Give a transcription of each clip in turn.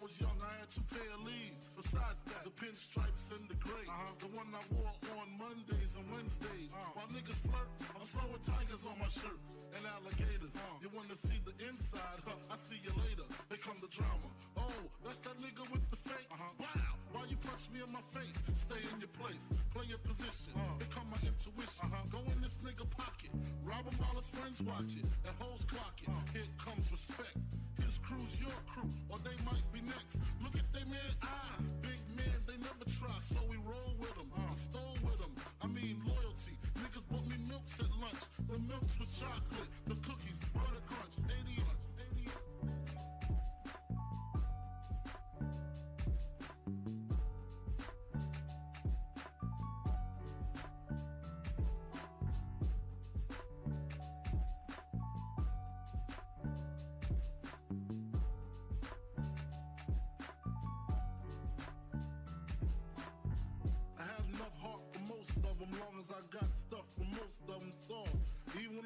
was young, I had two pair of leaves. Besides that, the pinstripes and the gray. Uh-huh. The one I wore on Mondays and Wednesdays. Uh-huh. While niggas flirt, I'm throwing tigers on my shirt and alligators. Uh-huh. You wanna see the inside? Huh? I see you later. They come the drama. Oh, that's that nigga with the fake. Uh-huh. Wow, why you punch me in my face? Stay in your place, play your position. Uh-huh. Here come my intuition. Uh-huh. Go in this nigga pocket, rob him while his friends watch it. And hoes clock it. Here comes respect. His crew's your crew, or they might be next. Look at they man eye. Big man, they never try, so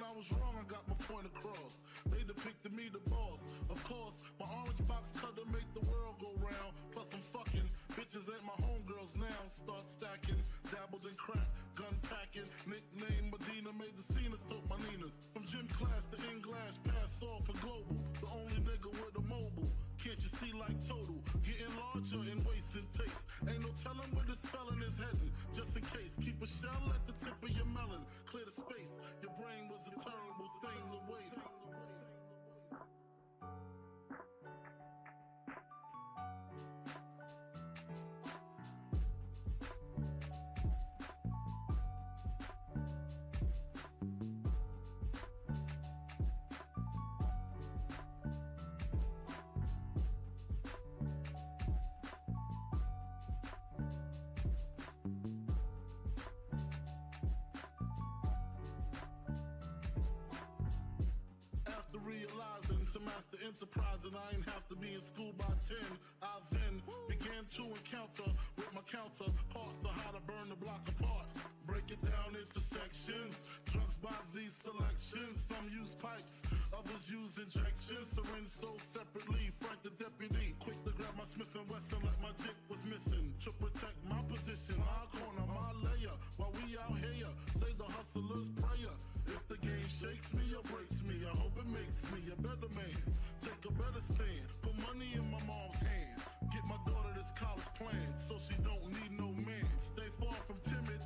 I was wrong, I got my point across. They depicted me the boss. Of course, my orange box cut cutter make the world go round. Plus I'm fucking bitches ain't my homegirls now. Start stacking, dabbled in crack, gun packing. Nickname Medina made the scenes, took my Ninas. From gym class to in glass, pass off for global. The only nigga with a mobile. Can't you see like total? Getting larger and taste. Ain't no telling where the spelling is heading. Just in case, keep a shell at the tip of your melon. Clear the space. Your brain was a terrible thing to waste. To encounter with my counterparts on how to burn the block apart. Break it down into sections, drugs by these selections. Some use pipes, others use injections. Syringe sold separately. Frank the deputy, quick to grab my Smith and Wesson like my dick was missing. To protect my position, my corner, my layer. While we out here, say the hustler's prayer. If the game shakes me or breaks me, I hope it makes me a better man. Take a better stand, put money in my mom's hand. My daughter this college plan, so she don't need no man. Stay far from timid,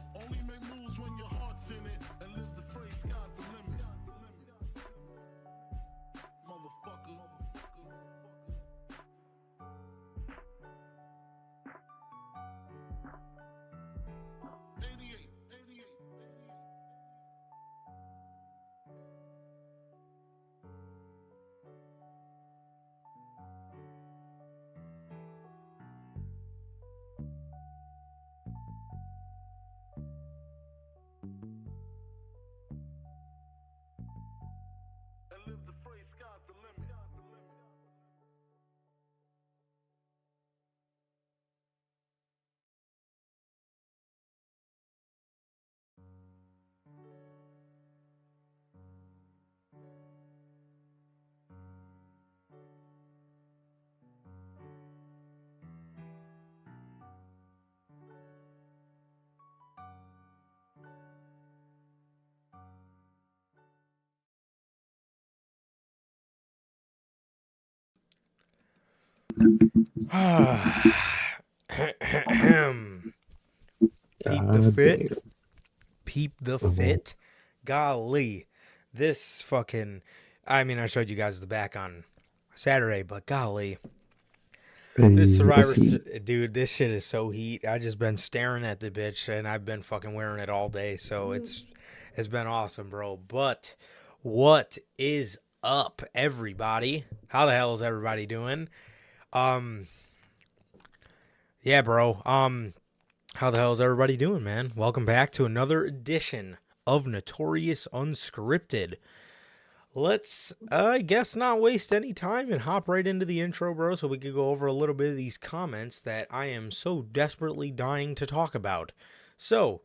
Peep the fit. Peep the Mhm. fit. Golly. This fucking I mean I showed you guys the back on Saturday, but golly. This Survivor let's see. s- dude, this shit is so heat. I just been staring at the bitch and I've been fucking wearing it all day, so it's it's been awesome, bro. But what is up, everybody? How the hell is everybody doing? Um Yeah, bro. Um how the hell is everybody doing, man? Welcome back to another edition of Notorious Unscripted. Let's, I guess, not waste any time and hop right into the intro, bro, so we could go over a little bit of these comments that I am so desperately dying to talk about. So,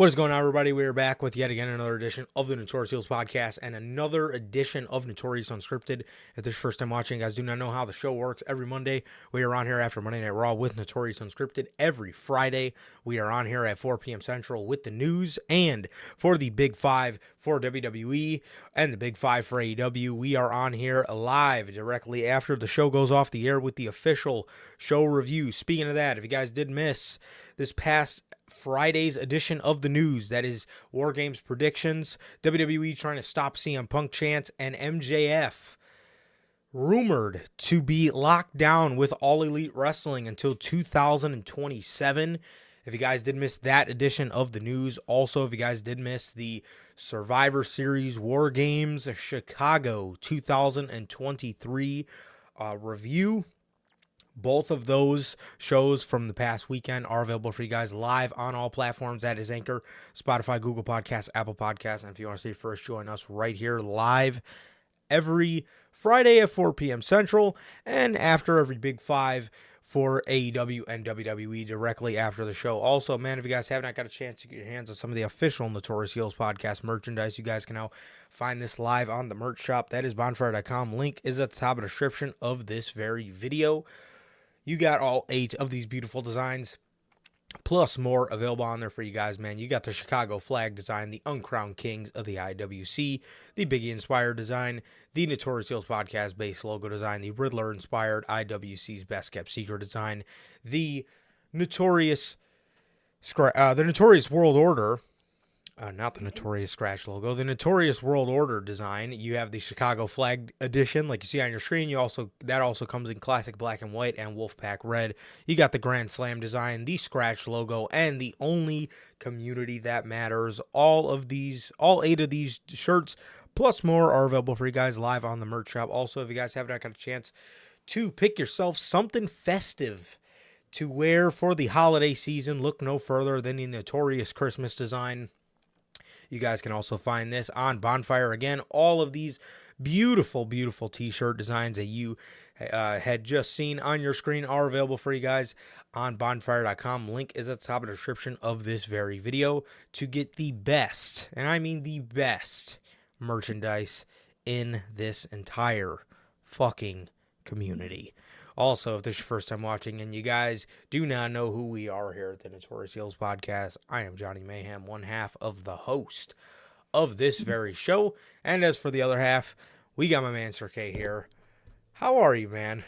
What is going on, everybody? We are back with yet again another edition of the Notorious Heels podcast and another edition of Notorious Unscripted. If this is first time watching, guys do not know how the show works. Every Monday, we are on here after Monday Night Raw with Notorious Unscripted. Every Friday, we are on here at 4 p.m. Central with the news. And for the Big Five for WWE and the Big Five for AEW, we are on here live directly after the show goes off the air with the official show review. Speaking of that, if you guys did miss this past Friday's edition of the news. That is War Games predictions, WWE trying to stop CM Punk chance, and MJF rumored to be locked down with All Elite Wrestling until 2027. If you guys did miss that edition of the news, also if you guys did miss the Survivor Series War Games Chicago 2023 uh, review, both of those shows from the past weekend are available for you guys live on all platforms. That is Anchor, Spotify, Google Podcasts, Apple Podcasts. And if you want to see first, join us right here live every Friday at 4 p.m. Central and after every Big Five for AEW and WWE directly after the show. Also, man, if you guys have not got a chance to get your hands on some of the official Notorious Heels podcast merchandise, you guys can now find this live on the merch shop. That is bonfire.com. Link is at the top of the description of this very video. You got all eight of these beautiful designs, plus more available on there for you guys, man. You got the Chicago flag design, the Uncrowned Kings of the IWC, the Biggie inspired design, the Notorious Heels podcast base logo design, the Riddler inspired IWC's best kept secret design, the Notorious. Uh, the Notorious World Order uh, not the Notorious Scratch logo, the Notorious World Order design. You have the Chicago flag edition, like you see on your screen. You also that also comes in classic black and white and Wolfpack red. You got the Grand Slam design, the Scratch logo, and the only community that matters. All of these, all eight of these shirts, plus more, are available for you guys live on the merch shop. Also, if you guys have not got a chance to pick yourself something festive to wear for the holiday season, look no further than the Notorious Christmas design you guys can also find this on Bonfire. Again, all of these beautiful, beautiful t shirt designs that you uh, had just seen on your screen are available for you guys on bonfire.com. Link is at the top of the description of this very video to get the best, and I mean the best merchandise in this entire fucking community. Also, if this is your first time watching and you guys do not know who we are here at the Notorious Heels podcast, I am Johnny Mayhem, one half of the host of this very show. And as for the other half, we got my man Sir K here. How are you, man?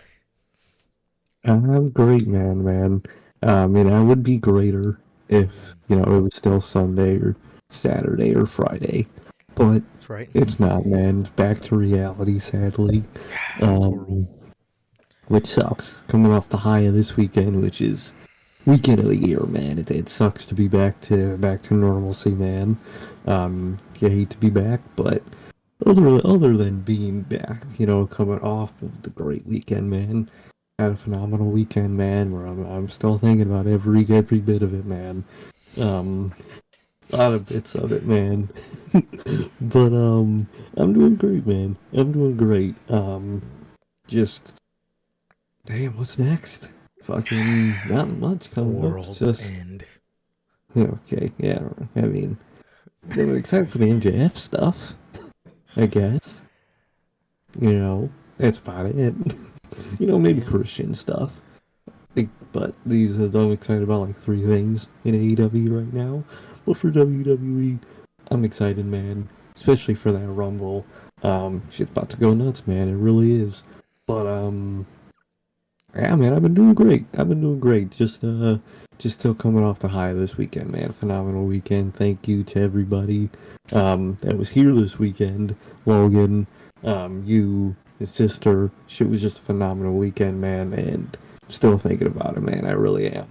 I'm great, man, man. I mean, I would be greater if, you know, it was still Sunday or Saturday or Friday. But right. it's not, man. It's back to reality, sadly. Um, which sucks. Coming off the high of this weekend, which is weekend of the year, man. It, it sucks to be back to back to normalcy, man. Um, you hate to be back, but other other than being back, you know, coming off of the great weekend, man. Had a phenomenal weekend, man. Where I'm I'm still thinking about every every bit of it, man. Um, a lot of bits of it, man. but um, I'm doing great, man. I'm doing great. Um, just Damn, what's next? Fucking not much coming World's up. Just End. okay, yeah. I mean, I'm excited for the MJF stuff. I guess. You know, that's about it. you know, maybe Christian stuff. Like, but these are I'm excited about like three things in AEW right now. But for WWE, I'm excited, man. Especially for that Rumble. Um, shit's about to go nuts, man. It really is. But um, yeah, man, I've been doing great. I've been doing great. Just uh, just still coming off the high this weekend, man. Phenomenal weekend. Thank you to everybody um, that was here this weekend. Logan, um, you, his sister. Shit was just a phenomenal weekend, man. And I'm still thinking about it, man. I really am.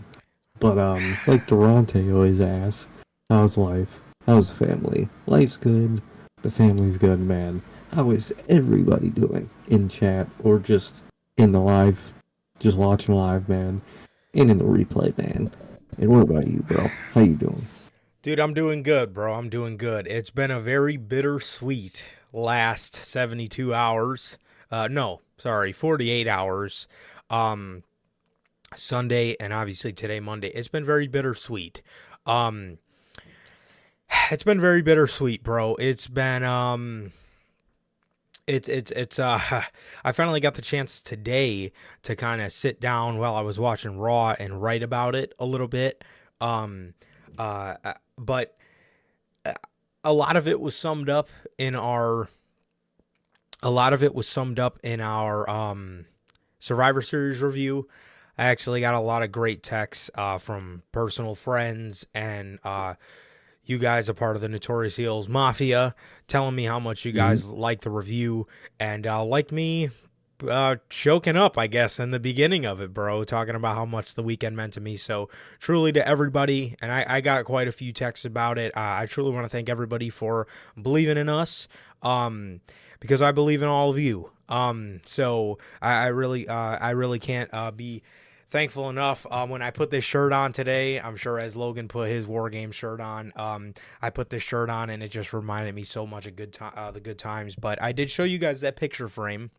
But um, like Durante always asks, how's life? How's the family? Life's good. The family's good, man. How is everybody doing in chat or just in the live just watching live, man, and in the replay, man. And what about you, bro? How you doing? Dude, I'm doing good, bro. I'm doing good. It's been a very bittersweet last 72 hours. Uh, no, sorry, 48 hours. Um, Sunday and obviously today, Monday. It's been very bittersweet. Um, it's been very bittersweet, bro. It's been um it's it's it's uh I finally got the chance today to kind of sit down while I was watching Raw and write about it a little bit. Um uh but uh, a lot of it was summed up in our a lot of it was summed up in our um Survivor Series review. I actually got a lot of great texts uh, from personal friends and uh, you guys are part of the Notorious Heels Mafia, telling me how much you guys mm-hmm. like the review and uh, like me uh, choking up, I guess, in the beginning of it, bro, talking about how much the weekend meant to me. So, truly to everybody, and I, I got quite a few texts about it. Uh, I truly want to thank everybody for believing in us um, because I believe in all of you. Um, so, I, I really, uh, I really can't uh, be thankful enough um, when I put this shirt on today. I'm sure as Logan put his War Game shirt on, um, I put this shirt on and it just reminded me so much of good time, uh, the good times. But I did show you guys that picture frame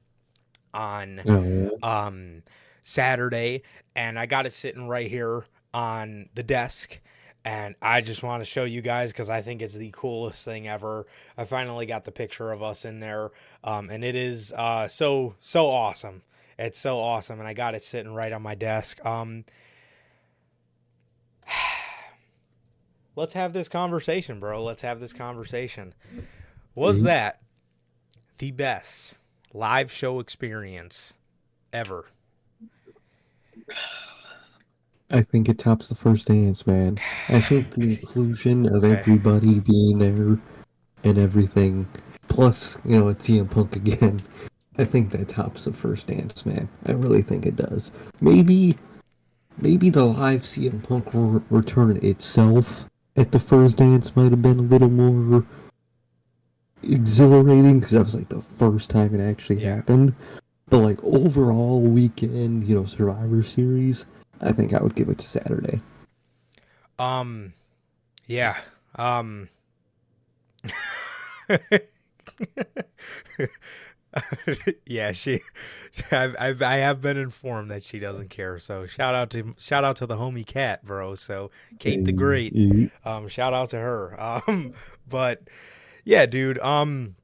on yeah. um, Saturday, and I got it sitting right here on the desk. And I just want to show you guys because I think it's the coolest thing ever. I finally got the picture of us in there, um, and it is uh, so so awesome. It's so awesome, and I got it sitting right on my desk. Um, let's have this conversation, bro. Let's have this conversation. Was mm-hmm. that the best live show experience ever? I think it tops the first dance, man. I think the inclusion of okay. everybody being there and everything, plus, you know, it's CM Punk again, I think that tops the first dance, man. I really think it does. Maybe, maybe the live CM Punk re- return itself at the first dance might have been a little more exhilarating because that was like the first time it actually yeah. happened. But like overall weekend, you know, Survivor Series, I think I would give it to Saturday. Um, yeah. Um. yeah, she. I've, I've I have been informed that she doesn't care. So shout out to shout out to the homie cat, bro. So Kate the Great. Mm-hmm. Um, shout out to her. Um, but yeah, dude. Um,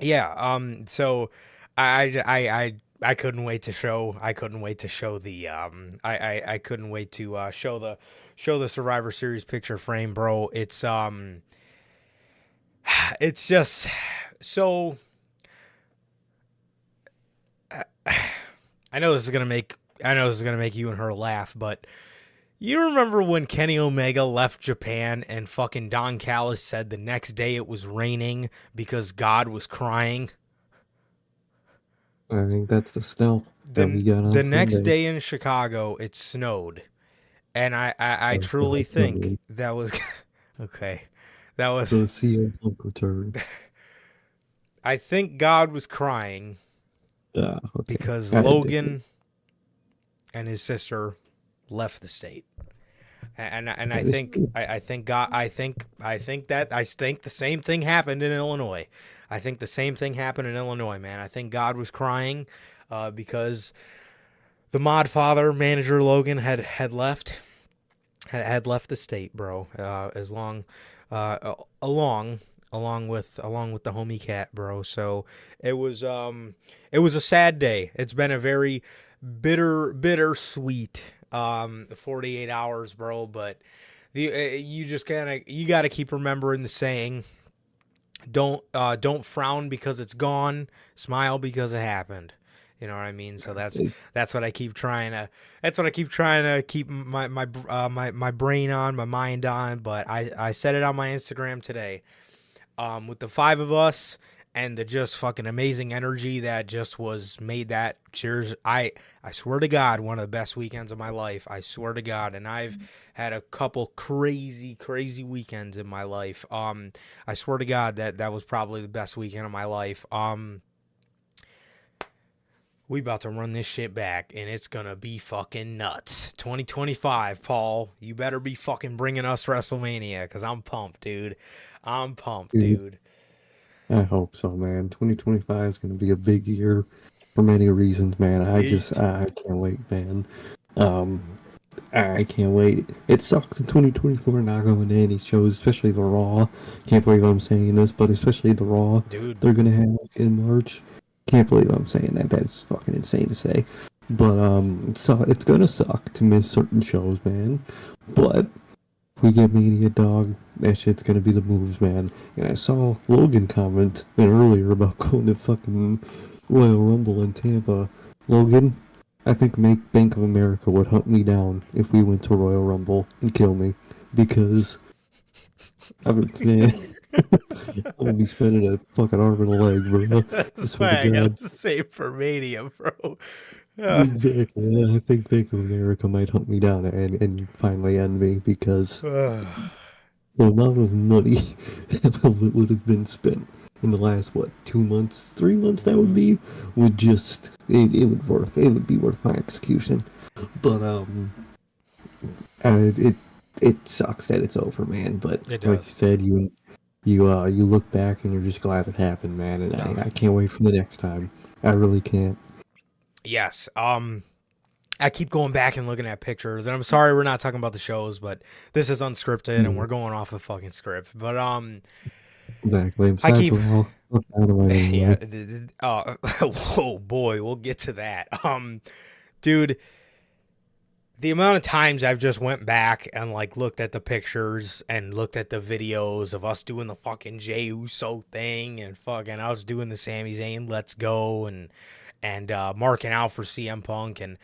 yeah. Um, so I I I I couldn't wait to show. I couldn't wait to show the. Um, I I, I couldn't wait to uh, show the show the Survivor Series picture frame, bro. It's um. It's just so I know this is gonna make I know this is gonna make you and her laugh, but you remember when Kenny Omega left Japan and fucking Don Callis said the next day it was raining because God was crying? I think that's the snow the, the next day in Chicago it snowed. And I, I, I truly think that was okay. That was the Punk return. I think God was crying uh, okay. Because Logan and his sister left the state. And and, I think I, I think God I think I think that I think the same thing happened in Illinois. I think the same thing happened in Illinois, man. I think God was crying uh, because the mod father manager Logan had had left had, had left the state, bro. Uh, as long uh, along along with along with the homie cat, bro. So it was um it was a sad day. It's been a very bitter bitter sweet um 48 hours, bro, but the uh, you just kind of you got to keep remembering the saying don't uh don't frown because it's gone, smile because it happened. You know what I mean? So that's that's what I keep trying to. That's what I keep trying to keep my my uh, my my brain on, my mind on. But I I said it on my Instagram today um, with the five of us and the just fucking amazing energy that just was made that cheers. I i swear to god one of the best weekends of my life. I swear to god. And i've had a couple crazy crazy weekends in my life. Um i swear to god that that was probably the best weekend of my life. Um we about to run this shit back and it's gonna be fucking nuts. 2025 paul you better be fucking bringing us wrestlemania because i'm pumped dude I'm pumped, dude. I hope so, man. 2025 is going to be a big year for many reasons, man. I just I, can't wait, man. Um, I can't wait. It sucks in 2024 not going to any shows, especially the Raw. Can't believe I'm saying this, but especially the Raw Dude, they're gonna have in March. Can't believe I'm saying that. That's fucking insane to say. But um, it's uh, it's gonna suck to miss certain shows, man. But if we get Mania Dog, that shit's gonna be the moves, man. And I saw Logan comment earlier about going to fucking Royal Rumble in Tampa. Logan, I think make Bank of America would hunt me down if we went to Royal Rumble and kill me because I would, man, I'm gonna be spending a fucking arm and a leg, bro. that's why I to gotta say for Mania, bro. Exactly. Yeah, I think Bank of America might hunt me down and, and finally end me because the amount of money that would have been spent in the last what two months, three months that would be would just it, it would worth it would be worth my execution. But um, uh, it it sucks that it's over, man. But like you said, you you uh you look back and you're just glad it happened, man. And Yeah. I, I can't wait for the next time. I really can't. Yes. Um, I keep going back and looking at pictures, and I'm sorry we're not talking about the shows, but this is unscripted, and Mhm. we're going off the fucking script. But um, Exactly. I keep- the wall, look out of my way. yeah. Uh, whoa, boy, we'll get to that. Um, dude, the amount of times I've just went back and like looked at the pictures and looked at the videos of us doing the fucking Jey Uso thing and fucking us doing the Sami Zayn Let's Go and and uh, marking out for CM Punk and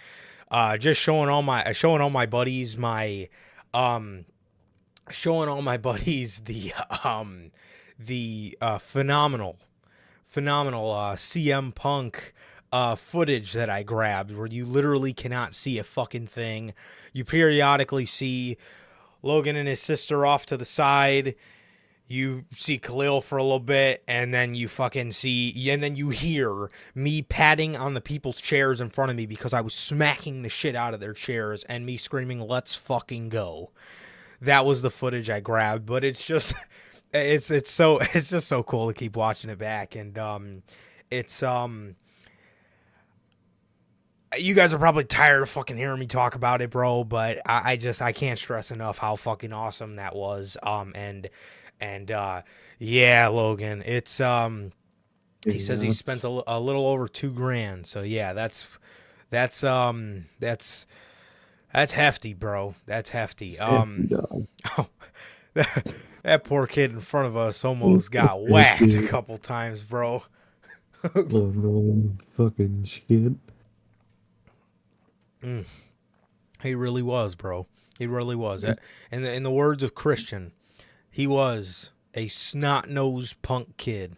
uh, just showing all my showing all my buddies my um showing all my buddies the um the uh, phenomenal phenomenal uh, CM Punk uh, footage that I grabbed where you literally cannot see a fucking thing. You periodically see Logan and his sister off to the side. You see Khalil for a little bit, and then you fucking see, and then you hear me patting on the people's chairs in front of me because I was smacking the shit out of their chairs and me screaming, let's fucking go. That was the footage I grabbed, but it's just, it's, it's so, it's just so cool to keep watching it back. And, um, it's, um, you guys are probably tired of fucking hearing me talk about it, bro. But I, I just I can't stress enough how fucking awesome that was. Um and and uh yeah, Logan, it's um he says he spent a, a little over two grand. So yeah, that's that's um that's that's hefty, bro. That's hefty. Um, oh, that, poor kid in front of us almost got whacked a couple times, bro. Oh, fucking shit. He really was, bro. He really was. In the in the words of Christian, he was a snot nosed punk kid.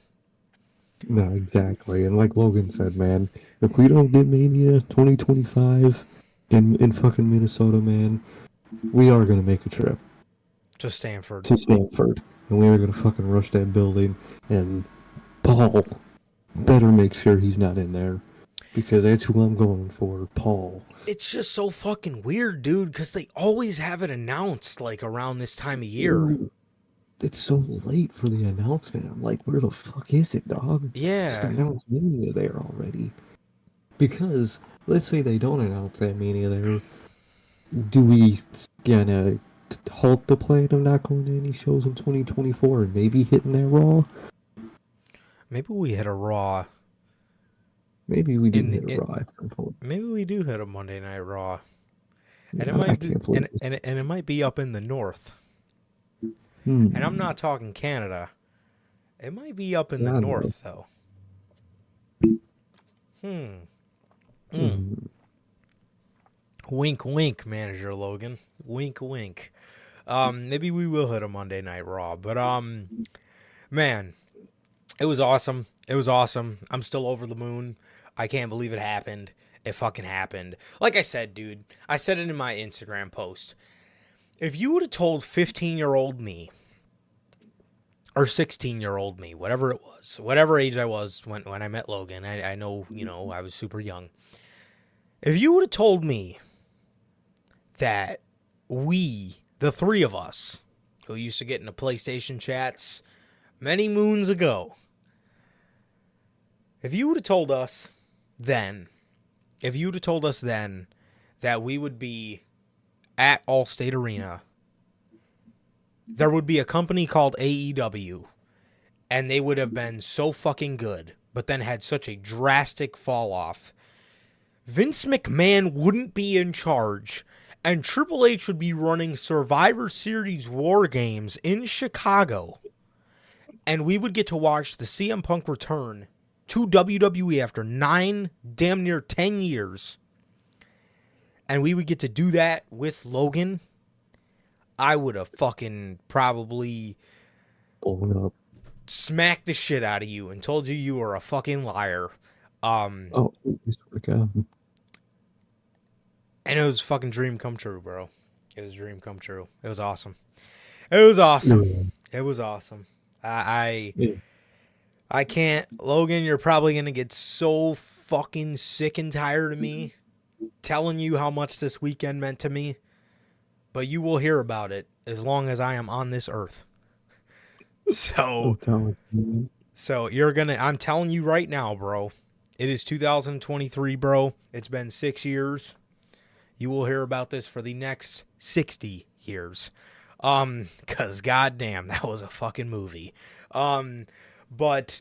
No, exactly. And like Logan said, man, if we don't get Mania 2025 in in fucking Minnesota, man, we are gonna make a trip To Stamford. to Stamford, and we are gonna fucking rush that building. And Paul better make sure he's not in there, because that's who I'm going for, Paul. It's just so fucking weird, dude, because they always have it announced like around this time of year. Ooh, It's so late for the announcement. I'm like, where the fuck is it, dog? Just Yeah. announce Mania there already. Because let's say they don't announce that Mania there, do we gonna halt the plan of not going to any shows in 2024 and maybe hitting that Raw? Maybe we hit a Raw. Maybe we do In- hit a in- Raw at some point. Maybe we do hit a Monday Night Raw. And it might be and, and, and it might be up in the north. Hmm. And I'm not talking Canada. It might be up in the Yeah, know. north though. Hmm. Hmm. Hmm. Wink, wink, manager Logan. Wink, wink. Um, maybe we will hit a Monday Night Raw, but um, man, it was awesome. It was awesome. I'm still over the moon. I can't believe it happened. It fucking happened. Like I said, dude, I said it in my Instagram post. If you would have told 15 year old me, or 16 year old me, whatever it was, whatever age I was when, when I met Logan, I, I know, you know, I was super young. If you would have told me that we, the three of us, who used to get into PlayStation chats many moons ago, if you would have told us then, if you would have told us then that we would be at Allstate Arena, there would be a company called AEW, and they would have been so fucking good, but then had such a drastic fall off. Vince McMahon wouldn't be in charge, and Triple H would be running Survivor Series War Games in Chicago. And we would get to watch the CM Punk return to WWE after nine, damn near 10 years. And we would get to do that with Logan. I would have fucking probably up. smacked the shit out of you and told you you were a fucking liar. Um, Oh, I swear to God. and it was a fucking dream come true, bro. It was a dream come true. It was awesome. It was awesome. Yeah. It was awesome. I, I Yeah. I can't Logan, you're probably gonna get so fucking sick and tired of me telling you how much this weekend meant to me. But you will hear about it as long as I am on this earth. So so you're gonna I'm telling you right now, bro. It is 2023, bro. It's been six years. You will hear about this for the next 60 years. Um, cause goddamn, that was a fucking movie. Um, but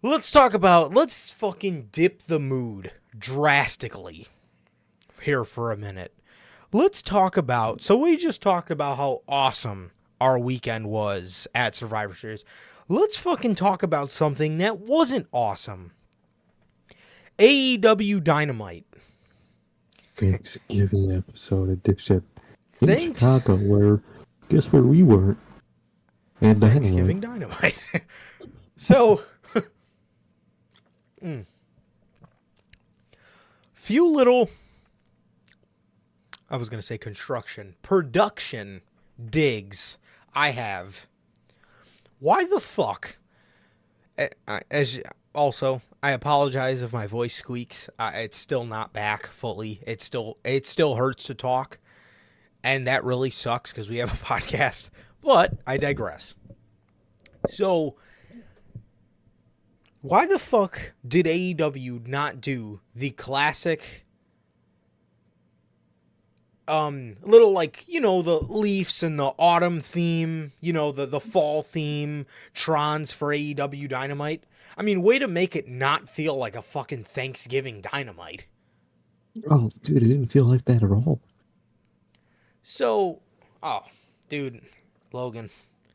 let's talk about let's fucking dip the mood drastically here for a minute. Let's talk about so we just talked about how awesome our weekend was at Survivor Series. Let's fucking talk about something that wasn't awesome. AEW Dynamite. Thanksgiving episode of Dipshit in Thanks. Chicago, where guess where we weren't? And Dynamite. Thanksgiving Dynamite. so, Mm. few little, I was going to say construction, production digs I have. Why the fuck? eh, As also, I apologize if my voice squeaks. Uh, it's still not back fully. It still it still hurts to talk, and that really sucks because we have a podcast. But I digress. So, why the fuck did AEW not do the classic um little like, you know, the Leafs and the autumn theme, you know, the the fall theme, Trons for AEW Dynamite? I mean, way to make it not feel like a fucking Thanksgiving Dynamite. Oh, dude, it didn't feel like that at all. So, oh, dude, Logan,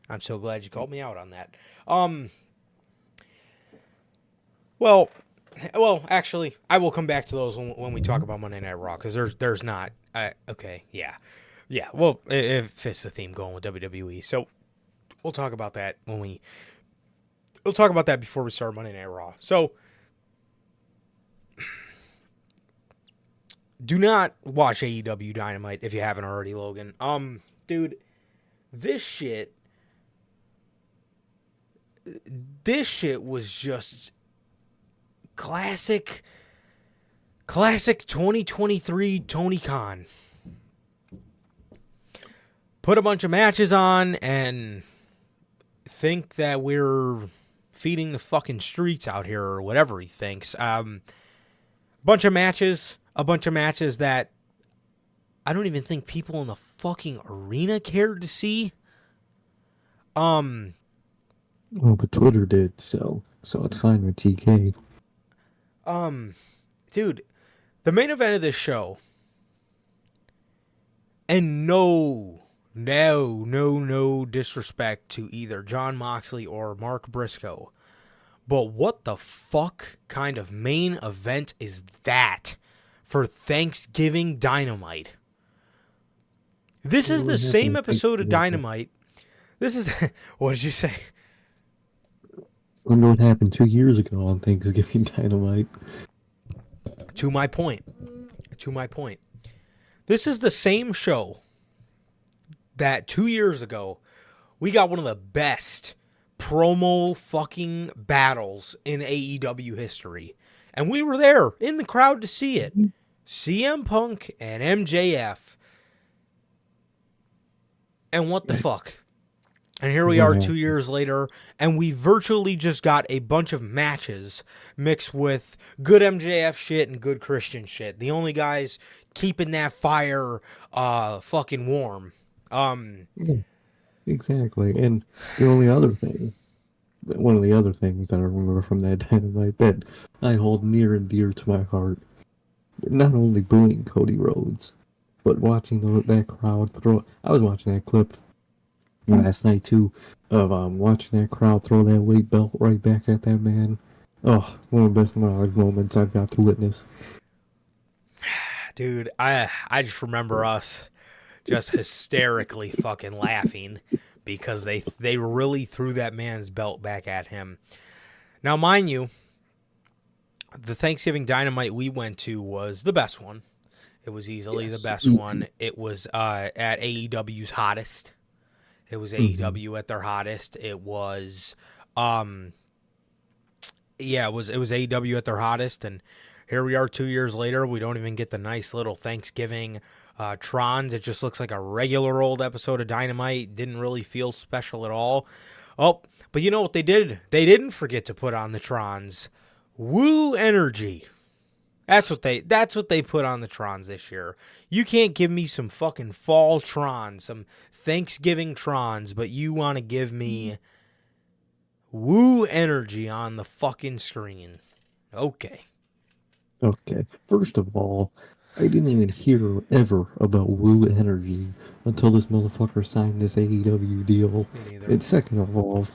I'm so glad you called me out on that. Um, well, well, actually, I will come back to those when, when we talk about Monday Night Raw because there's there's not. Uh, okay, yeah, yeah. Well, it, it fits the theme going with WWE, so we'll talk about that when we. We'll talk about that before we start Monday Night Raw. So. do not watch AEW Dynamite if you haven't already, Logan. Um, dude, this shit, this shit was just classic, classic 2023 Tony Khan. Put a bunch of matches on and think that we're feeding the fucking streets out here or whatever he thinks. Um, bunch of matches, a bunch of matches that I don't even think people in the fucking arena cared to see. Um, Oh, but Twitter did, so so it's fine with TK. um, dude, the main event of this show, and no, no, no, no disrespect to either Jon Moxley or Mark Briscoe, but what the fuck kind of main event is that for Thanksgiving Dynamite? This is the same episode of Dynamite. This is what did you say? Wonder what happened two years ago on Thanksgiving Dynamite. To my point. To my point. This is the same show that two years ago we got one of the best promo fucking battles in AEW history. And we were there in the crowd to see it. CM Punk and MJF. And what the fuck? And here we are two years later, and we virtually just got a bunch of matches mixed with good MJF shit and good Christian shit. The only guys keeping that fire uh fucking warm. Um Yeah, exactly. And the only other thing, one of the other things that I remember from that dynamite that I hold near and dear to my heart, not only booing Cody Rhodes, but watching the, that crowd throw. I was watching that clip last night too, of um watching that crowd throw that weight belt right back at that man. Oh, one of the best moments I've got to witness. dude, I I just remember us just hysterically fucking laughing because they they really threw that man's belt back at him. Now, mind you, the Thanksgiving Dynamite we went to was the best one. It was easily Yes. the best one. It was uh, at AEW's hottest. It was Mhm. AEW at their hottest. It was, um, yeah, it was it was AEW at their hottest, and here we are two years later. We don't even get the nice little Thanksgiving uh, Trons. It just looks like a regular old episode of Dynamite. Didn't really feel special at all. Oh, but you know what they did? They didn't forget to put on the Trons. Woo energy. That's what they that's what they put on the Trons this year. You can't give me some fucking fall Trons, some Thanksgiving Trons, but you want to give me woo energy on the fucking screen. Okay. Okay, first of all, I didn't even hear ever about Woo Energy until this motherfucker signed this AEW deal. And second of all,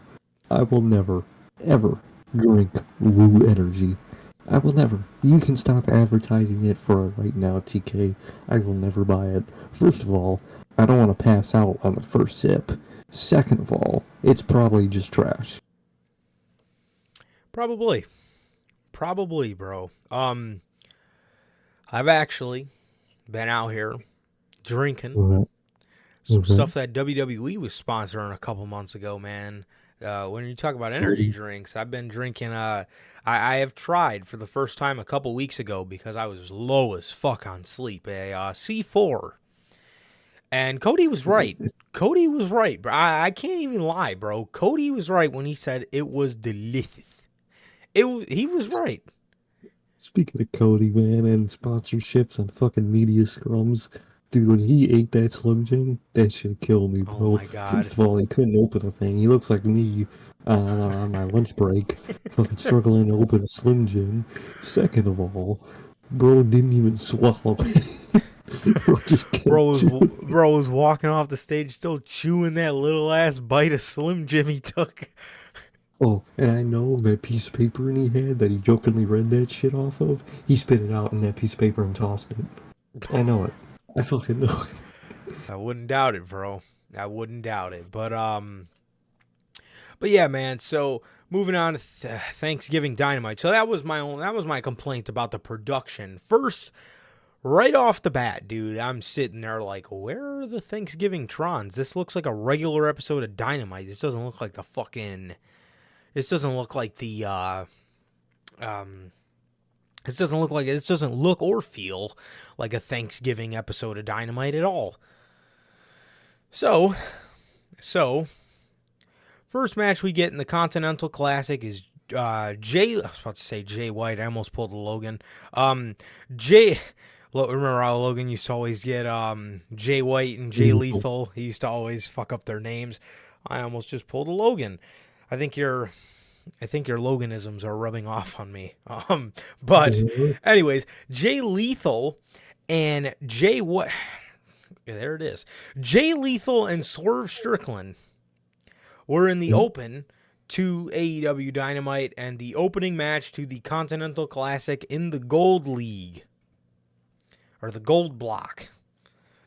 I will never, ever drink Woo Energy. I will never. You can stop advertising it for it right now, TK. I will never buy it. First of all, I don't want to pass out on the first sip. Second of all, it's probably just trash. Probably. Probably, bro. Um I've actually been out here drinking Uh, some Mhm. stuff that WWE was sponsoring a couple months ago, man. Uh, when you talk about energy drinks, I've been drinking. Uh, I, I have tried for the first time a couple weeks ago because I was low as fuck on sleep. A uh, C4, and Cody was right. Cody was right, bro. I, I can't even lie, bro. Cody was right when he said it was delicious. It he was right. Speaking of Cody, man, and sponsorships and fucking media scrums, dude, when he ate that Slim Jim, that shit killed me, bro. Oh my God. First of all, he couldn't open a thing. He looks like me uh, on my lunch break, fucking struggling to open a Slim Jim. Second of all, bro didn't even swallow. bro, just Bro was bro was walking off the stage still chewing that little ass bite of Slim Jim he took. Oh, and I know that piece of paper in he had that he jokingly read that shit off of. He spit it out in that piece of paper and tossed it. I know it. I fucking know. I wouldn't doubt it, bro. I wouldn't doubt it. But um but yeah, man, so moving on to th- Thanksgiving Dynamite. So that was my own that was my complaint about the production. First right off the bat, dude, I'm sitting there like, where are the Thanksgiving Trons? This looks like a regular episode of Dynamite. This doesn't look like the fucking this doesn't look like the uh um this doesn't look like this doesn't look or feel like a Thanksgiving episode of Dynamite at all. So, so first match we get in the Continental Classic is uh Jay. I was about to say Jay White. I almost pulled a Logan. Um, Jay. Remember how Logan used to always get um Jay White and Jay Lethal. Lethal. He used to always fuck up their names. I almost just pulled a Logan. I think your, I think your Loganisms are rubbing off on me. Um, but anyways, Jay Lethal and Jay what? There it is. Jay Lethal and Swerve Strickland were in the Mhm. open to AEW Dynamite and the opening match to the Continental Classic in the Gold League or the Gold Block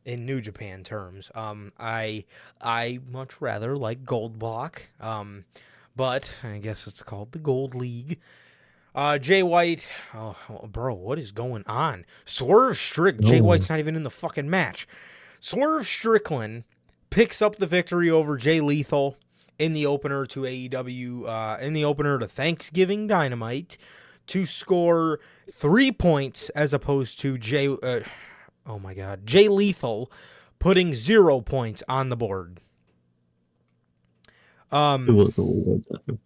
in New Japan terms. Um, I I much rather like Gold Block. Um, but I guess it's called the Gold League. Uh, Jay White, oh, bro, what is going on? Swerve Strick, Jay White's not even in the fucking match. Swerve Strickland picks up the victory over Jay Lethal in the opener to AEW, uh, in the opener to Thanksgiving Dynamite to score three points as opposed to Jay, uh, oh my God, Jay Lethal putting zero points on the board. It Um, was a one time.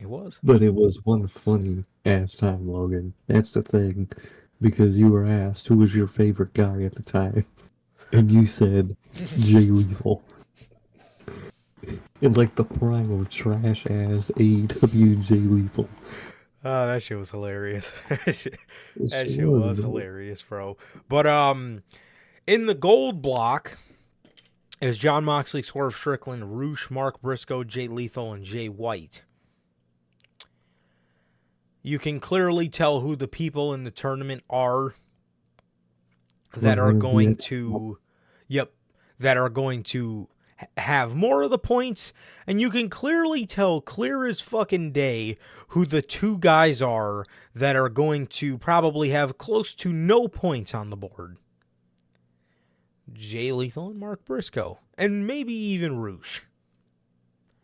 it was. But it was one funny ass time, Logan. That's the thing. because you were asked who was your favorite guy at the time, and you said Jay Lethal. In like the prime of trash ass AEW Jay Lethal. Oh, that shit was hilarious. that shit, that shit was was. hilarious, bro. But um, in the gold block is Jon Moxley, Swerve Strickland, Roosh, Mark Briscoe, Jay Lethal, and Jay White. You can clearly tell who the people in the tournament are that are Mhm, going to, yep, that are going to have more of the points, and you can clearly tell, clear as fucking day, who the two guys are that are going to probably have close to no points on the board. Jay Lethal and Mark Briscoe, and maybe even Roosh.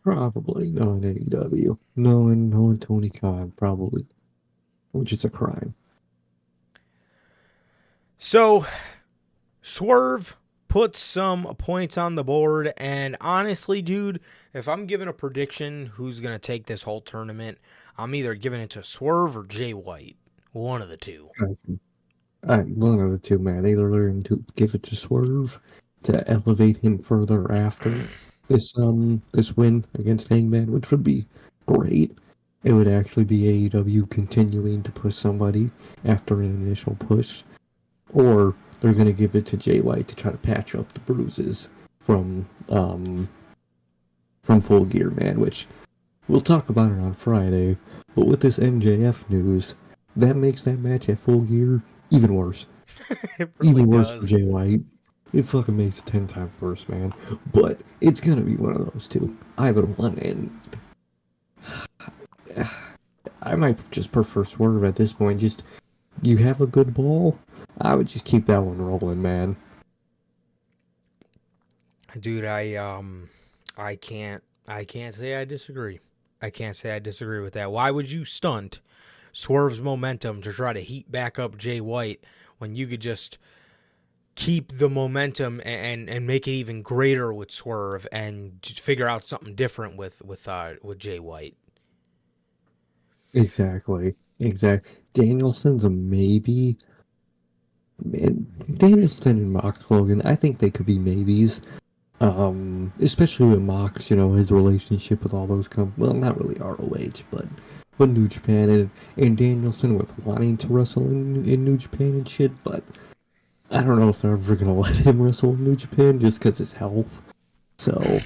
Probably knowing AEW. No, knowing Tony Khan, probably. Which is a crime. So, Swerve puts some points on the board, and honestly, dude, if I'm giving a prediction who's going to take this whole tournament, I'm either giving it to Swerve or Jay White. One of the two. I one of the two, man. Either learn to give it to Swerve to elevate him further after this um this win against Hangman, which would be great. It would actually be AEW continuing to push somebody after an initial push, or they're gonna give it to Jay White to try to patch up the bruises from um from Full Gear, man. Which we'll talk about it on Friday. But with this MJF news, that makes that match at Full Gear even worse. really even worse does. for Jay White. It fucking makes it ten times worse, man. But it's gonna be one of those two. Either one, and I might just prefer Swerve at this point. Just you have a good ball, I would just keep that one rolling, man. Dude, I um I can't I can't say I disagree. I can't say I disagree with that. Why would you stunt Swerve's momentum to try to heat back up Jay White when you could just keep the momentum and and make it even greater with Swerve and figure out something different with with uh with Jay White. Exactly, Exactly. Danielson's a maybe. Man, Danielson and Mox Logan, I think they could be maybes. Um, especially with Mox, you know, his relationship with all those com well, not really ROH, but but New Japan and and Danielson with wanting to wrestle in in New Japan and shit, but I don't know if they're ever gonna let him wrestle in New Japan just because his health. So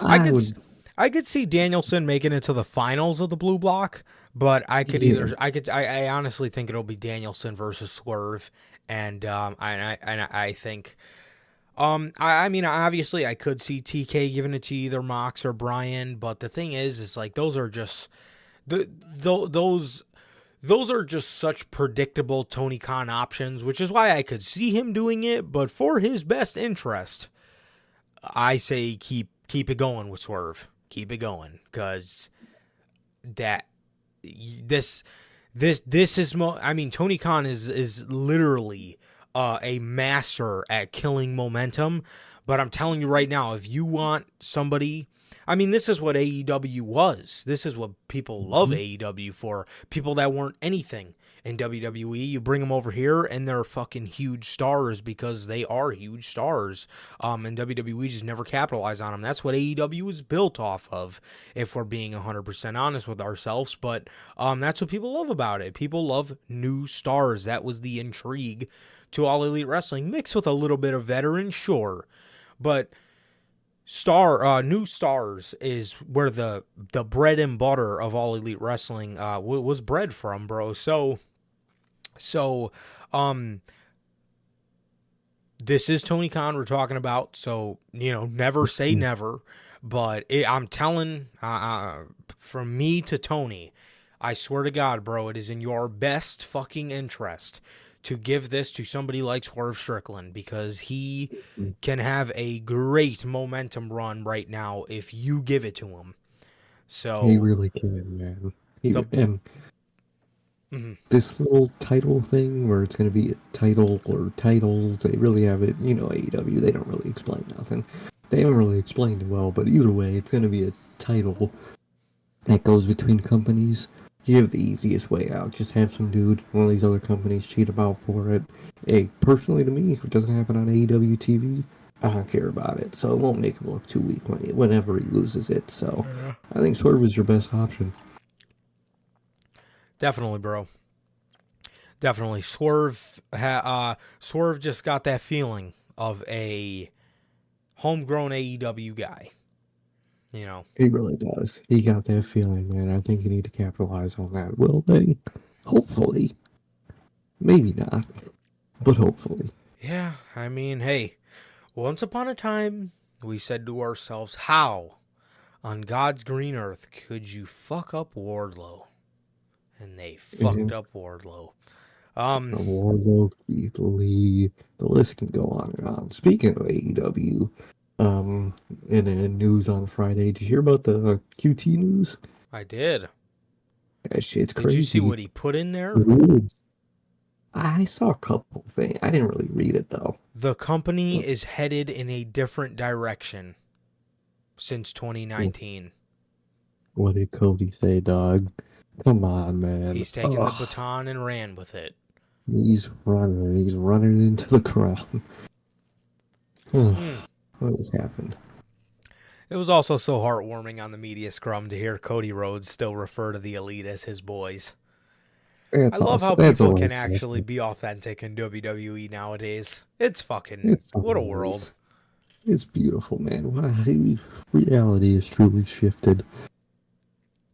I I, could would I could see Danielson making it to the finals of the blue block, but I could Yeah. either I could I, I honestly think it'll be Danielson versus Swerve, and um I I and I I think um I, I mean obviously I could see TK giving it to either Mox or Brian, but the thing is is like those are just the th- those those are just such predictable Tony Khan options, which is why I could see him doing it, but for his best interest, I say keep keep it going with Swerve. Keep it going cuz that this this this is mo- I mean Tony Khan is is literally uh, a master at killing momentum, but I'm telling you right now if you want somebody I mean, this is what AEW was. This is what people love AEW for. People that weren't anything in WWE, you bring them over here, and they're fucking huge stars because they are huge stars. Um, and WWE just never capitalized on them. That's what AEW is built off of, if we're being 100% honest with ourselves. But um, that's what people love about it. People love new stars. That was the intrigue to All Elite Wrestling, mixed with a little bit of veteran, sure. But star uh new stars is where the the bread and butter of all elite wrestling uh w- was bred from bro. So so um this is tony khan we're talking about so you know never say never. But it, i'm telling uh, uh from me to tony i swear to god bro it is in your best fucking interest to give this to somebody like Swerve Strickland because he can have a great momentum run right now if you give it to him. So He really can, man. He, The- and Mhm. this little title thing where it's going to be a title or titles, they really have it. You know, AEW, they don't really explain nothing. They haven't really explained it well, but either way, it's going to be a title that goes between companies. Have the easiest way out. Just have some dude, one of these other companies, cheat about for it. Hey, personally to me, if it doesn't happen on AEW TV, I don't care about it. So it won't make him look too weak when he, whenever he loses it. So I think Swerve is your best option. Definitely, bro. Definitely, Swerve. Ha, uh, Swerve just got that feeling of a homegrown AEW guy. You know, He really does. He got that feeling, man. I think you need to capitalize on that. Will they? Hopefully. Maybe not, but hopefully. yeah. I mean, hey, once upon a time, we said to ourselves, "How on God's green earth could you fuck up Wardlow?" And they fucked Mhm. up Wardlow. Um, Wardlow, Keith Lee, the list can go on and on. Speaking of AEW, um, in the news on Friday, did you hear about the QT news? I did. That shit's crazy. Did you see what he put in there? I saw a couple things. I didn't really read it though. The company is headed in a different direction since 2019. What did Cody say, dog? Come on, man. He's taken the baton and ran with it. He's running. He's running into the crowd. Hmm. What has happened? It was also so heartwarming on the media scrum to hear Cody Rhodes still refer to the elite as his boys. That's I love how awesome. That's people can awesome. actually be authentic in WWE nowadays. It's fucking It's what a world. It's beautiful, man. Reality has truly shifted.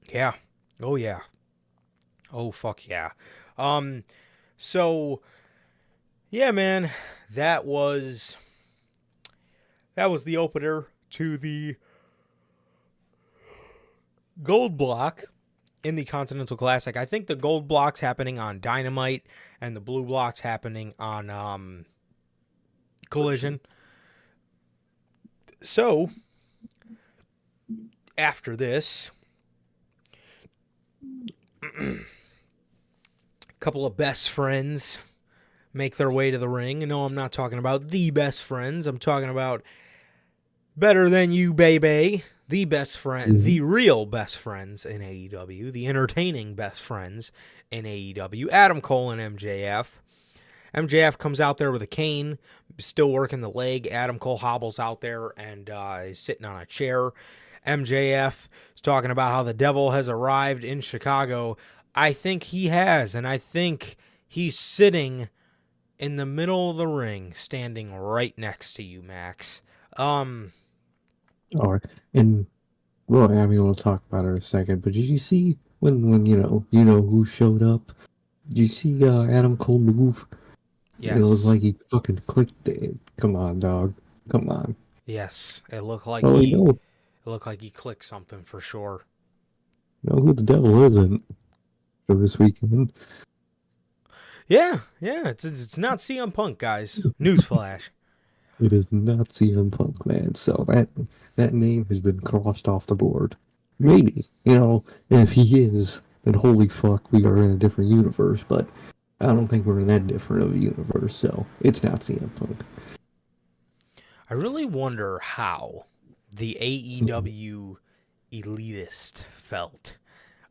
Yeah. Oh yeah. Oh fuck yeah. Um so yeah, man, that was that was the opener to the gold block in the Continental Classic. I think the gold block's happening on Dynamite and the blue block's happening on um Collision. So after this, a couple of best friends make their way to the ring. No, I'm not talking about the best friends. I'm talking about better than you, baby. The best friend, Mhm. the real best friends in AEW, the entertaining best friends in AEW. Adam Cole and MJF. MJF comes out there with a cane, still working the leg. Adam Cole hobbles out there and uh, is sitting on a chair. MJF is talking about how the devil has arrived in Chicago. I think he has, and I think he's sitting in the middle of the ring, standing right next to you, Max. Um, All right, and well, I mean, we'll talk about it in a second. But did you see when, when you know, you know who showed up? Did you see uh, Adam Cole move? yes, It looked like he fucking clicked it. Come on, dog. Come on. yes, it looked like Oh, he, it looked like he clicked something for sure. know who the devil isn't for this weekend. Yeah, yeah, it's it's it's not CM Punk, guys. Newsflash. It is not CM Punk, man. So that that name has been crossed off the board. Maybe, you know, if he is, then holy fuck, we are in a different universe. But I don't think we're in that different of a universe. So it's not CM Punk. I really wonder how the AEW elitist felt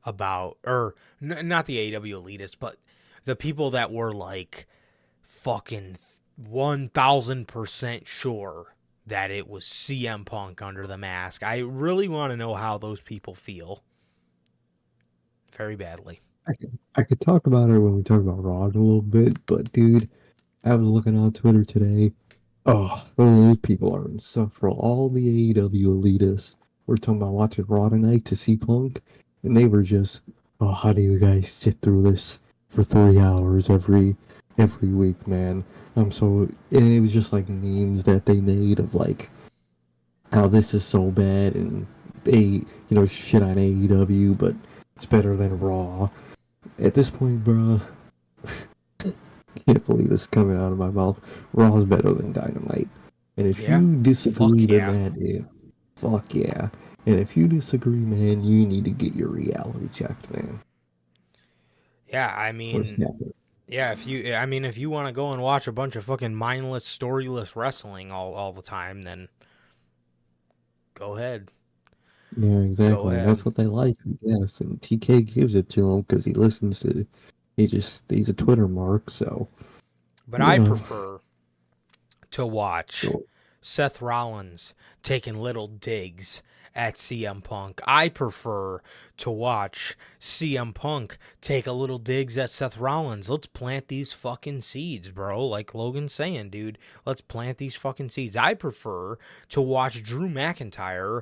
about, or n- not the AEW elitist, but the people that were like fucking 1000% sure that it was CM Punk under the mask. I really want to know how those people feel. Very badly. I could I could talk about it when we talk about Raw a little bit, but dude, I was looking on Twitter today. Oh, those people are insufferable. All the AEW elitists were talking about watching Raw tonight to see Punk, and they were just, oh, how do you guys sit through this for three hours every every week, man? I'm so, and it was just like memes that they made of like how this is so bad, and they, you know, shit on AEW, but it's better than Raw. At this point, bro, can't believe this coming out of my mouth. Raw is better than Dynamite. And if Yeah. you disagree, Fuck yeah. that is fuck yeah. And if you disagree, man, you need to get your reality checked, man. Yeah, I mean? Yeah, if you, I mean, if you want to go and watch a bunch of fucking mindless, storyless wrestling all, all the time, then go ahead. Yeah, exactly. That's what they like, I guess. And TK gives it to him because he listens to. He just he's a Twitter mark, so But I Yeah. prefer to watch Sure. Seth Rollins taking little digs at CM Punk. I prefer to watch CM Punk take a little digs at Seth Rollins. Let's plant these fucking seeds, bro. Like Logan's saying, dude. Let's plant these fucking seeds. I prefer to watch Drew McIntyre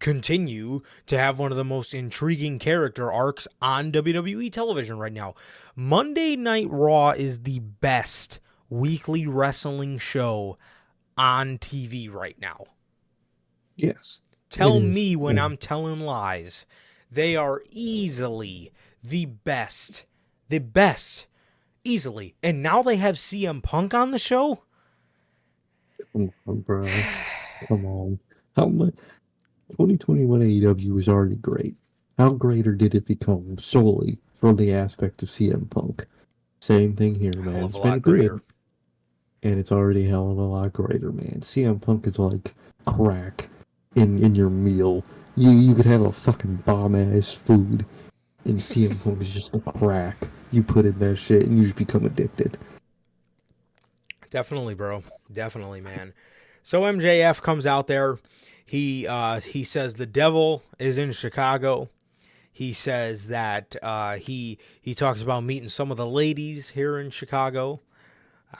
continue to have one of the most intriguing character arcs on WWE television right now. Monday Night Raw is the best weekly wrestling show on TV right now. yes. Tell me when yeah. I'm telling lies. They are easily the best. The best. Easily. And now they have CM Punk on the show? Come on, bro. Come on. How much? 2021 AEW was already great. How greater did it become solely from the aspect of CM Punk? Same thing here, man. It's been greater. And it's already hell of a lot greater, man. CM Punk is like crack in in your meal. You you could have a fucking bomb ass food, and CM Punk is just the crack. You put in that shit, and you just become addicted. Definitely, bro. Definitely, man. So MJF comes out there. He uh he says the devil is in Chicago. He says that uh he he talks about meeting some of the ladies here in Chicago.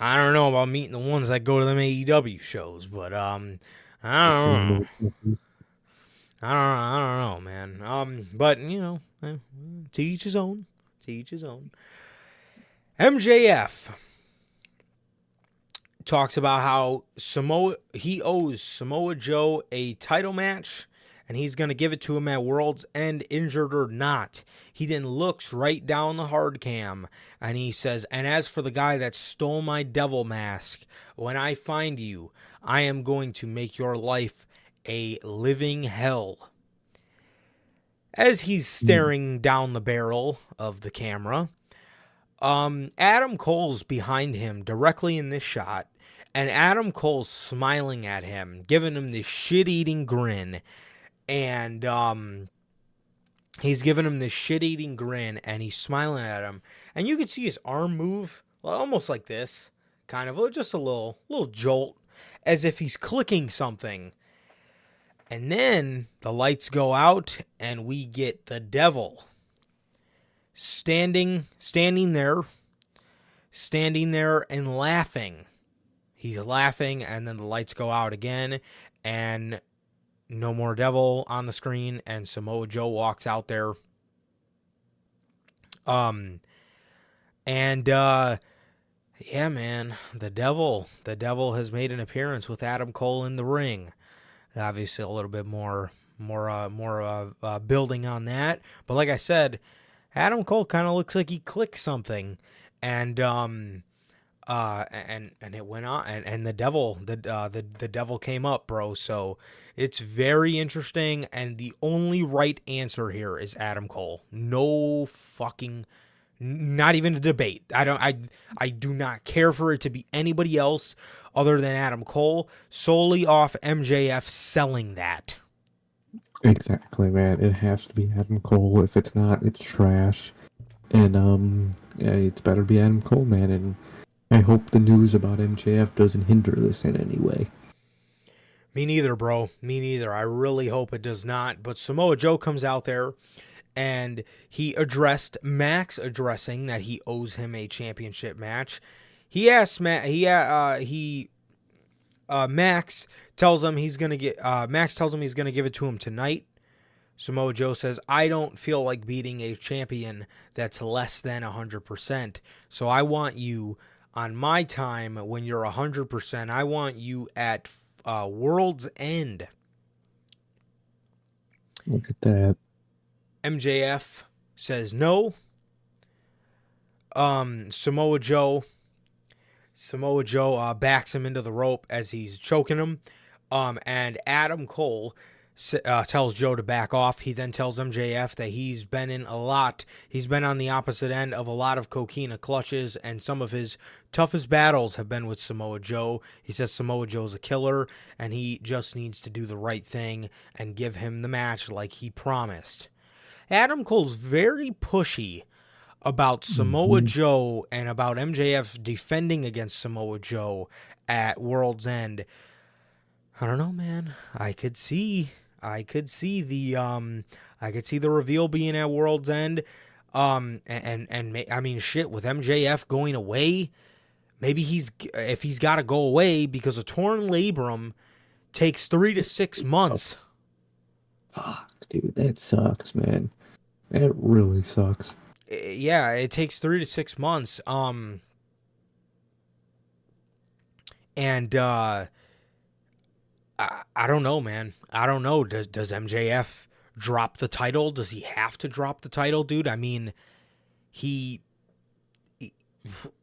I don't know about meeting the ones that go to them AEW shows, but um I don't know. I don't I don't know, man. Um but you know, eh, to each his own. To each his own. MJF talks about how Samoa he owes Samoa Joe a title match and he's going to give it to him at World's End injured or not. He then looks right down the hard cam and he says, "And as for the guy that stole my devil mask, when I find you, I am going to make your life a living hell." As he's staring down the barrel of the camera, um, Adam Cole's behind him directly in this shot, and Adam Cole's smiling at him, giving him this shit-eating grin, and um, he's giving him this shit-eating grin, and he's smiling at him, and you can see his arm move, almost like this, kind of, just a little, little jolt, as if he's clicking something. And then the lights go out, and we get the devil standing standing there standing there and laughing he's laughing and then the lights go out again and no more devil on the screen and Samoa Joe walks out there. Um and uh yeah man the devil the devil has made an appearance with Adam Cole in the ring. Obviously a little bit more more uh more uh, uh building on that. But like I said Adam Cole kind of looks like he clicked something, and um, uh, and and it went on, and, and the devil, the uh, the the devil came up, bro. So it's very interesting, and the only right answer here is Adam Cole. No fucking, not even a debate. I don't, I I do not care for it to be anybody else other than Adam Cole, solely off MJF selling that. Exactly, man. It has to be Adam Cole. If it's not, it's trash. And um, yeah, it's better be Adam Cole, man. And I hope the news about MJF doesn't hinder this in any way. Me neither, bro. Me neither. I really hope it does not. But Samoa Joe comes out there and he addressed Max addressing that he owes him a championship match. He asked Matt he uh he uh Max tells him he's going to get uh Max tells him he's going to give it to him tonight. Samoa Joe says, I don't feel like beating a champion that's less than 100%. So I want you on my time when you're 100%. I want you at uh, World's End. Look at that. MJF says no. Um, Samoa Joe. Samoa Joe uh, backs him into the rope as he's choking him. Um, and Adam Cole uh, tells Joe to back off. He then tells MJF that he's been in a lot. He's been on the opposite end of a lot of coquina clutches, and some of his toughest battles have been with Samoa Joe. He says Samoa Joe's a killer, and he just needs to do the right thing and give him the match like he promised. Adam Cole's very pushy about Samoa mm-hmm. Joe and about MJF defending against Samoa Joe at World's End. I don't know, man. I could see I could see the um I could see the reveal being at World's End. Um and and, and I mean shit with MJF going away, maybe he's if he's got to go away because a torn labrum takes 3 to 6 months. Fuck, dude, that sucks, man. That really sucks. Yeah, it takes 3 to 6 months. Um and uh I, I don't know, man. I don't know. Does does MJF drop the title? Does he have to drop the title, dude? I mean, he, he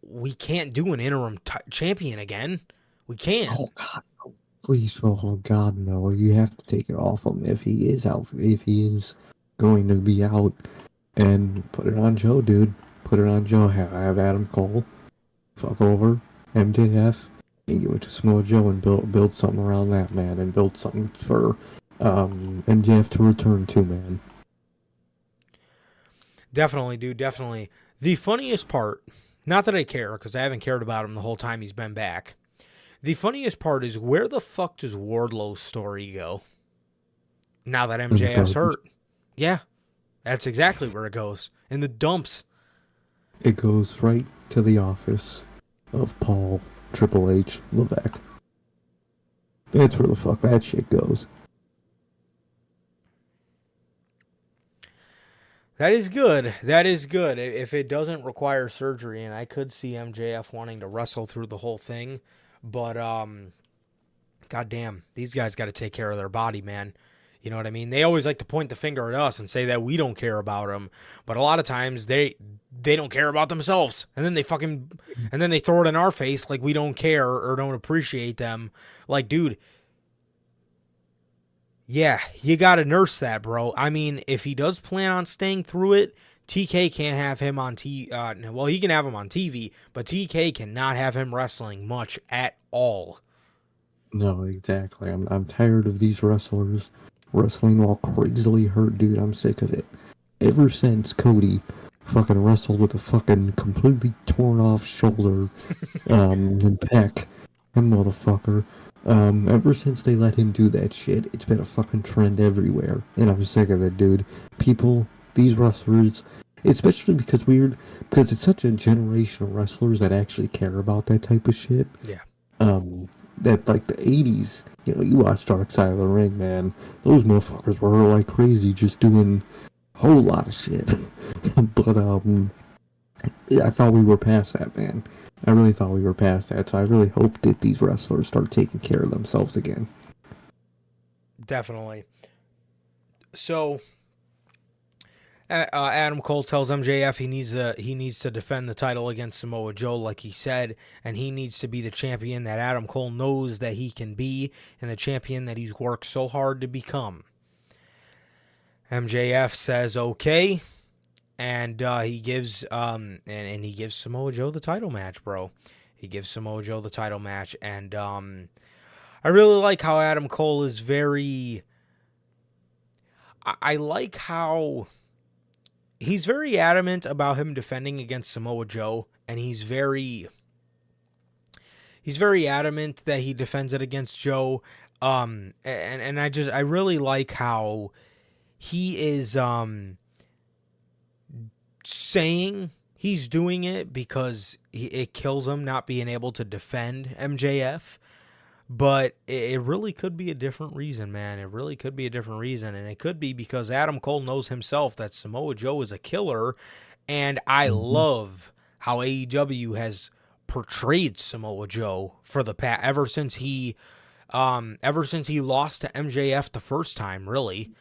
we can't do an interim t- champion again. We can't. Oh God, please, oh God, no! You have to take it off him if he is out. If he is going to be out, and put it on Joe, dude. Put it on Joe. Have, have Adam Cole fuck over MJF and give it to Samoa Joe and build build something around that man and build something for um, MJF to return to, man. Definitely, dude. Definitely. The funniest part, not that I care because I haven't cared about him the whole time he's been back. The funniest part is where the fuck does Wardlow's story go? Now that MJF's hurt. Yeah, that's exactly where it goes. In the dumps. It goes right to the office of Paul Triple H Levesque. That's where the fuck that shit goes. That is good. That is good. If it doesn't require surgery, and I could see MJF wanting to wrestle through the whole thing, but um, goddamn, these guys got to take care of their body, man. You know what I mean? They always like to point the finger at us and say that we don't care about them, but a lot of times they they don't care about themselves, and then they fucking and then they throw it in our face like we don't care or don't appreciate them. Like, dude, yeah, you got to nurse that, bro. I mean, if he does plan on staying through it, TK can't have him on T. Uh, well, he can have him on TV, but TK cannot have him wrestling much at all. No, exactly. I'm I'm tired of these wrestlers wrestling while crazily hurt, dude. I'm sick of it. Ever since Cody fucking wrestled with a fucking completely torn off shoulder um, and pec, and motherfucker. Um, ever since they let him do that shit, it's been a fucking trend everywhere, and I'm sick of it, dude. People, these wrestlers, especially because weird, because it's such a generation of wrestlers that actually care about that type of shit. Yeah. That like the '80s you know, you watch Dark Side of the Ring, man. Those motherfuckers were like crazy, just doing a whole lot of shit. but um, I thought we were past that, man. I really thought we were past that. So I really hope that these wrestlers start taking care of themselves again. Definitely. So uh, Adam Cole tells MJF he needs to he needs to defend the title against Samoa Joe, like he said, and he needs to be the champion that Adam Cole knows that he can be, and the champion that he's worked so hard to become. MJF says okay, and uh, he gives um and, and he gives Samoa Joe the title match, bro. He gives Samoa Joe the title match, and um, I really like how Adam Cole is very. I, I like how he's very adamant about him defending against Samoa Joe, and he's very he's very adamant that he defends it against Joe. Um, and and I just I really like how he is um saying he's doing it because it kills him not being able to defend MJF but it really could be a different reason, man. It really could be a different reason. And it could be because Adam Cole knows himself that Samoa Joe is a killer. And I mm-hmm. love how AEW has portrayed Samoa Joe for the past ever since he um ever since he lost to MJF the first time, really.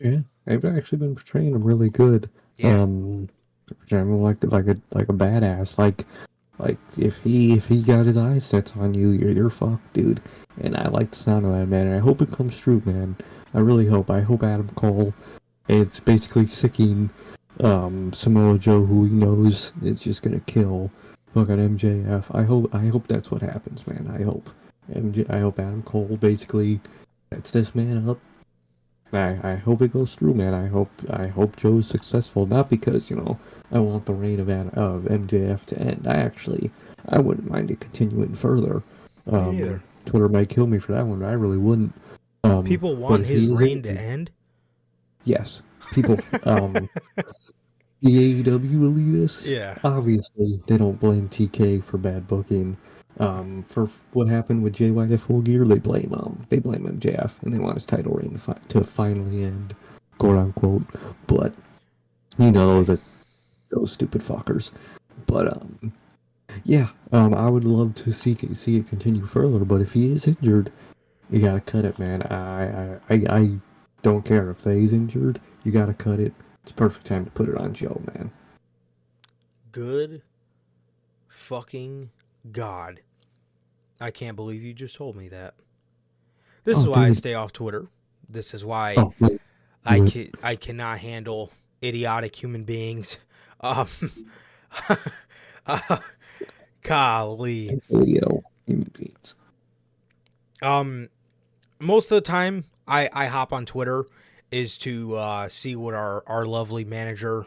Yeah, they've actually been portraying him really good. Yeah. Um like like a like a badass. Like like if he if he got his eyes set on you, you're you're fucked, dude. and I like the sound of that, man. And I hope it comes true, man. I really hope. I hope Adam Cole. It's basically sicking um, Samoa Joe, who he knows is just gonna kill fucking MJF. I hope. I hope that's what happens, man. I hope. MJ, I hope Adam Cole basically sets this man up. I, I hope it goes through, man. I hope I hope Joe's successful. Not because you know I want the reign of of MJF to end. I actually I wouldn't mind it continuing further. Um. Twitter might kill me for that one, but I really wouldn't. Um, People want his reign to end. Yes, people. Um, the AEW elitists. Yeah. Obviously, they don't blame TK for bad booking. Um, for what happened with Jay White at Full Gear, they blame um, they blame MJF, and they want his title reign to, fi- to finally end, quote unquote. But you know those those stupid fuckers. But um, yeah, um, I would love to see see it continue further. But if he is injured, you gotta cut it, man. I I I, I don't care if they's injured. You gotta cut it. It's perfect time to put it on Joe, man. Good fucking God. I can't believe you just told me that. This is Oh, why I stay off Twitter. This is why Oh, I can I cannot handle idiotic human beings. Um, uh, golly. Human beings. Um, most of the time, I I hop on Twitter is to uh, see what our our lovely manager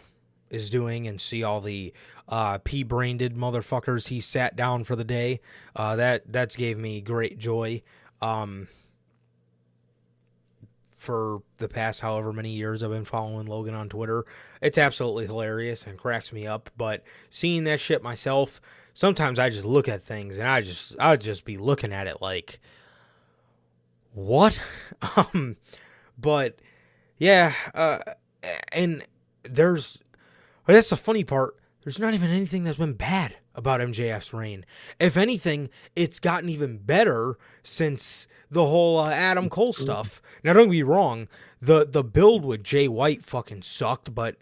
is doing and see all the uh, p-brained motherfuckers he sat down for the day. Uh, that that's gave me great joy. Um, for the past however many years I've been following Logan on Twitter, it's absolutely hilarious and cracks me up. But seeing that shit myself, sometimes I just look at things and I just I'd just be looking at it like what um but yeah uh and there's well, that's the funny part. There's not even anything that's been bad about MJF's reign. If anything it's gotten even better since the whole uh, Adam Cole stuff. Now don't be wrong the the build with Jay White fucking sucked but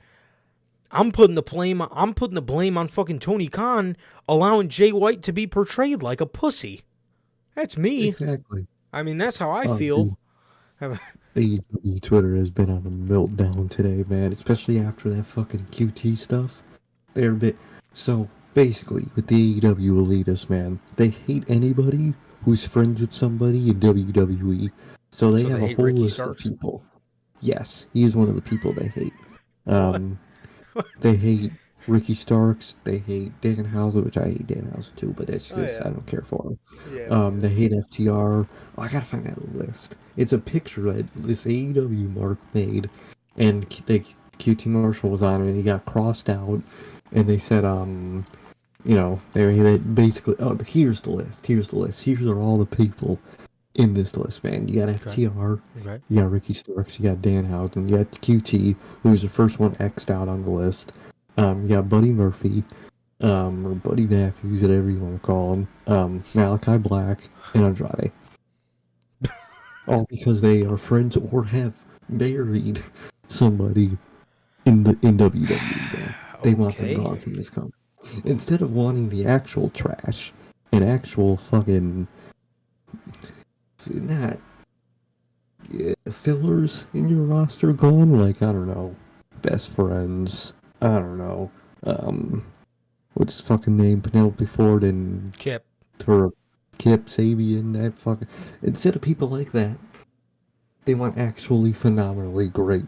I'm putting the blame I'm putting the blame on fucking Tony Khan allowing Jay White to be portrayed like a pussy. That's me. Exactly. I mean, that's how I Oh, feel. AEW Twitter has been on a meltdown today, man. Especially after that fucking QT stuff. They're a bit so basically with the AEW elitists, man. They hate anybody who's friends with somebody in WWE. So they So they have a whole Ricky list Starks? of people. Yes, he's one of the people they hate. Um, they hate Ricky Starks. They hate Dan Danhausen, which I hate Dan Danhausen too, but that's just Oh, yeah. I don't care for him. Yeah. Um, they hate FTR. Oh, I gotta find that list. It's a picture that this AEW Mark made, and Q- they, QT Marshall was on it, and he got crossed out, and they said, um, you know, they, they basically, oh, here's the list. Here's the list. here's are all the people in this list, man. You got Okay. FTR, okay. you got Ricky Starks, you got Dan Danhausen, you got QT, who was the first one X'd out on the list. Um, you got Buddy Murphy, um, or Buddy Matthews, whatever you want to call him. Um, Malachi Black and Andrade. All because they are friends or have married somebody in the in WWE. They want Okay. them gone from this company. Instead of wanting the actual trash and actual fucking not yeah, fillers in your roster gone, like I don't know, best friends. I don't know. Um, what's his fucking name? Penelope Ford and Kip. her Kip Sabian. That fucking instead of people like that, they want actually phenomenally great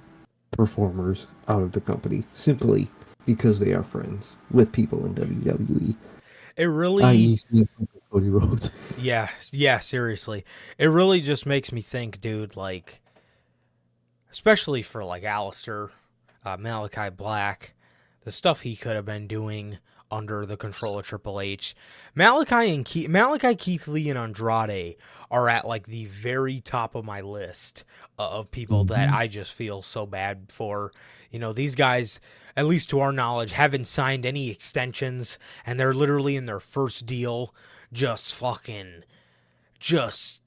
performers out of the company simply because they are friends with people in WWE, It really, i.e., CM Punk and Cody Rhodes. yeah, yeah. Seriously, it really just makes me think, dude. Like, especially for like Aleister, uh, Malachi Black, the stuff he could have been doing under the control of Triple H. Malachi and Keith, Malachi, Keith Lee, and Andrade are at like the very top of my list uh, of people that I just feel so bad for. You know, these guys, at least to our knowledge, haven't signed any extensions, and they're literally in their first deal, just fucking, just.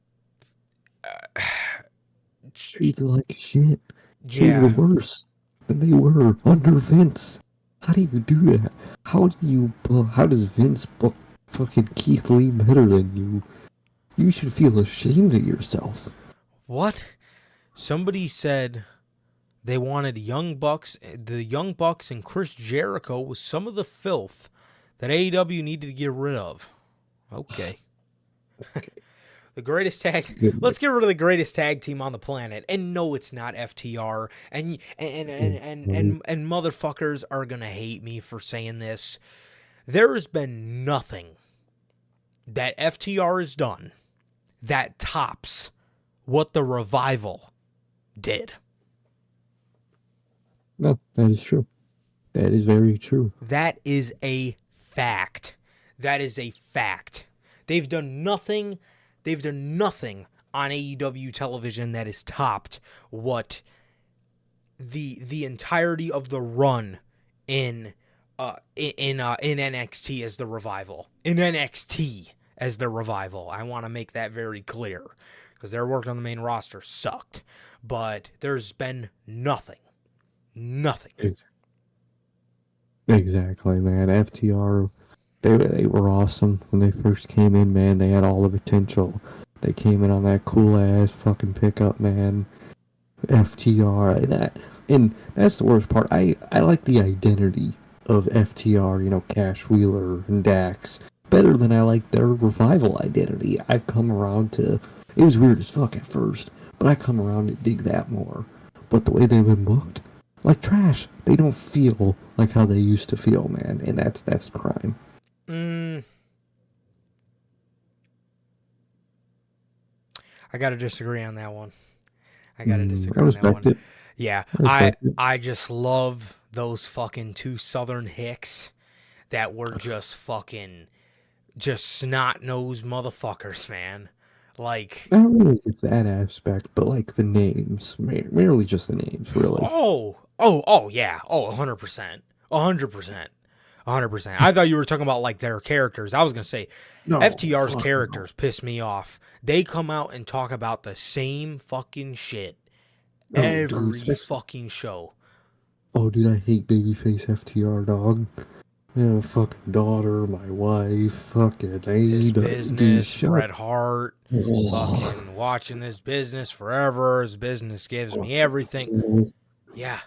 treated like shit. They Yeah. were worse than they were under Vince. How do you do that? How do you? bu- How does Vince book fucking Keith Lee better than you? You should feel ashamed of yourself. What? Somebody said they wanted Young Bucks, the Young Bucks and Chris Jericho was some of the filth that AEW needed to get rid of. Okay. Okay. The greatest tag. Let's get rid of the greatest tag team on the planet. And no, it's not FTR. And and and and and, and motherfuckers are gonna hate me for saying this. There has been nothing that FTR has done that tops what the revival did. No, that is true. That is very true. That is a fact. That is a fact. They've done nothing. They've done nothing on AEW television that has topped what the the entirety of the run in uh in uh, in NXT as the revival. In NXT as the revival. I want to make that very clear because their work on the main roster sucked. But there's been nothing. Nothing. Exactly, man. FTR, they they were awesome when they first came in, man. They had all the potential. They came in on that cool ass fucking pickup, man. FTR, that and that's the worst part. I I like the identity of FTR. You know, Cash Wheeler and Dax better than I like their revival identity. I've come around to. It was weird as fuck at first, but I come around to dig that more. But the way they've been booked, like trash. They don't feel like how they used to feel, man, and that's that's crime. Mm. I got to disagree on that one. I got to Mm, disagree on that one. it. Yeah, I I. I just love those fucking two Southern hicks that were just fucking just snot nosed motherfuckers, man. Like, Not really that aspect, but like the names, mer- merely just the names, really. oh, oh, oh, yeah, oh, hundred percent, hundred percent, hundred percent. I thought you were talking about like their characters. I was gonna say No, FTR's no. characters piss me off. They come out and talk about the same fucking shit No, every fucking show. Oh, dude, I hate babyface FTR, dog. Yeah, fucking daughter, my wife, fucking aid, dude, business, shut Bret Hart, up. fucking watching this business forever. His business gives me everything. Yeah,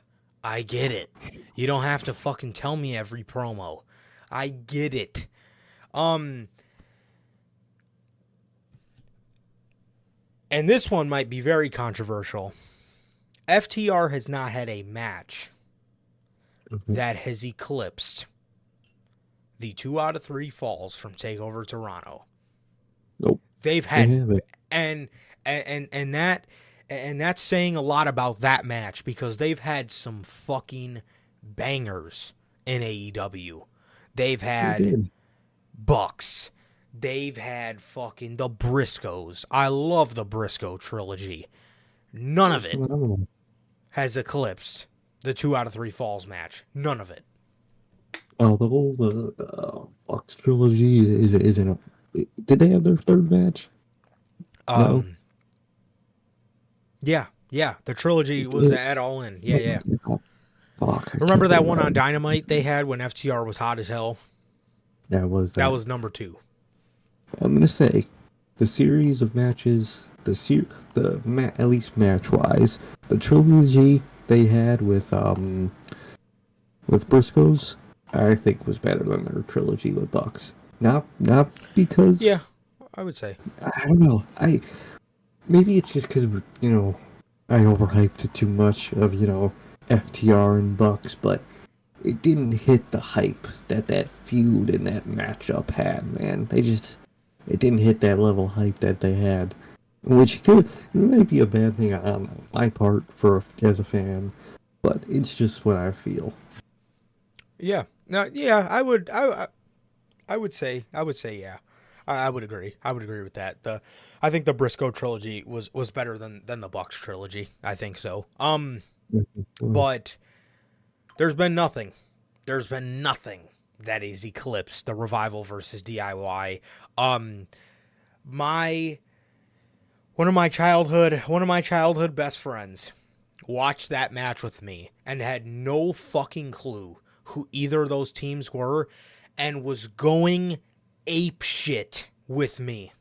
I get it. You don't have to fucking tell me every promo. I get it. Um And this one might be very controversial. FTR has not had a match Mhm. that has eclipsed the 2 out of 3 falls from Takeover Toronto. Nope. They've had haven't. and and and, and that and that's saying a lot about that match because they've had some fucking bangers in AEW. They've had. Bucks. They've had fucking the Briscoes. I love the Briscoe trilogy. None of it has eclipsed the two out of three falls match. None of it. Although the uh, Fox trilogy is isn't a. Did they have their third match? No. Um, Yeah, yeah. The trilogy was at all in. Yeah, yeah. Fuck. Remember that one on Dynamite they had when FTR was hot as hell? That was That was number two. I'm gonna say the series of matches, the ser- the ma- at least match wise, the trilogy they had with um with Briscoes, I think was better than their trilogy with Bucks. Not not because Yeah, I would say. I don't know. I maybe it's just because you know I overhyped it too much of you know FTR and Bucks, but it didn't hit the hype that that feud and that matchup had. Man, they just it didn't hit that level hype that they had, which could might be a bad thing on my part for as a fan, but it's just what I feel. Yeah. No, yeah, I would I I, I would say I would say yeah. I, I would agree. I would agree with that. The I think the Briscoe trilogy was was better than than the Bucks trilogy. I think so. Um but there's been nothing. There's been nothing that is eclipsed the revival versus DIY. Um my one of my childhood one of my childhood best friends watched that match with me and had no fucking clue who either of those teams were and was going ape shit with me.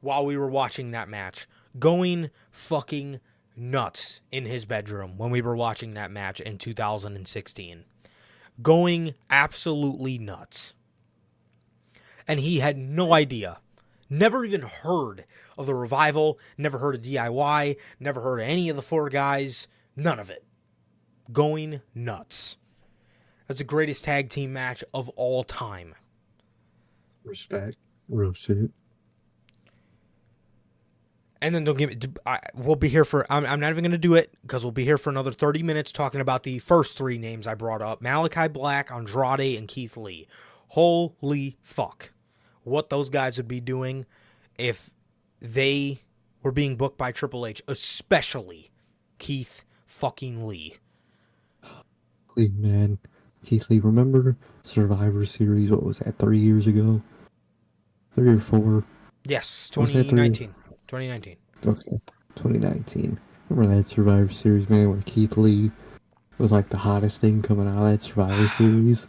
While we were watching that match, going fucking nuts in his bedroom when we were watching that match in 2016. Going absolutely nuts. And he had no idea. Never even heard of the revival, never heard of DIY, never heard of any of the four guys, none of it. Going nuts. That's the greatest tag team match of all time. Respect. Real shit. And then don't give me. I, we'll be here for. I'm, I'm not even going to do it because we'll be here for another 30 minutes talking about the first three names I brought up Malachi Black, Andrade, and Keith Lee. Holy fuck. What those guys would be doing if they were being booked by Triple H, especially Keith fucking Lee. Lee, man. Keith Lee, remember Survivor Series? What was that, three years ago? Three or four? Yes, Was that three- 2019. 2019. Okay. 2019. Remember that Survivor Series, man, when Keith Lee was like the hottest thing coming out of that Survivor Series?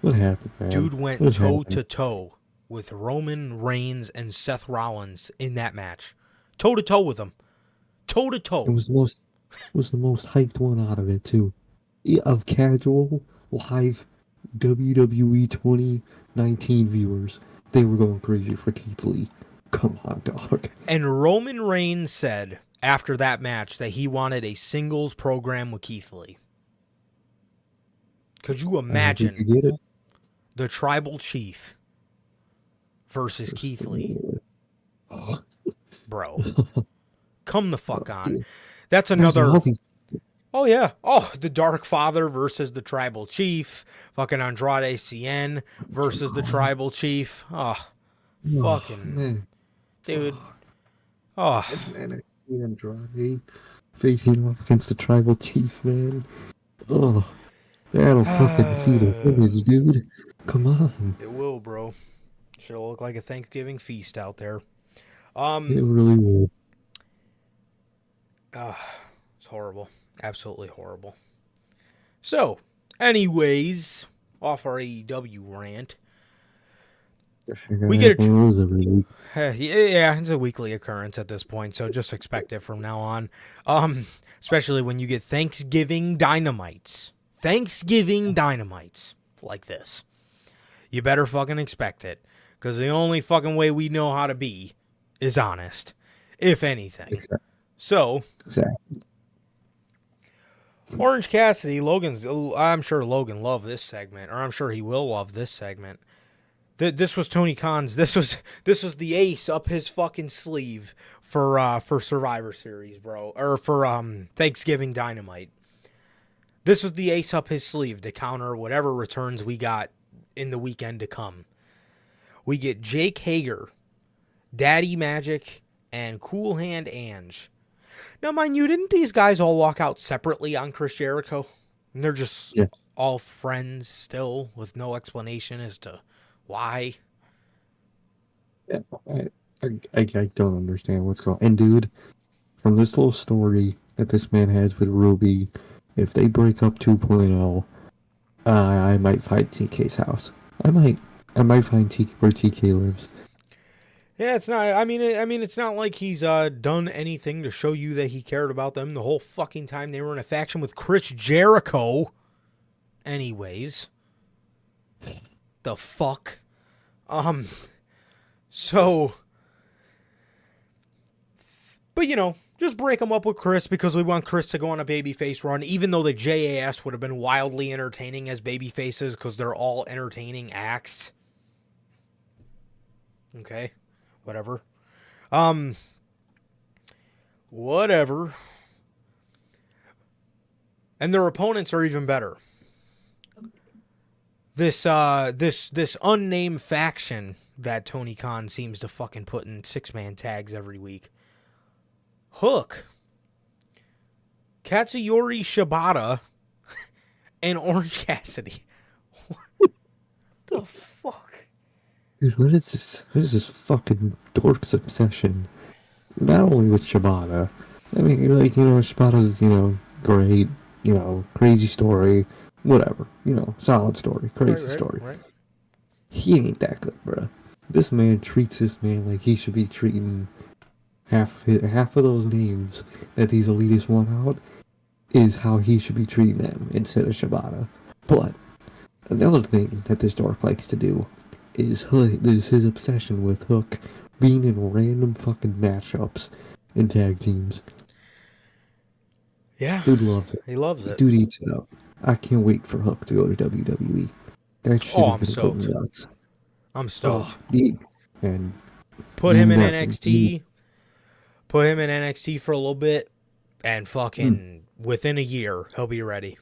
What happened, man? Dude went What toe happened? to toe with Roman Reigns and Seth Rollins in that match. Toe to toe with them. Toe to toe. It was the most it was the most hyped one out of it too. Of casual live WWE 2019 viewers, they were going crazy for Keith Lee. Come on, dog. And Roman Reigns said after that match that he wanted a singles program with Keith Lee. Could you I don't think imagine you the tribal chief versus Keith Lee? Bro. Come the fuck on. That's another all these- Oh yeah. Oh, the Dark Father versus the Tribal Chief. Fucking Andrade Cien versus the Tribal Chief. Oh, oh, fucking man, dude. Oh, man, Andrade facing off against the tribal chief, man. Oh, that'll fucking defeat a village, dude. Come on, it will, bro. Should look like a Thanksgiving feast out there. Um. it really will. ah, it's horrible. Absolutely horrible. So, anyways, off our AEW rant. We get a tr- One of those every week. Eh, yeah, it's a weekly occurrence at this point, so just expect it from now on. Um, especially when you get Thanksgiving dynamites, Thanksgiving dynamites like this. You better fucking expect it, because the only fucking way we know how to be is honest, if anything. So, exactly. Orange Cassidy, Logan's. I'm sure Logan loved this segment, or I'm sure he will love this segment. Th- This was Tony Khan's. This was this was the ace up his fucking sleeve for uh for Survivor Series, bro, or for um Thanksgiving Dynamite. This was the ace up his sleeve to counter whatever returns we got in the weekend to come. We get Jake Hager, Daddy Magic, and Cool Hand Ange. Now, mind you, didn't these guys all walk out separately on Chris Jericho? And they're just Yes. all friends still with no explanation as to why. Yeah, I, I, I don't understand what's going on. And dude, from this little story that this man has with Ruby, if they break up 2.0, uh, I might find TK's house. I might. I might find T- where TK lives. Yeah, it's not. I mean, I mean, it's not like he's uh, done anything to show you that he cared about them the whole fucking time they were in a faction with Chris Jericho. Anyways, the fuck, um, so, but you know, just break them up with Chris because we want Chris to go on a babyface run, even though the JAS would have been wildly entertaining as babyfaces because they're all entertaining acts. Okay whatever. Um whatever. And their opponents are even better. This uh this this unnamed faction that Tony Khan seems to fucking put in six-man tags every week. Hook. Katsuyori Shibata and Orange Cassidy. what the fuck? Dude, what is this? What is this fucking dork's obsession? Not only with Shibata. I mean, like, you know, Shibata's, you know, great, you know, crazy story, whatever. You know, solid story, crazy Right, right, story. right. He ain't that good, bro. this man treats this man like he should be treating half of his, half of those names that these elitists want out is how he should be treating them instead of Shibata. But another thing that this dork likes to do is Hook is his obsession with Hook being in random fucking matchups in tag teams. Yeah, Dude loves it. he loves it. Dude eats it up. I can't wait for Hook to go to WWE. That shit Oh, I'm is gonna put me stoked. I'm stoked. Oh, and Put him in NXT. Put him in NXT for a little bit, and fucking hmm. within a year he'll be ready.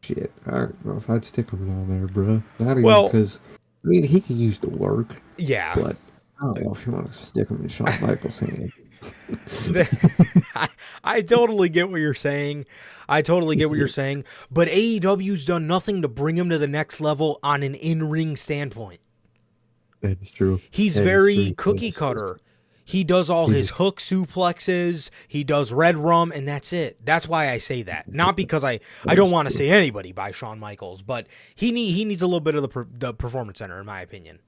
Shit, I don't know if I'd stick him down there, bro. Not even Well- because I mean he could use the work, Yeah, but I don't know if you want to stick him in Shawn Michaels' hand. I, I totally get what you're saying. I totally get what you're saying. But AEW's done nothing to bring him to the next level on an in-ring standpoint. That is true. He's That very true. cookie cutter. He does all his hook suplexes. He does red rum, and that's it. That's why I say that. Not because I I don't want to say anybody by Shawn Michaels, but he need he needs a little bit of the per, the performance center, in my opinion.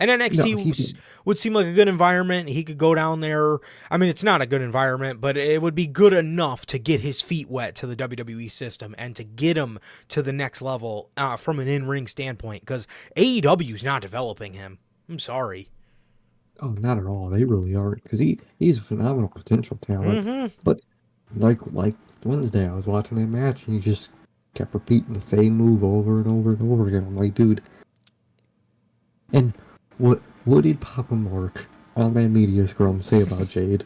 And NXT No, was- would seem like a good environment. He could go down there. I mean, it's not a good environment, but it would be good enough to get his feet wet to the WWE system and to get him to the next level uh, from an in ring standpoint. Because AEW's not developing him. I'm sorry. Oh, not at all. They really aren't because he he's a phenomenal potential talent. Mhm. But like like Wednesday, I was watching that match and he just kept repeating the same move over and over and over again. I'm like, dude. And what what did Papa Mark on that media scrum say about Jade?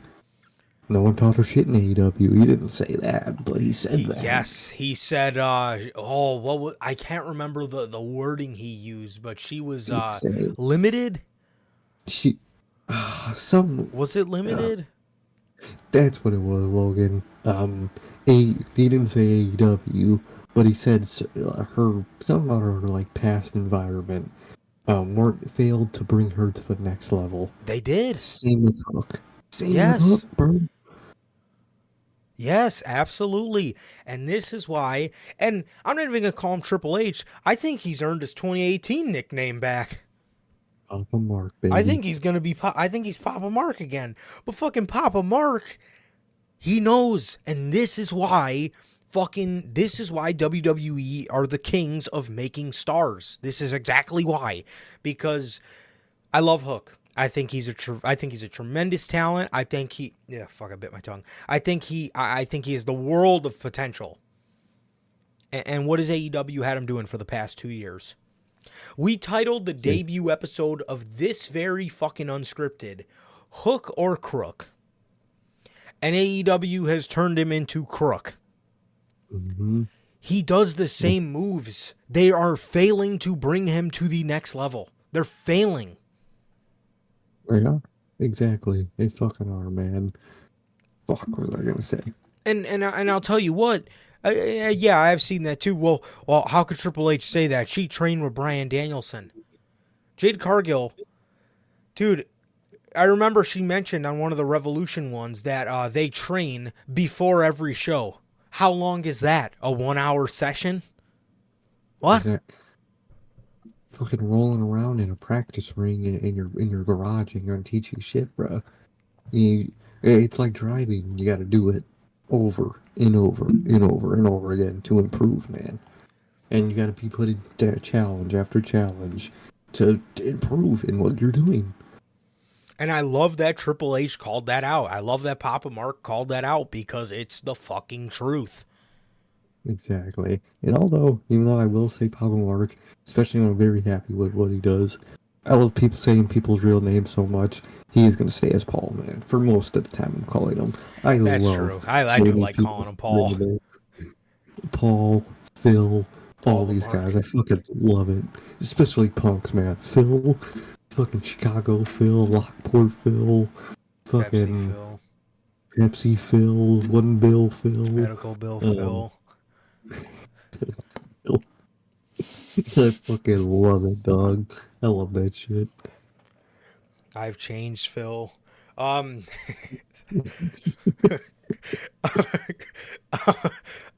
No one taught her shit in AEW. He didn't say that, but he said that. yes, he said. Uh, oh, what was, I can't remember the the wording he used, but she was uh, limited. she uh, some Was it limited? That's what it was, Logan. Um, a he didn't say AEW, but he said uh, her some about her like past environment um weren't failed to bring her to the next level. They did. Same with Hook. Same Yes. with Hook, bro. Yes, absolutely. And this is why. And I'm not even gonna call him Triple H. I think he's earned his 2018 nickname back. Papa Mark, baby. I think he's gonna be. I think he's Papa Mark again. But fucking Papa Mark, he knows, and this is why. Fucking, this is why WWE are the kings of making stars. This is exactly why, because I love Hook. I think he's a. Tr- I think he's a tremendous talent. I think he. Yeah, fuck. I bit my tongue. I think he. I, I think he is the world of potential. And, and what has AEW had him doing for the past two years? We titled the debut episode of this very fucking unscripted Hook or Crook. And AEW has turned him into Crook. Mhm. He does the same moves. They are failing to bring him to the next level. They're failing. Yeah, exactly. They fucking are, man. Fuck, what was I gonna say? And and and I'll tell you what. Uh, uh, yeah, I've seen that too. Well, well, how could Triple H say that? She trained with Bryan Danielson. Jade Cargill, dude. I remember she mentioned on one of the Revolution ones that uh, they train before every show. How long is that? A one-hour session? What? Fucking rolling around in a practice ring in, in your in your garage and you're teaching shit, bro. You, it's like driving. You got to do it over and over and over and over again to improve, man. And you got to be put into challenge after challenge to, to improve in what you're doing. And I love that Triple H called that out. I love that Papa Mark called that out because it's the fucking truth. Exactly. And although, even though I will say Papa Mark, especially when I'm very happy with what he does, I love people saying people's real names so much. He is going to stay as Paul, man. For most of the time, I'm calling him. I That's love true. I, I do like calling him Paul. real. Paul, Phil, Paul all the these Mark. guys. I fucking love it. Especially punks, man. Phil, fucking Chicago Phil, Lockport Phil, fucking Pepsi Phil, Pepsi Phil, Phil, One Bill Phil. Medical Bill Um, Phil. I fucking love it, dog. I love that shit. I've changed Phil. Um,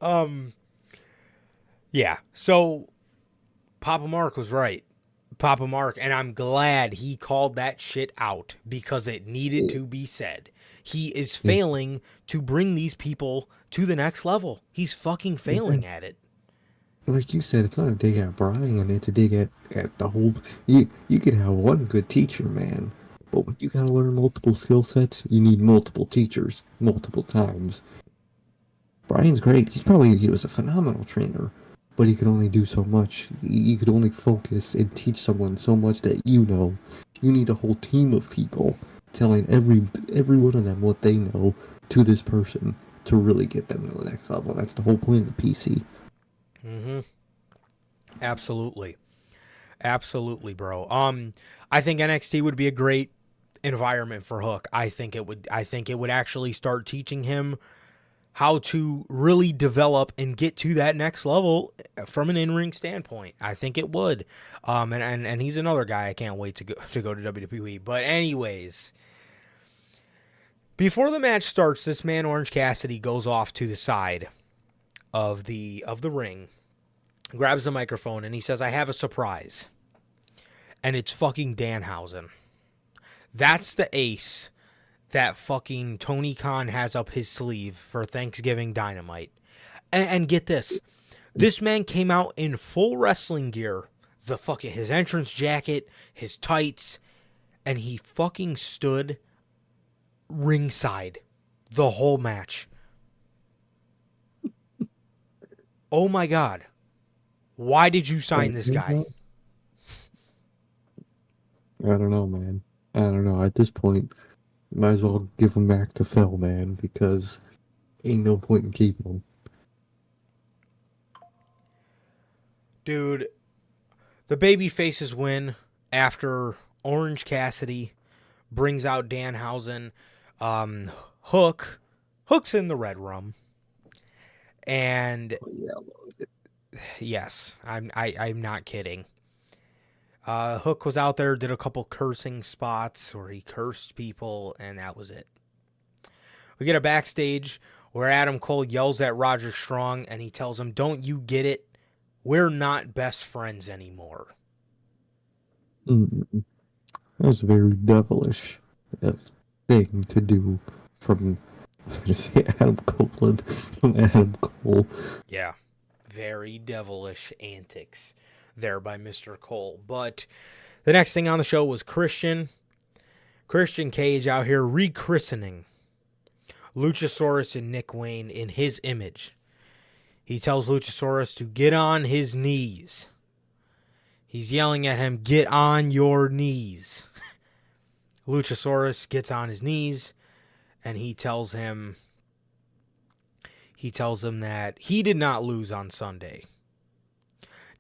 um, yeah. So Papa Mark was right. Papa Mark, and I'm glad he called that shit out because it needed to be said. He is failing to bring these people to the next level. He's fucking failing at it. Like you said, it's not a dig at Bryan. It's a dig at, at the whole. You you can have one good teacher, man, but when you gotta learn multiple skill sets, you need multiple teachers, multiple times. Bryan's great. He's probably he was a phenomenal trainer, but he could only do so much. You could only focus and teach someone so much that you know. You need a whole team of people telling every every one of them what they know to this person to really get them to the next level. That's the whole point of the PC. Mm-hmm. Absolutely. Absolutely, bro. Um, I think NXT would be a great environment for Hook. I think it would I think it would actually start teaching him how to really develop and get to that next level from an in-ring standpoint. I think it would. Um and, and, and he's another guy I can't wait to go to go to WWE. But anyways, before the match starts, this man Orange Cassidy goes off to the side of the of the ring, grabs the microphone, and he says, "I have a surprise," and it's fucking Danhausen. That's the ace that fucking Tony Khan has up his sleeve for Thanksgiving Dynamite. And, and get this, this man came out in full wrestling gear, the fucking his entrance jacket, his tights, and he fucking stood ringside the whole match. Oh my god. Why did you sign this guy? I don't know, man. I don't know. At this point, might as well give him back to Phil, man, because ain't no point in keeping him. Dude, the baby faces win after Orange Cassidy brings out Danhausen. Um, Hook, Hook's in the red room, and yes, I'm I, I'm not kidding. Uh, Hook was out there, did a couple cursing spots where he cursed people, and that was it. We get a backstage where Adam Cole yells at Roger Strong, and he tells him, "Don't you get it? We're not best friends anymore." Mm, that was a very devilish uh, thing to do from I was gonna say Adam Copeland from Adam Cole. Yeah, very devilish antics there by Mr. Cole. But the next thing on the show was Christian. Christian Cage out here rechristening Luchasaurus and Nick Wayne in his image. He tells Luchasaurus to get on his knees. He's yelling at him, Get on your knees. Luchasaurus gets on his knees and he tells him he tells him that he did not lose on Sunday.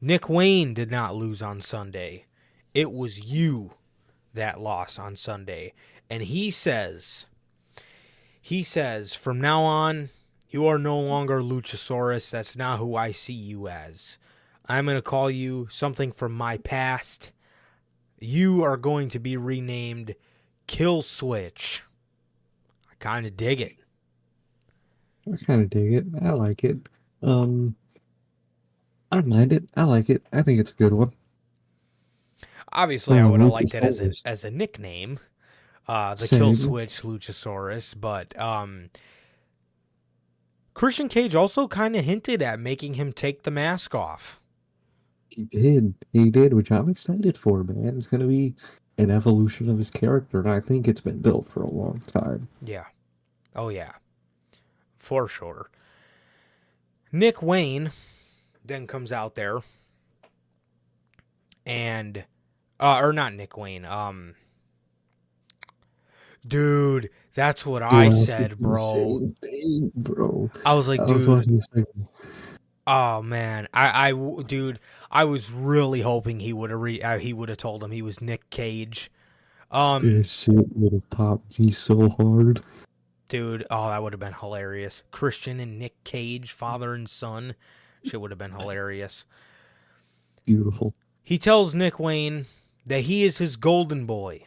Nick Wayne did not lose on Sunday. It was you that lost on Sunday. And he says he says from now on you are no longer Luchasaurus. That's not who I see you as. I'm going to call you something from my past. You are going to be renamed Kill Switch. I kind of dig it. I kind of dig it. I like it. Um, I don't mind it. I like it. I think it's a good one. Obviously, I Oh, would have liked that as a as a nickname, uh, the Kill Switch Luchasaurus. But um, Christian Cage also kind of hinted at making him take the mask off. He did. He did, which I'm excited for, man. It's gonna be an evolution of his character, and I think it's been built for a long time. Yeah. Oh yeah. For sure. Nick Wayne then comes out there and uh or not Nick Wayne, um Dude, that's what I Yeah, said, bro. thing, bro. I was like, I dude, thing. oh man, I, I, dude, I was really hoping he would have re- uh, he would have told him he was Nick Cage. Um, This shit would have popped me so hard. Dude, oh, that would have been hilarious. Christian and Nick Cage, father and son. Shit would have been hilarious. Beautiful. He tells Nick Wayne that he is his golden boy.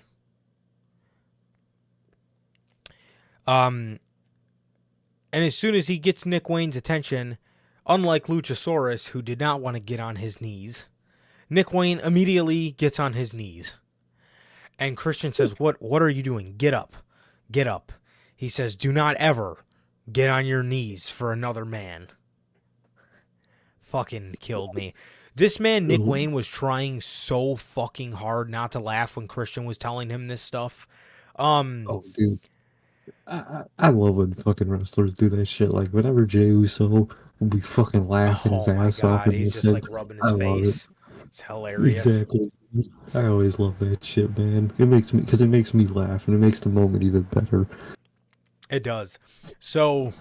Um, and as soon as he gets Nick Wayne's attention, unlike Luchasaurus, who did not want to get on his knees, Nick Wayne immediately gets on his knees. And Christian says, "What what are you doing? Get up. Get up." He says, "Do not ever get on your knees for another man." Fucking killed me. This man Nick. Wayne was trying so fucking hard not to laugh when Christian was telling him this stuff. Um Oh, dude. I, I, I love when fucking wrestlers do that shit. Like, whenever Jey Uso will be fucking laughing his oh my ass off. and he's he just said- like rubbing I his love it. face. It's hilarious. Exactly. I always love that shit, man. It makes me, because it makes me laugh and it makes the moment even better. It does. So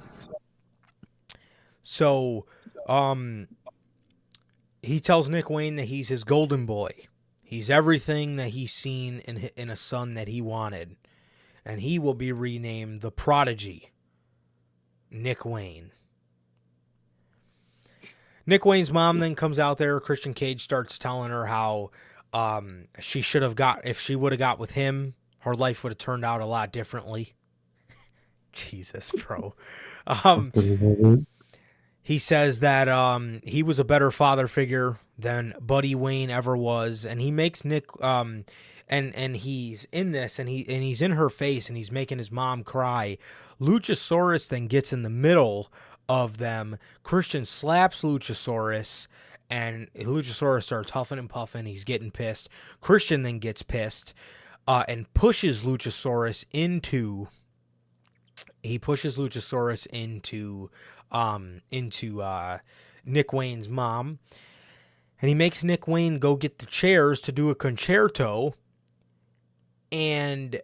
so um he tells Nick Wayne that he's his golden boy. He's everything that he's seen in in a son that he wanted. And he will be renamed the prodigy Nick Wayne. Nick Wayne's mom then comes out there. Christian Cage starts telling her how um, she should have got, if she would have got with him, her life would have turned out a lot differently. Jesus, bro. Um, he says that um, he was a better father figure than Buddy Wayne ever was, and he makes Nick um, and and he's in this, and he and he's in her face, and he's making his mom cry. Luchasaurus then gets in the middle of them. Christian slaps Luchasaurus, and Luchasaurus starts huffing and puffing. He's getting pissed. Christian then gets pissed uh, and pushes Luchasaurus into. He pushes Luchasaurus into um, into uh, Nick Wayne's mom, and he makes Nick Wayne go get the chairs to do a Con-Chair-To, and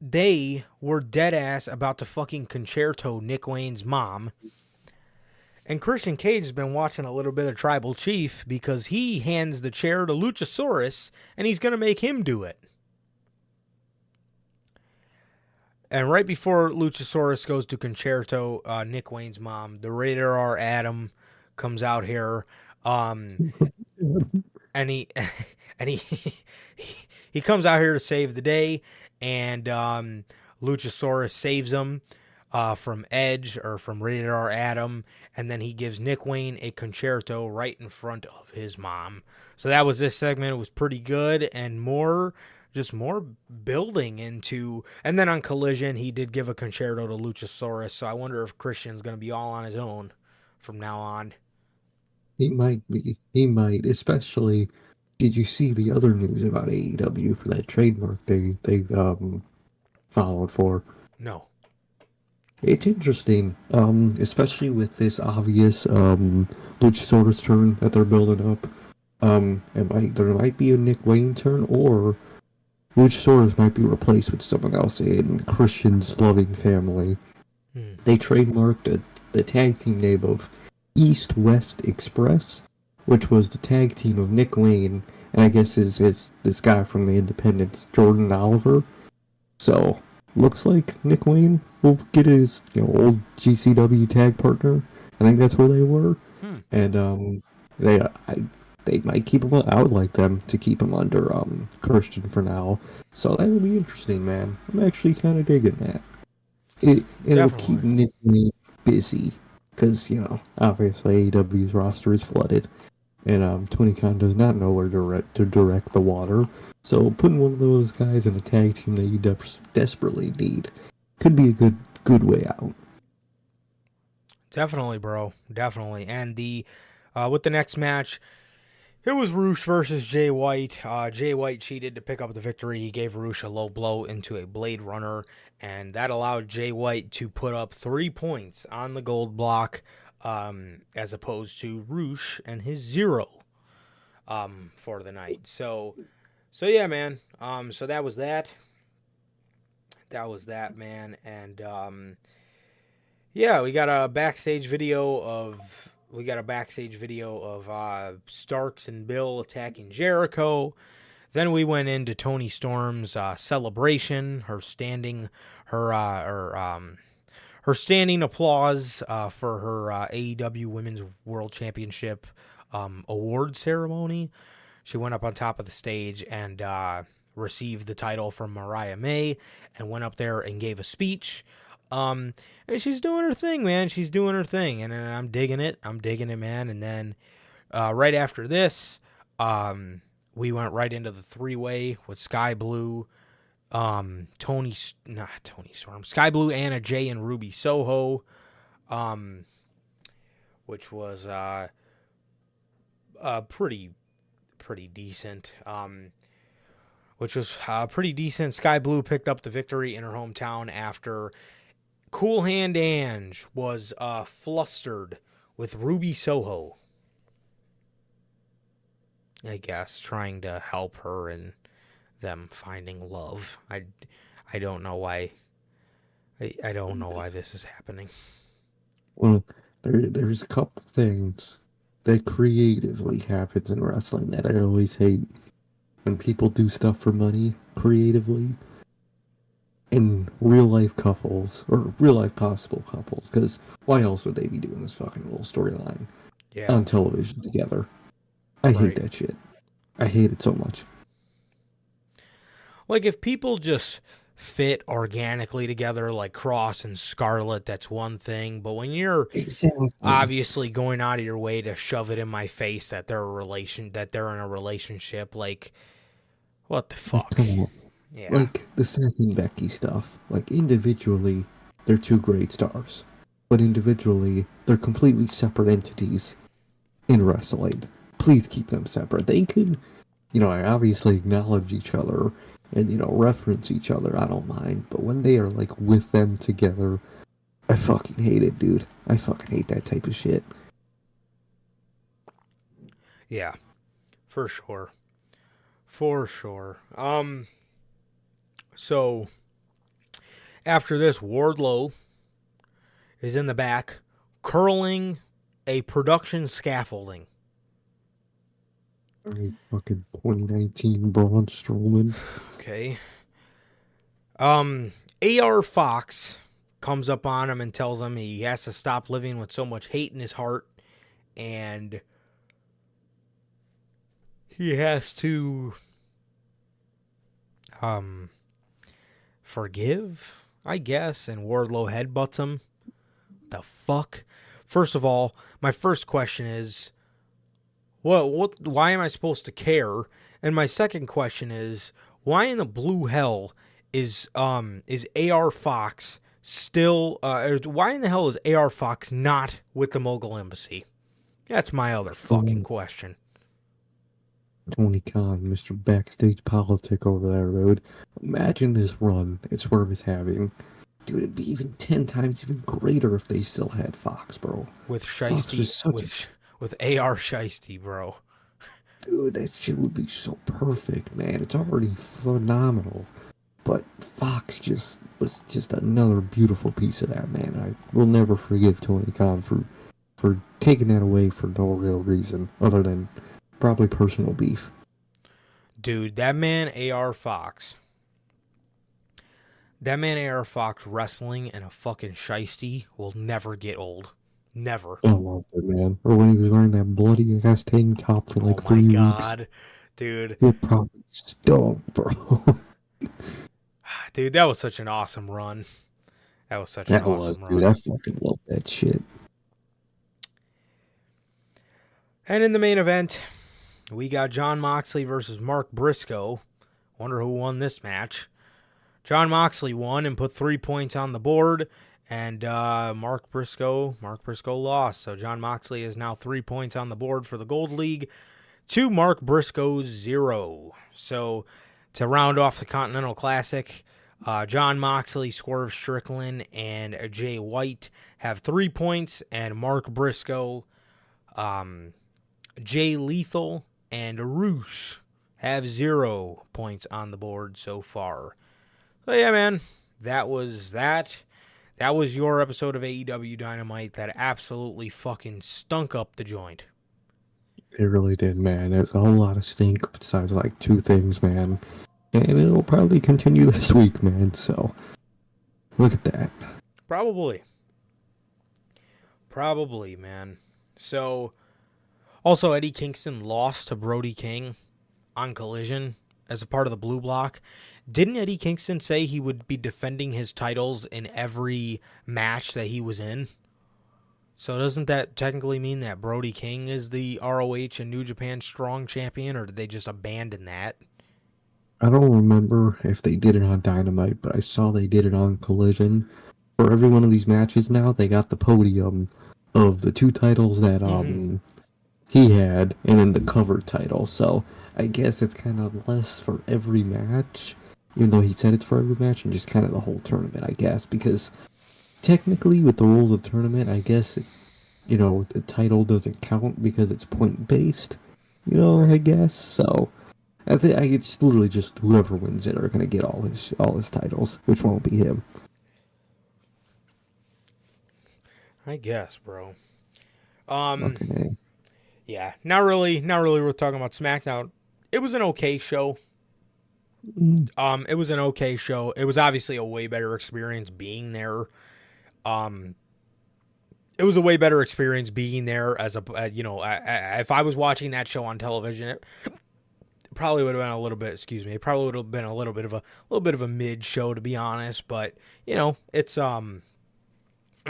they were dead ass about to fucking Con-Chair-To Nick Wayne's mom. And Christian Cage has been watching a little bit of Tribal Chief because he hands the chair to Luchasaurus and he's going to make him do it. And right before Luchasaurus goes to Con-Chair-To, uh, Nick Wayne's mom, the Rated R Adam, comes out here, um, and he and he, he he comes out here to save the day, and um, Luchasaurus saves him uh, from Edge or from Rated R Adam, and then he gives Nick Wayne a Con-Chair-To right in front of his mom. So that was this segment. It was pretty good and more just more building into and then on collision he did give a Con-Chair-To to luchasaurus so i wonder if christian's going to be all on his own from now on He might be. He might. Especially, did you see the other news about AEW for that trademark they they um followed for? no It's interesting, um, especially with this obvious um Luchasaurus turn that they're building up. Um, it might there might be a Nick Wayne turn, or Luchasaurus might be replaced with someone else in Christian's loving family. Hmm. They trademarked a, the tag team name of East West Express, which was the tag team of Nick Wayne, and I guess is is this guy from the Independents, Jordan Oliver. So looks like Nick Wayne will get his you know old GCW tag partner. I think that's where they were, Hmm. and um, they I, they might keep him. I would like them to keep him under um Christian for now. So that would be interesting, man. I'm actually kind of digging that. It it'll keep Definitely. Nick Wayne busy because you know obviously AEW's roster is flooded, and um Tony Khan does not know where to direct to direct the water. So putting one of those guys in a tag team that you des- desperately need could be a good good way out. Definitely, bro. Definitely. And the uh, with the next match, it was Rush versus Jay White. Uh, Jay White cheated to pick up the victory. He gave Rush a low blow into a Blade Runner, and that allowed Jay White to put up three points on the gold block, um, as opposed to Rush and his zero um, for the night. So, so yeah, man. Um, so that was that. That was that, man. And um, yeah, we got a backstage video of we got a backstage video of uh, Starks and Bill attacking Jericho. Then we went into Toni Storm's uh, celebration, her standing, her uh, her um, her standing applause uh, for her uh, AEW Women's World Championship um, award ceremony. She went up on top of the stage and uh, received the title from Mariah May, and went up there and gave a speech. Um, and she's doing her thing, man. She's doing her thing, and, I'm digging it. I'm digging it, man. And then uh, right after this, Um, we went right into the three way with Skye Blue, um, Toni, not Toni Storm, Skye Blue, Anna Jay, and Ruby Soho, um, which was uh, uh, pretty, pretty decent. Um, which was uh, pretty decent. Skye Blue picked up the victory in her hometown after Cool Hand Ange was uh, flustered with Ruby Soho. I guess trying to help her and them finding love. I, I don't know why. I, I don't know why this is happening. Well, there there's a couple things that creatively happens in wrestling that I always hate. When people do stuff for money creatively in real life couples or real life possible couples, because why else would they be doing this fucking little storyline Yeah. on television together? I Right. hate that shit. I hate it so much. Like if people just fit organically together like Kross and Scarlett, that's one thing. But when you're Exactly. obviously going out of your way to shove it in my face that they're a relation that they're in a relationship, like what the fuck? Yeah. Like the Seth and Becky stuff. Like individually, they're two great stars, but individually, they're completely separate entities in wrestling. Please keep them separate. They could, you know, I obviously acknowledge each other and you know reference each other. I don't mind, but when they are like with them together, I fucking hate it, dude. I fucking hate that type of shit. Yeah, for sure. For sure. Um so after this Wardlow is in the back curling a production scaffolding. Fucking 2019 Braun Strowman. Okay. Um AR Fox comes up on him and tells him he has to stop living with so much hate in his heart and he has to um forgive, I guess, and Wardlow headbutts him. The fuck? First of all, my first question is what what why am I supposed to care? And my second question is why in the blue hell is um is AR Fox still uh why in the hell is AR Fox not with the Mogul Embassy? That's my other fucking question. Tony Khan, Mr. Backstage Politic over there, dude. Imagine this run that Swerve is having. Dude, it'd be even ten times even greater if they still had Fox, bro. With Shiesty such a- with with AR Shiesty, bro. Dude, that shit would be so perfect, man. It's already phenomenal. But Fox just was just another beautiful piece of that, man. I will never forgive Tony Khan for for taking that away for no real reason other than probably personal beef. Dude, that man AR Fox. That man AR Fox wrestling and a fucking Shiesty will never get old. Never. I it, man. Or when he was wearing that bloody ass tank top for like oh three my weeks. god. Dude. It probably stunk, bro. Dude, that was such an awesome run. That was such that an was, awesome dude. run. I fucking love that shit. And in the main event, we got Jon Moxley versus Mark Briscoe. Wonder who won this match. Jon Moxley won and put three points on the board, and uh, Mark Briscoe, Mark Briscoe lost. So Jon Moxley is now three points on the board for the Gold League, to Mark Briscoe's zero. So to round off the Continental Classic, uh, Jon Moxley, Swerve Strickland, and Jay White have three points, and Mark Briscoe, um, Jay Lethal, and Roos have zero points on the board so far. So yeah, man, that was that. That was your episode of AEW Dynamite that absolutely fucking stunk up the joint. It really did, man. There's a whole lot of stink besides like two things, man. And it'll probably continue this week, man. So look at that. Probably. Probably, man. So, also, Eddie Kingston lost to Brody King on Collision as a part of the Blue Block. Didn't Eddie Kingston say he would be defending his titles in every match that he was in? So doesn't that technically mean that Brody King is the ROH and New Japan Strong Champion, or did they just abandon that? I don't remember if they did it on Dynamite, but I saw they did it on Collision. For every one of these matches now, they got the podium of the two titles that um Mhm. He had, and then the cover title. So I guess it's kind of less for every match, even though he said it's for every match, and just kind of the whole tournament, I guess, because technically with the rules of the tournament, I guess you know the title doesn't count because it's point based. You know, I guess so. I think it's literally just whoever wins it are gonna get all his all his titles, which won't be him. I guess, bro. Um, A. yeah, not really, not really. We're talking about SmackDown. It was an okay show. Mm, Um, it was an okay show. It was obviously a way better experience being there. Um, it was a way better experience being there as a uh, you know I, I, if I was watching that show on television, it probably would have been a little bit. Excuse me, it probably would have been a little bit of a little bit of a mid show to be honest. But you know, it's um,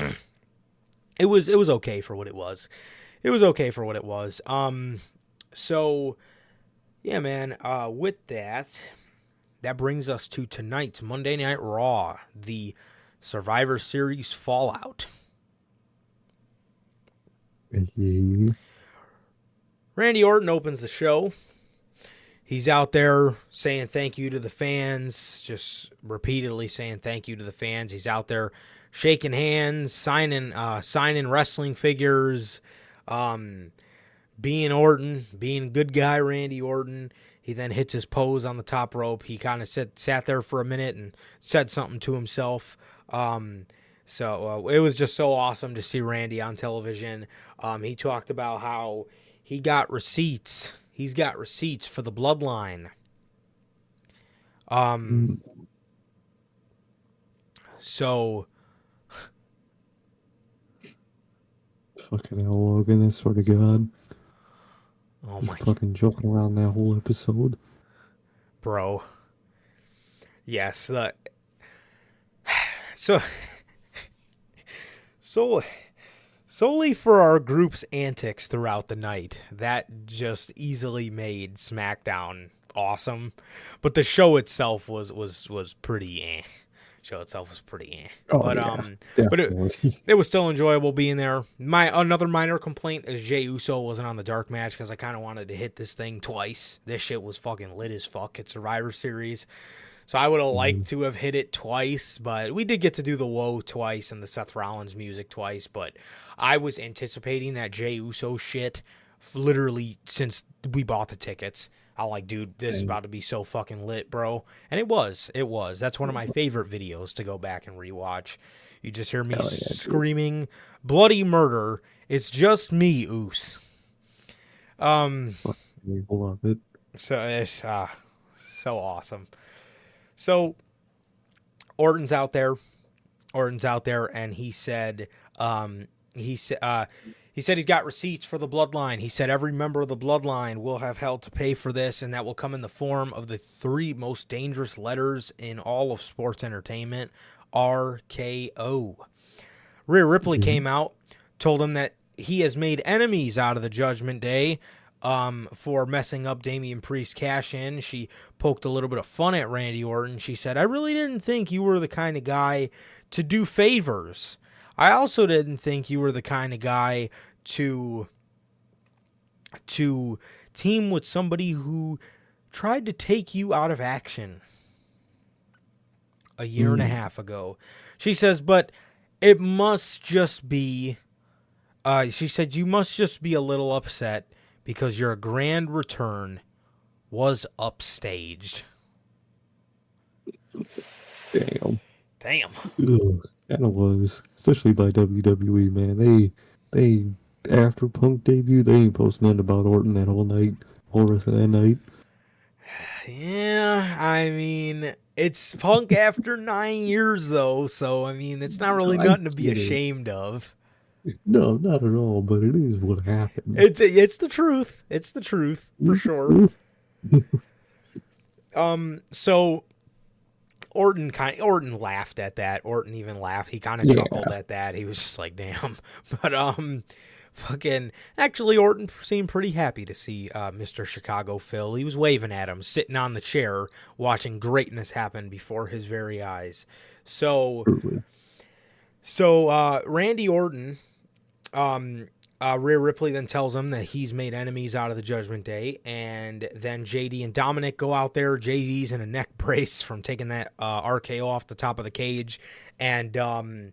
it was it was okay for what it was. It was okay for what it was. Um, so yeah, man. Uh, with that that brings us to tonight's Monday Night Raw, the Survivor Series Fallout. yeah. Randy Orton opens the show. He's out there saying thank you to the fans, just repeatedly saying thank you to the fans. He's out there shaking hands, signing uh, signing wrestling figures, um, being Orton, being good guy Randy Orton. He then hits his pose on the top rope. He kind of sat sat there for a minute and said something to himself. Um, so uh, it was just so awesome to see Randy on television. Um, he talked about how he got receipts. He's got receipts for the bloodline. Um, Mm, so Fucking hell, Logan! I swear to God, oh just my fucking joking around that whole episode. bro. Yes, the so so solely for our group's antics throughout the night, that just easily made SmackDown awesome. But the show itself was was was pretty eh. Show itself was pretty eh. Oh, but yeah, um but it- it was still enjoyable being there. My another minor complaint is Jey Uso wasn't on the dark match because I kind of wanted to hit this thing twice. This shit was fucking lit as fuck at Survivor Series, so I would have liked to have hit it twice. But we did get to do the Woe twice and the Seth Rollins music twice. But I was anticipating that Jey Uso shit literally since we bought the tickets. I like, dude, this is about to be so fucking lit, bro. And it was. It was. That's one of my favorite videos to go back and rewatch. You just hear me yeah, dude. screaming bloody murder. It's just me, Oos. Um love it. so it's uh, so awesome. So Orton's out there. Orton's out there, and he said, um, he said, uh, he said he's got receipts for the bloodline. He said every member of the bloodline will have hell to pay for this, and that will come in the form of the three most dangerous letters in all of sports entertainment: RKO. Rhea Ripley came out, told him that he has made enemies out of the Judgment Day um, for messing up Damian Priest cash in. She poked a little bit of fun at Randy Orton. She said, I really didn't think you were the kind of guy to do favors. I also didn't think you were the kind of guy to to team with somebody who tried to take you out of action a year and a Mm. half ago. She says, but it must just be uh, she said you must just be a little upset because your grand return was upstaged. Damn. Damn. Ugh, kind of was, especially by WWE, man. They, they after Punk debut, they ain't posting nothing about Orton that whole night, whole rest of that night. Yeah, I mean, it's Punk after nine years though, so I mean, it's not really I nothing to be ashamed of. No, not at all. But it is what happened. It's it's the truth. It's the truth for sure. Um, so Orton kind Orton laughed at that. Orton even laughed. He kind of Yeah. chuckled at that. He was just like, "Damn." But um fucking actually Orton seemed pretty happy to see uh Mr. Chicago Phil. He was waving at him sitting on the chair watching greatness happen before his very eyes. So Truly. so uh, Randy Orton, um, uh, Rhea Ripley then tells him that he's made enemies out of the Judgment Day, and then JD and Dominic go out there. JD's in a neck brace from taking that uh, RKO off the top of the cage, and um,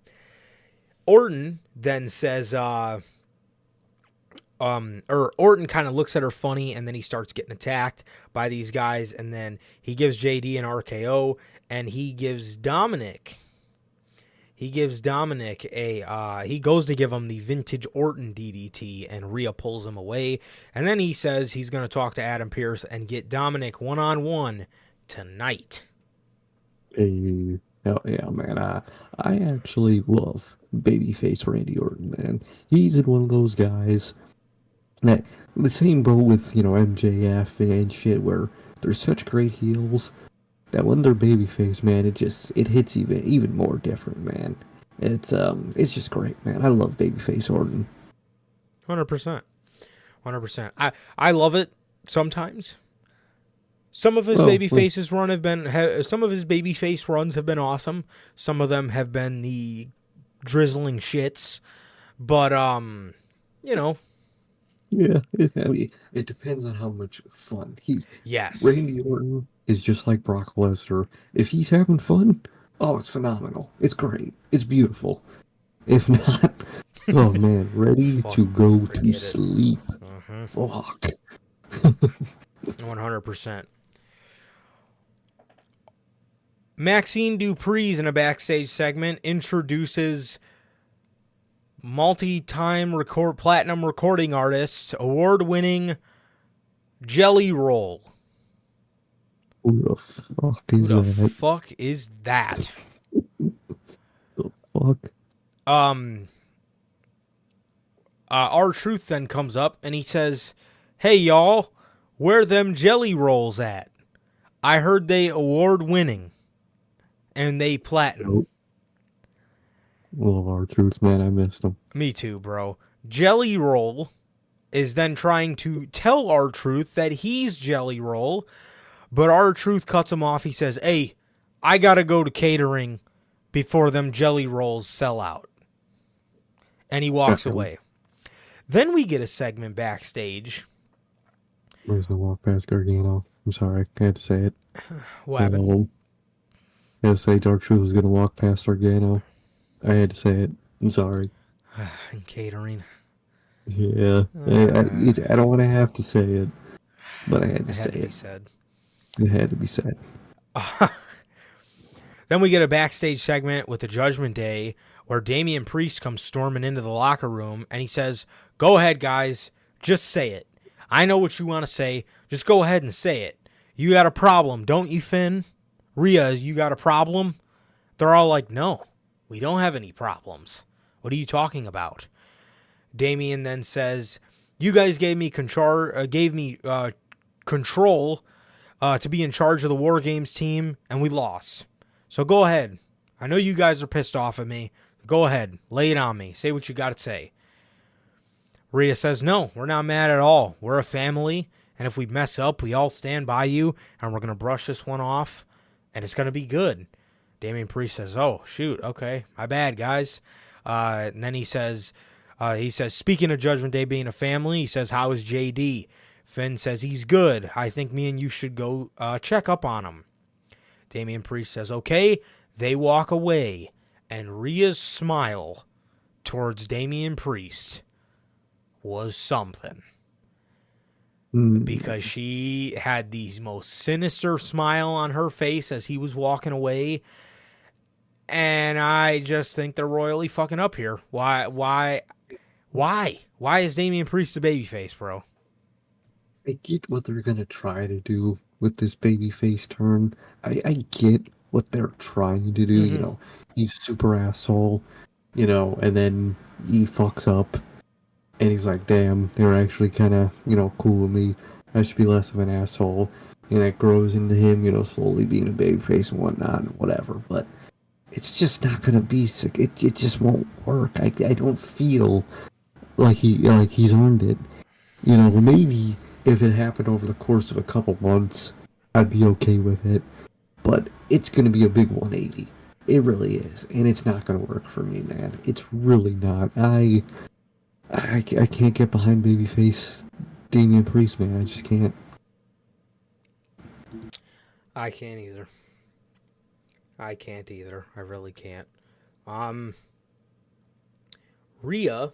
Orton then says, uh, um, or Orton kind of looks at her funny, and then he starts getting attacked by these guys, and then he gives JD an RKO, and he gives Dominic he gives Dominik a uh, he goes to give him the vintage Orton DDT and Rhea pulls him away and then he says he's going to talk to Adam Pearce and get Dominik one on one tonight. Hey, hell yeah, man. I I actually love babyface Randy Orton, man. He's one of those guys that the same boat with you know MJF and shit, where they're such great heels that when they're babyface, man, it just it hits even even more different, man. It's um it's just great, man. I love babyface Orton. 100%. 100%. I I love it sometimes. Some of his Oh, baby faces run have been ha, some of his baby face runs have been awesome. Some of them have been the drizzling shits. But um you know, Yeah, it, I mean, it depends on how much fun he's. yes. Randy Orton is just like Brock Lesnar. If he's having fun, oh, it's phenomenal. It's great. It's beautiful. If not, oh man, ready to go to sleep. Mhm. Fuck. One hundred percent. Maxxine Dupri's in a backstage segment introduces multi-time record platinum recording artist, award-winning Jelly Roll. Who the fuck Who is the that? fuck is that? the fuck? um uh, R-Truth then comes up and he says hey y'all where them jelly rolls at i heard they award winning and they platinum Nope. Love R-Truth, man. I missed him. me too bro jelly roll is then trying to tell R-Truth that he's jelly roll but R-Truth cuts him off he says hey i gotta go to catering before them jelly rolls sell out and he walks away then we get a segment backstage Where's the walk past Gargano? I'm sorry, I had to say it. what happened? Um, I had to say Dark Truth was gonna walk past Gargano. I had to say it. I'm sorry. and catering Yeah, I, I, Uh. I don't want to have to say it, but I had to it say to it. said It had to be said. then we get a backstage segment with the Judgment Day where Damian Priest comes storming into the locker room and he says, Go ahead, guys. Just say it. I know what you want to say. Just go ahead and say it. You got a problem, don't you, Finn? Rhea, you got a problem? They're all like, No, we don't have any problems. What are you talking about? Damian then says, "You guys gave me control, uh, gave me uh, control uh, to be in charge of the War Games team, and we lost. So go ahead. I know you guys are pissed off at me. Go ahead, lay it on me. Say what you got to say." Rhea says, "No, we're not mad at all. We're a family, and if we mess up, we all stand by you, and we're gonna brush this one off, and it's gonna be good." Damian Priest says, "Oh shoot, okay, my bad, guys." Uh, and then he says, uh, "He says, speaking of Judgment Day being a family, he says, how is JD?" Finn says, "He's good. I think me and you should go uh, check up on him." Damian Priest says, "Okay." They walk away, and Rhea's smile towards Damian Priest was something Mm, because she had the most sinister smile on her face as he was walking away. And I just think they're royally fucking up here. Why? Why? Why? Why is Damian Priest a babyface, bro? I get what they're gonna try to do with this babyface turn. I, I get what they're trying to do. You Mhm. know, he's a super asshole. You know, and then he fucks up, and he's like, "Damn, they're actually kind of you know cool with me. I should be less of an asshole." and it grows into him, you know, slowly being a babyface and whatnot and whatever. But it's just not gonna be. Sick. It it just won't work. I I don't feel like he like he's earned it. You know, maybe if it happened over the course of a couple months, I'd be okay with it. But it's gonna be a big 180. It really is, and it's not gonna work for me, man. It's really not. I I, I can't get behind babyface Damian Priest, man. I just can't. I can't either. I can't either. I really can't. Um, Rhea,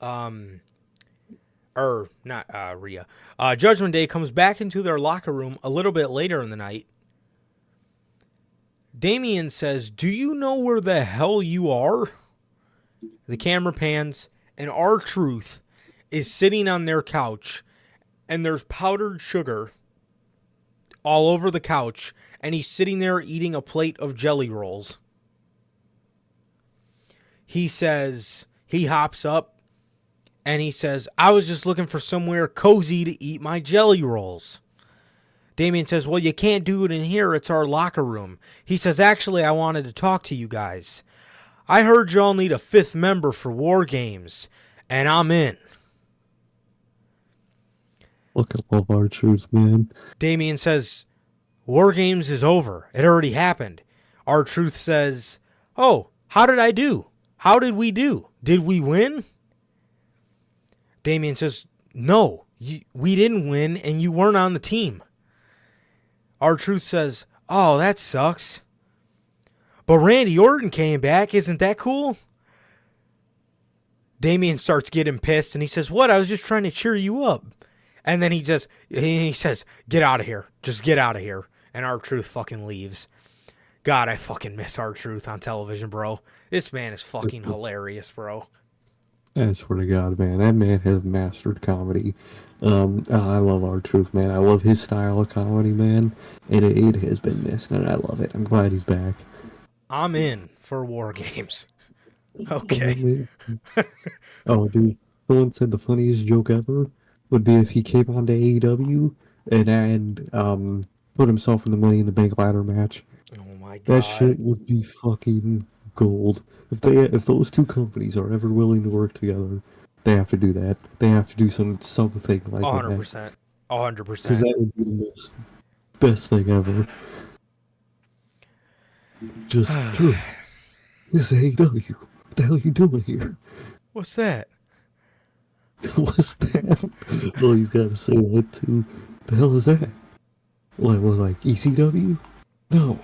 um, or not uh, Rhea. Uh, Judgment Day comes back into their locker room a little bit later in the night. Damian says, "Do you know where the hell you are?" The camera pans, and R-Truth is sitting on their couch, and there's powdered sugar all over the couch, and he's sitting there eating a plate of jelly rolls. He says, he hops up and he says, I was just looking for somewhere cozy to eat my jelly rolls. Damian says, Well, you can't do it in here. It's our locker room. He says, Actually, I wanted to talk to you guys. I heard y'all need a fifth member for War Games, and I'm in. Look at love R-Truth, man. Damian says, War Games is over. It already happened. R-Truth says, Oh, how did I do? How did we do? Did we win? Damian says, No, you, we didn't win, and you weren't on the team. R-Truth says, Oh, that sucks. But Randy Orton came back. Isn't that cool? Damian starts getting pissed and he says, What? I was just trying to cheer you up. And then he just he says, "Get out of here! Just get out of here!" And R-Truth fucking leaves. God, I fucking miss R-Truth on television, bro. This man is fucking hilarious, bro. I swear to God, man, that man has mastered comedy. Um, I love R-Truth, man. I love his style of comedy, man, and it, it has been missed, and I love it. I'm glad he's back. I'm in for War Games. Okay. oh, dude, someone said the funniest joke ever would be if he came on to AEW and and um put himself in the Money in the Bank ladder match. Oh my god, that shit would be fucking gold. If they if those two companies are ever willing to work together, they have to do that. They have to do some something like 100%. that. 100%. Because that would be the most, best thing ever. Just truth. This is AEW. What the hell are you doing here? What's that? What's that? oh, he's got to say what to. The hell is that? What, what like ECW? No.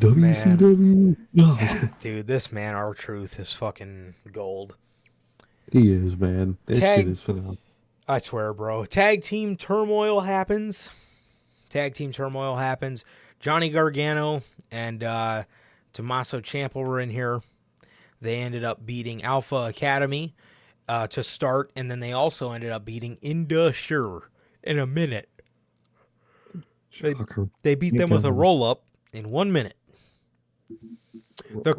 WCW? Dude, this man, R-Truth is fucking gold. He is, man. That Tag- shit is phenomenal. I swear, bro. Tag team turmoil happens. Tag team turmoil happens. Johnny Gargano and uh, Tommaso Ciampa were in here. They ended up beating Alpha Academy uh, to start, and then they also ended up beating Indus Sher in a minute. They, they beat them with a roll up in one minute. The-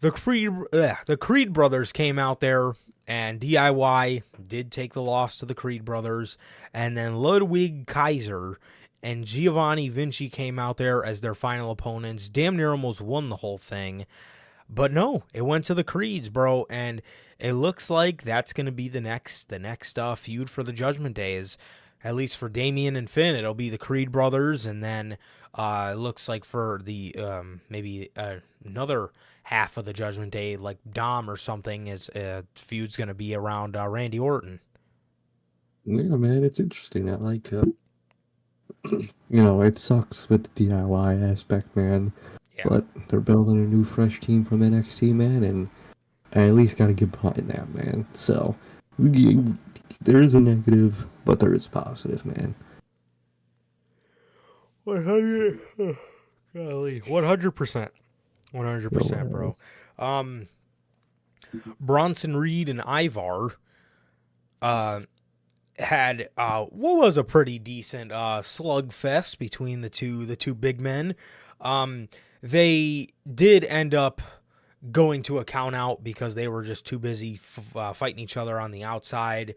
the Creed uh, the Creed brothers came out there and DIY did take the loss to the Creed brothers and then Ludwig Kaiser and Giovanni Vinci came out there as their final opponents. Damn near almost won the whole thing. But no, it went to the Creeds, bro, and it looks like that's going to be the next the next uh, feud for the Judgment Days. At least for Damian and Finn, it'll be the Creed brothers, and then uh, it looks like for the um, maybe uh, another half of the Judgment Day, like Dom or something, is uh, feud's going to be around uh, Randy Orton. Yeah, man, it's interesting. I like, uh, you know, it sucks with the DIY aspect, man. Yeah. But they're building a new, fresh team from NXT, man, and I at least got to get behind that, man. So there is a negative, but there is a positive, man. One hundred, golly, one hundred percent, one hundred percent, bro. Um, Bronson Reed and Ivar, uh, had uh what was a pretty decent uh slugfest between the two the two big men. Um, they did end up going to a count out because they were just too busy f- uh, fighting each other on the outside.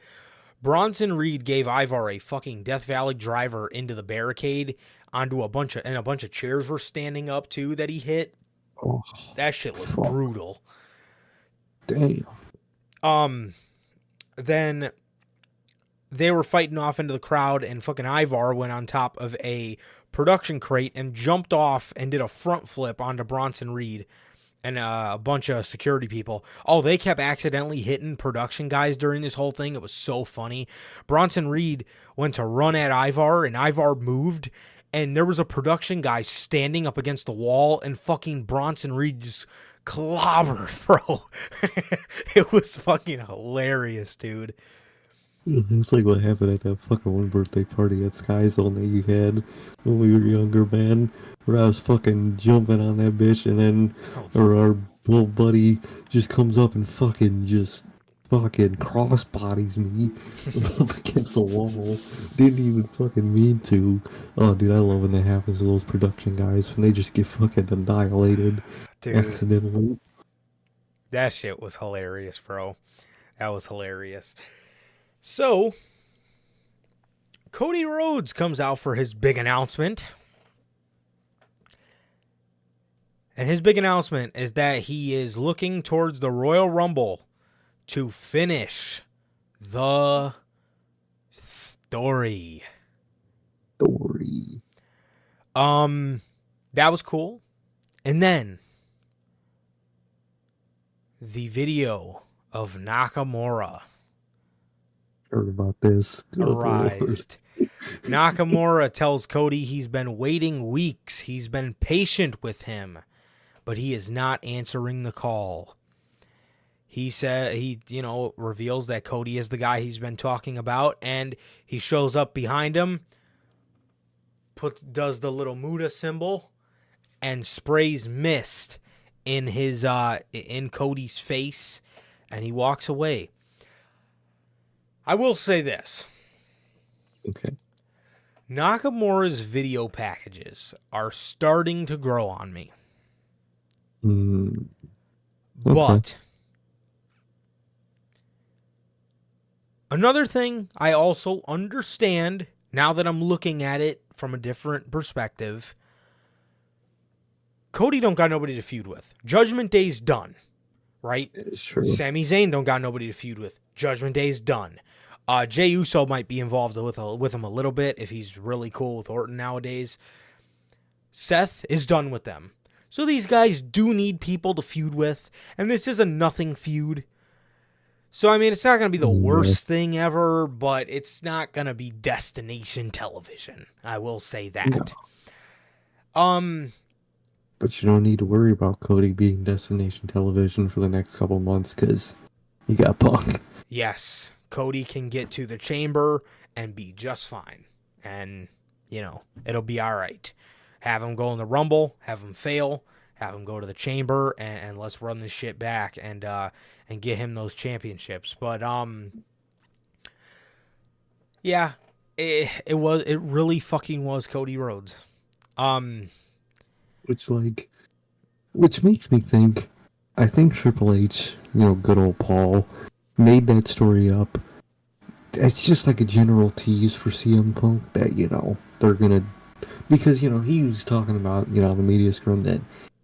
Bronson Reed gave Ivar a fucking Death Valley driver into the barricade onto a bunch of and a bunch of chairs were standing up too that he hit. Oh, That shit was Fuck. brutal. damn. Um, then they were fighting off into the crowd, and fucking Ivar went on top of a production crate and jumped off and did a front flip onto Bronson Reed and uh, a bunch of security people. Oh, they kept accidentally hitting production guys during this whole thing. It was so funny. Bronson Reed went to run at Ivar, and Ivar moved. And there was a production guy standing up against the wall, and fucking Bronson Reed just clobbered, bro. it was fucking hilarious, dude. Mm-hmm. It's like what happened at that fucking one birthday party at Sky Zone that you had when we were younger, man. Where I was fucking jumping on that bitch, and then oh, or our little buddy just comes up and fucking just fucking cross bodies me up against the wall. Didn't even fucking mean to. Oh, dude, I love when that happens to those production guys when they just get fucking annihilated Dude, accidentally. that shit was hilarious, bro. That was hilarious. So, Cody Rhodes comes out for his big announcement. And his big announcement is that he is looking towards the Royal Rumble to finish the story. Story. Um, that was cool. And then the video of Nakamura Heard about this. Arised. Nakamura tells Cody he's been waiting weeks. He's been patient with him, but he is not answering the call. He said he, you know, reveals that Cody is the guy he's been talking about, and he shows up behind him, puts does the little Muda symbol, and sprays mist in his uh in Cody's face, and he walks away. I will say this. Okay. Nakamura's video packages are starting to grow on me. Mm, But another thing I also understand now that I'm looking at it from a different perspective. Cody don't got nobody to feud with. Judgment Day's done, right? it's true. Sami Zayn don't got nobody to feud with. Judgment Day's done. Uh, Jey Uso might be involved with a, with him a little bit if he's really cool with Orton nowadays. Seth is done with them. So these guys do need people to feud with, and this is a nothing feud. So I mean, it's not going to be the worst thing ever, but it's not going to be destination television. I will say that. Um, But you don't need to worry about Cody being destination television for the next couple months because you got Punk. yes, Cody can get to the chamber and be just fine. And, you know, it'll be all right. Have him go in the Rumble, have him fail, have him go to the chamber, and, and let's run this shit back and uh and get him those championships. But um yeah, it, it was it really fucking was Cody Rhodes. Um Which like, which makes me think, I think Triple H, you know, good old Paul, made that story up. It's just like a general tease for CM Punk that you know they're gonna, because you know he was talking about you know the media scrum that,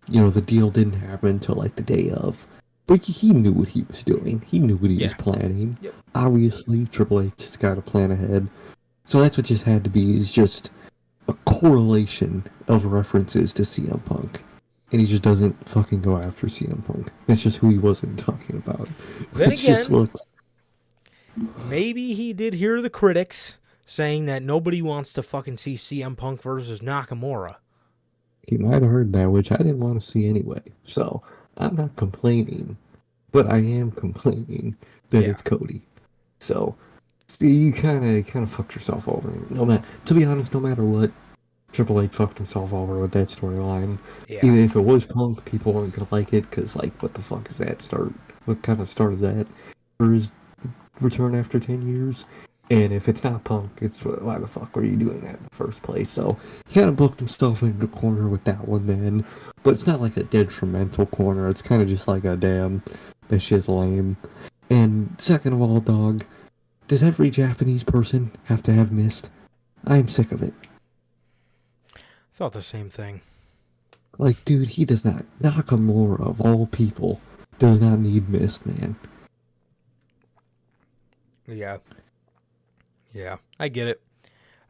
you know the deal didn't happen until like the day of, but he knew what he was doing. He knew what he was planning. Yep. Obviously, Triple H has got to plan ahead, so that's what just had to be is just a correlation of references to CM Punk. And he just doesn't fucking go after CM Punk. That's just who he wasn't talking about. Then It just again- looks maybe he did hear the critics saying that nobody wants to fucking see CM Punk versus Nakamura. He might have heard that, which I didn't want to see anyway. So I'm not complaining, but I am complaining that Yeah. it's Cody. So see, you kind of kind of fucked yourself over. No matter, to be honest, no matter what, Triple H fucked himself over with that storyline. Yeah. Even if it was Punk, people weren't gonna like it because, like, what the fuck is that start? What kind of started that for his return after ten years? And if it's not Punk, it's why the fuck were you doing that in the first place? So he kind of booked himself into the corner with that one, man. But it's not like a detrimental corner. It's kind of just like a damn, that shit's lame. And second of all, dog, Does every Japanese person have to have mist? I'm sick of it. Thought the same thing. Like, dude, he does not. Nakamura, of all people, does not need mist, man. Yeah. Yeah, I get it.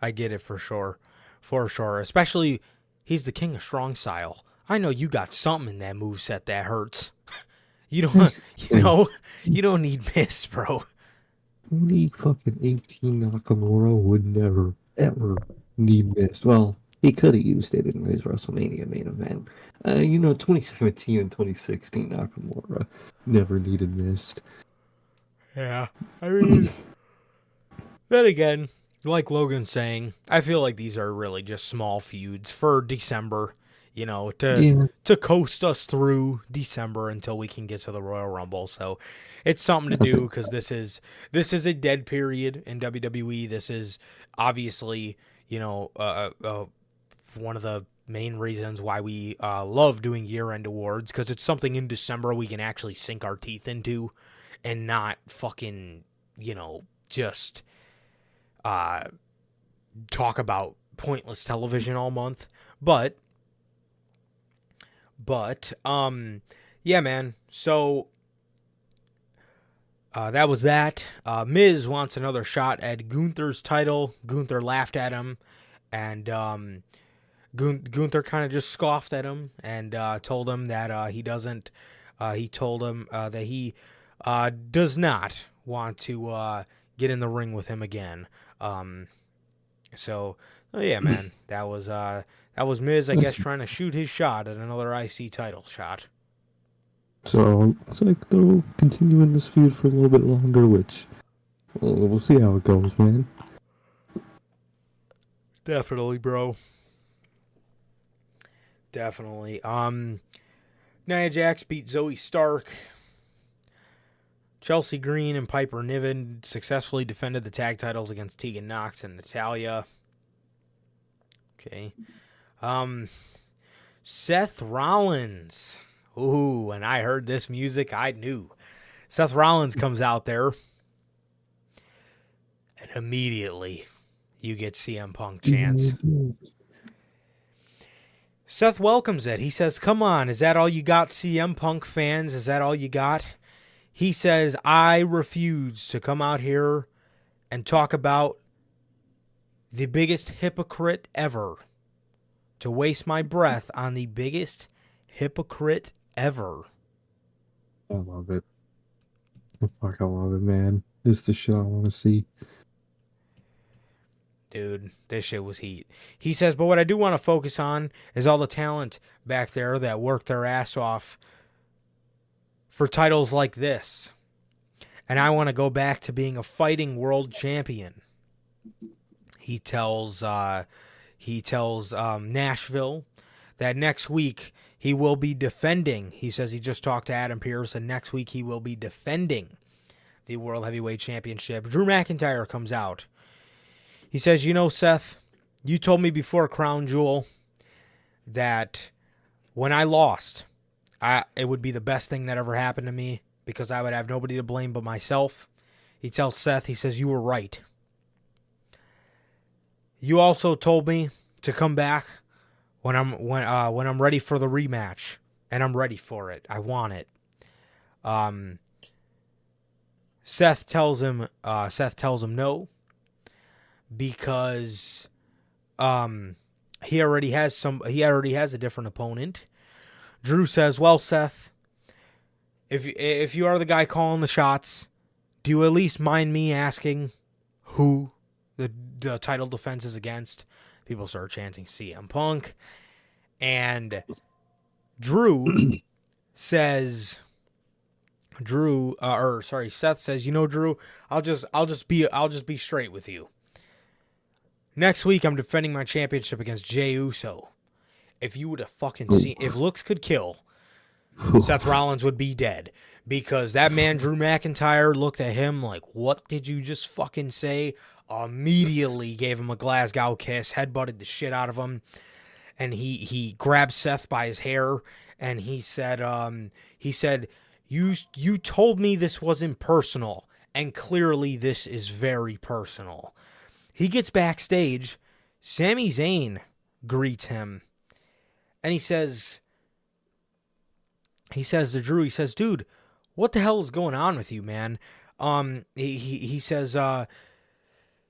I get it for sure. For sure. Especially, he's the king of strong style. I know you got something in that move set that hurts. You don't, you know, you don't need miss, bro. 20 fucking 18 Nakamura would never, ever need mist. Well, he could have used it in his WrestleMania main event. Uh, you know, 2017 and 2016 Nakamura never needed mist. Yeah. I mean, then again, like Logan saying, I feel like these are really just small feuds for December, you know, to Yeah. to coast us through December until we can get to the Royal Rumble. So it's something to do because this is this is a dead period in WWE. This is obviously, you know, uh, uh, one of the main reasons why we uh, love doing year-end awards because it's something in December we can actually sink our teeth into and not fucking, you know, just uh talk about pointless television all month. But but um yeah, man. So uh, that was that. Uh, Miz wants another shot at Gunther's title. Gunther laughed at him, and um, Gun- Gunther kind of just scoffed at him and uh, told him that uh, he doesn't. Uh, he told him uh, that he uh, does not want to uh, get in the ring with him again. Um, so, oh yeah, man, that was uh, that was Miz, I guess, trying to shoot his shot at another IC title shot. So it's like they'll continue in this feud for a little bit longer, which well, we'll see how it goes, man. Definitely, bro. Definitely. Um, Nia Jax beat Zoey Stark. Chelsea Green and Piper Niven successfully defended the tag titles against Tegan Knox and Natalya. Okay. Um, Seth Rollins. Ooh, when I heard this music, I knew. Seth Rollins comes out there, and immediately you get CM Punk chance. Seth welcomes it. He says, Come on, is that all you got, CM Punk fans? Is that all you got? He says, I refuse to come out here and talk about the biggest hypocrite ever. To waste my breath on the biggest hypocrite ever. I love it. Fuck, I love it, man. This is the shit I want to see. Dude, this shit was heat. He says, but what I do want to focus on is all the talent back there that worked their ass off for titles like this. And I want to go back to being a fighting world champion. He tells uh he tells um, Nashville that next week he will be defending. He says he just talked to Adam Pearce, and next week he will be defending the World Heavyweight Championship. Drew McIntyre comes out. He says, You know, Seth, you told me before Crown Jewel that when I lost, I it would be the best thing that ever happened to me because I would have nobody to blame but myself. He tells Seth, he says, You were right. You also told me to come back when I'm when uh when I'm ready for the rematch. And I'm ready for it. I want it. Um Seth tells him uh Seth tells him no because um he already has some he already has a different opponent. Drew says, "Well, Seth, if if you are the guy calling the shots, do you at least mind me asking who the the title defense is against?" People start chanting CM Punk and Drew says Drew uh, or sorry, Seth says, "You know, Drew, I'll just I'll just be I'll just be straight with you. Next week, I'm defending my championship against Jey Uso. If you would have fucking seen, if looks could kill, Seth Rollins would be dead because that man Drew McIntyre looked at him like, "What did you just fucking say?" Immediately gave him a Glasgow kiss, headbutted the shit out of him, and he he grabbed Seth by his hair and he said, um, he said, "You you told me this wasn't personal, And clearly, this is very personal. He gets backstage. Sami Zayn greets him. And he says, he says to Drew, he says, dude, what the hell is going on with you, man? Um, he, he, he says, uh,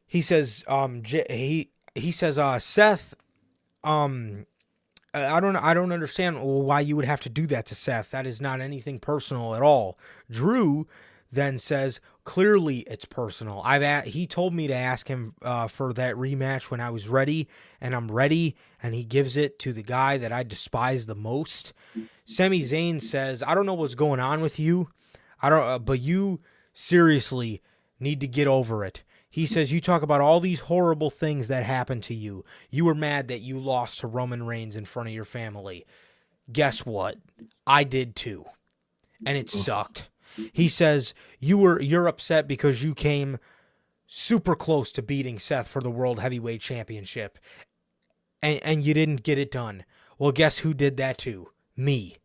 he says, um, J- he, he says, uh, Seth, um, I don't I don't understand why you would have to do that to Seth. That is not anything personal at all. Drew then says clearly it's personal. I've a- he told me to ask him uh, for that rematch when I was ready, and I'm ready. And he gives it to the guy that I despise the most. Sami Zayn says, "I don't know what's going on with you. I don't, uh, but you seriously need to get over it." He says, You talk about all these horrible things that happened to you. You were mad that you lost to Roman Reigns in front of your family. Guess what? I did too. And it sucked. He says, You were you're upset because you came super close to beating Seth for the World Heavyweight Championship. And and you didn't get it done. Well, guess who did that too? Me.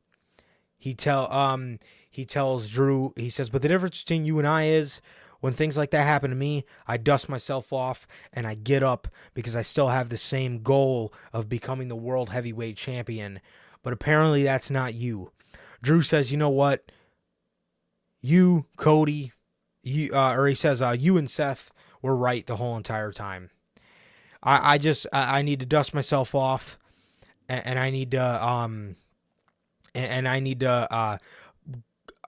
He tell um he tells Drew, he says, but the difference between you and I is when things like that happen to me, I dust myself off and I get up because I still have the same goal of becoming the world heavyweight champion. But apparently that's not you. Drew says, "You know what? You, Cody, you uh, or he says, uh, you and Seth were right the whole entire time. I, I just I, I need to dust myself off, and, and I need to um, and, and I need to uh,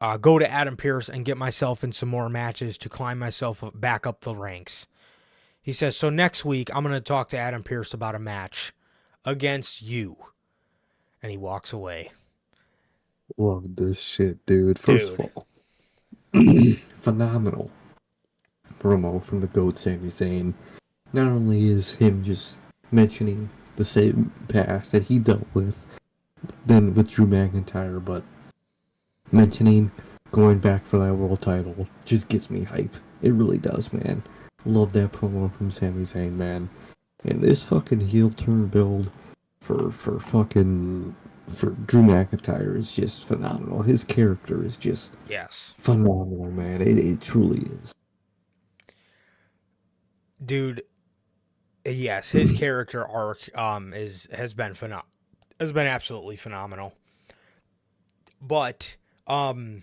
uh, go to Adam Pearce and get myself in some more matches to climb myself back up the ranks. He says, So next week, I'm going to talk to Adam Pearce about a match against you. And he walks away. Love this shit, dude. First Dude. of all, phenomenal promo from the GOAT Sami Zayn. Not only is him just mentioning the same past that he dealt with, then with Drew McIntyre, but mentioning going back for that world title just gets me hype. It really does, man. Love that promo from Sami Zayn, man. And this fucking heel turn build for for fucking for Drew McIntyre is just phenomenal. His character is just Yes. phenomenal, man. It, it truly is. Dude, yes, his character arc um is has been phenom- has been absolutely phenomenal. But um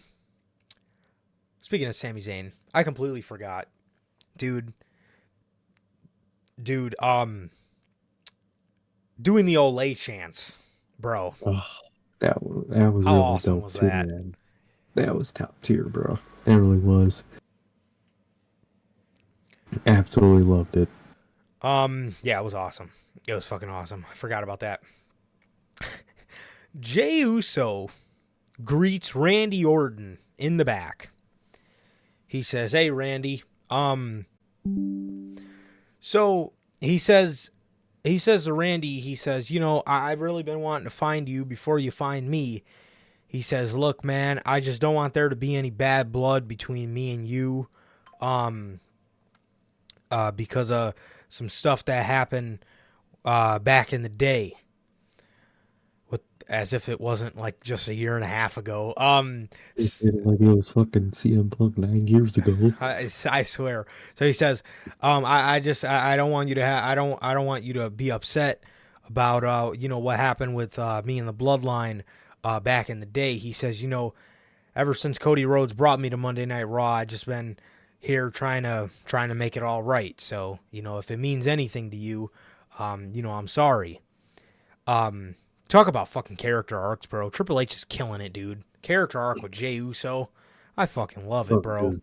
speaking of Sami Zayn, I completely forgot. Dude dude, um doing the Olay chance, bro. That was that was How really awesome dope was too, that? man. That was top tier, bro. That really was. Absolutely loved it. Um, yeah, it was awesome. It was fucking awesome. I forgot about that. Jey Uso greets Randy Orton in the back. He says, "Hey, Randy. Um, so he says, he says to Randy, he says, you know, I- I've really been wanting to find you before you find me. He says, look, man, I just don't want there to be any bad blood between me and you. Um, uh, because of some stuff that happened uh, back in the day. As if it wasn't like just a year and a half ago. Um, It like it was fucking CM Punk nine years ago. I, I swear. So he says, um, I, I just I, I don't want you to have I don't I don't want you to be upset about uh you know what happened with uh, me and the bloodline uh back in the day. He says, you know, ever since Cody Rhodes brought me to Monday Night Raw, I just been here trying to trying to make it all right. So you know, if it means anything to you, um, you know, I'm sorry. Um, talk about fucking character arcs, bro. Triple H is killing it, dude. Character arc with Jey Uso, I fucking love it, bro.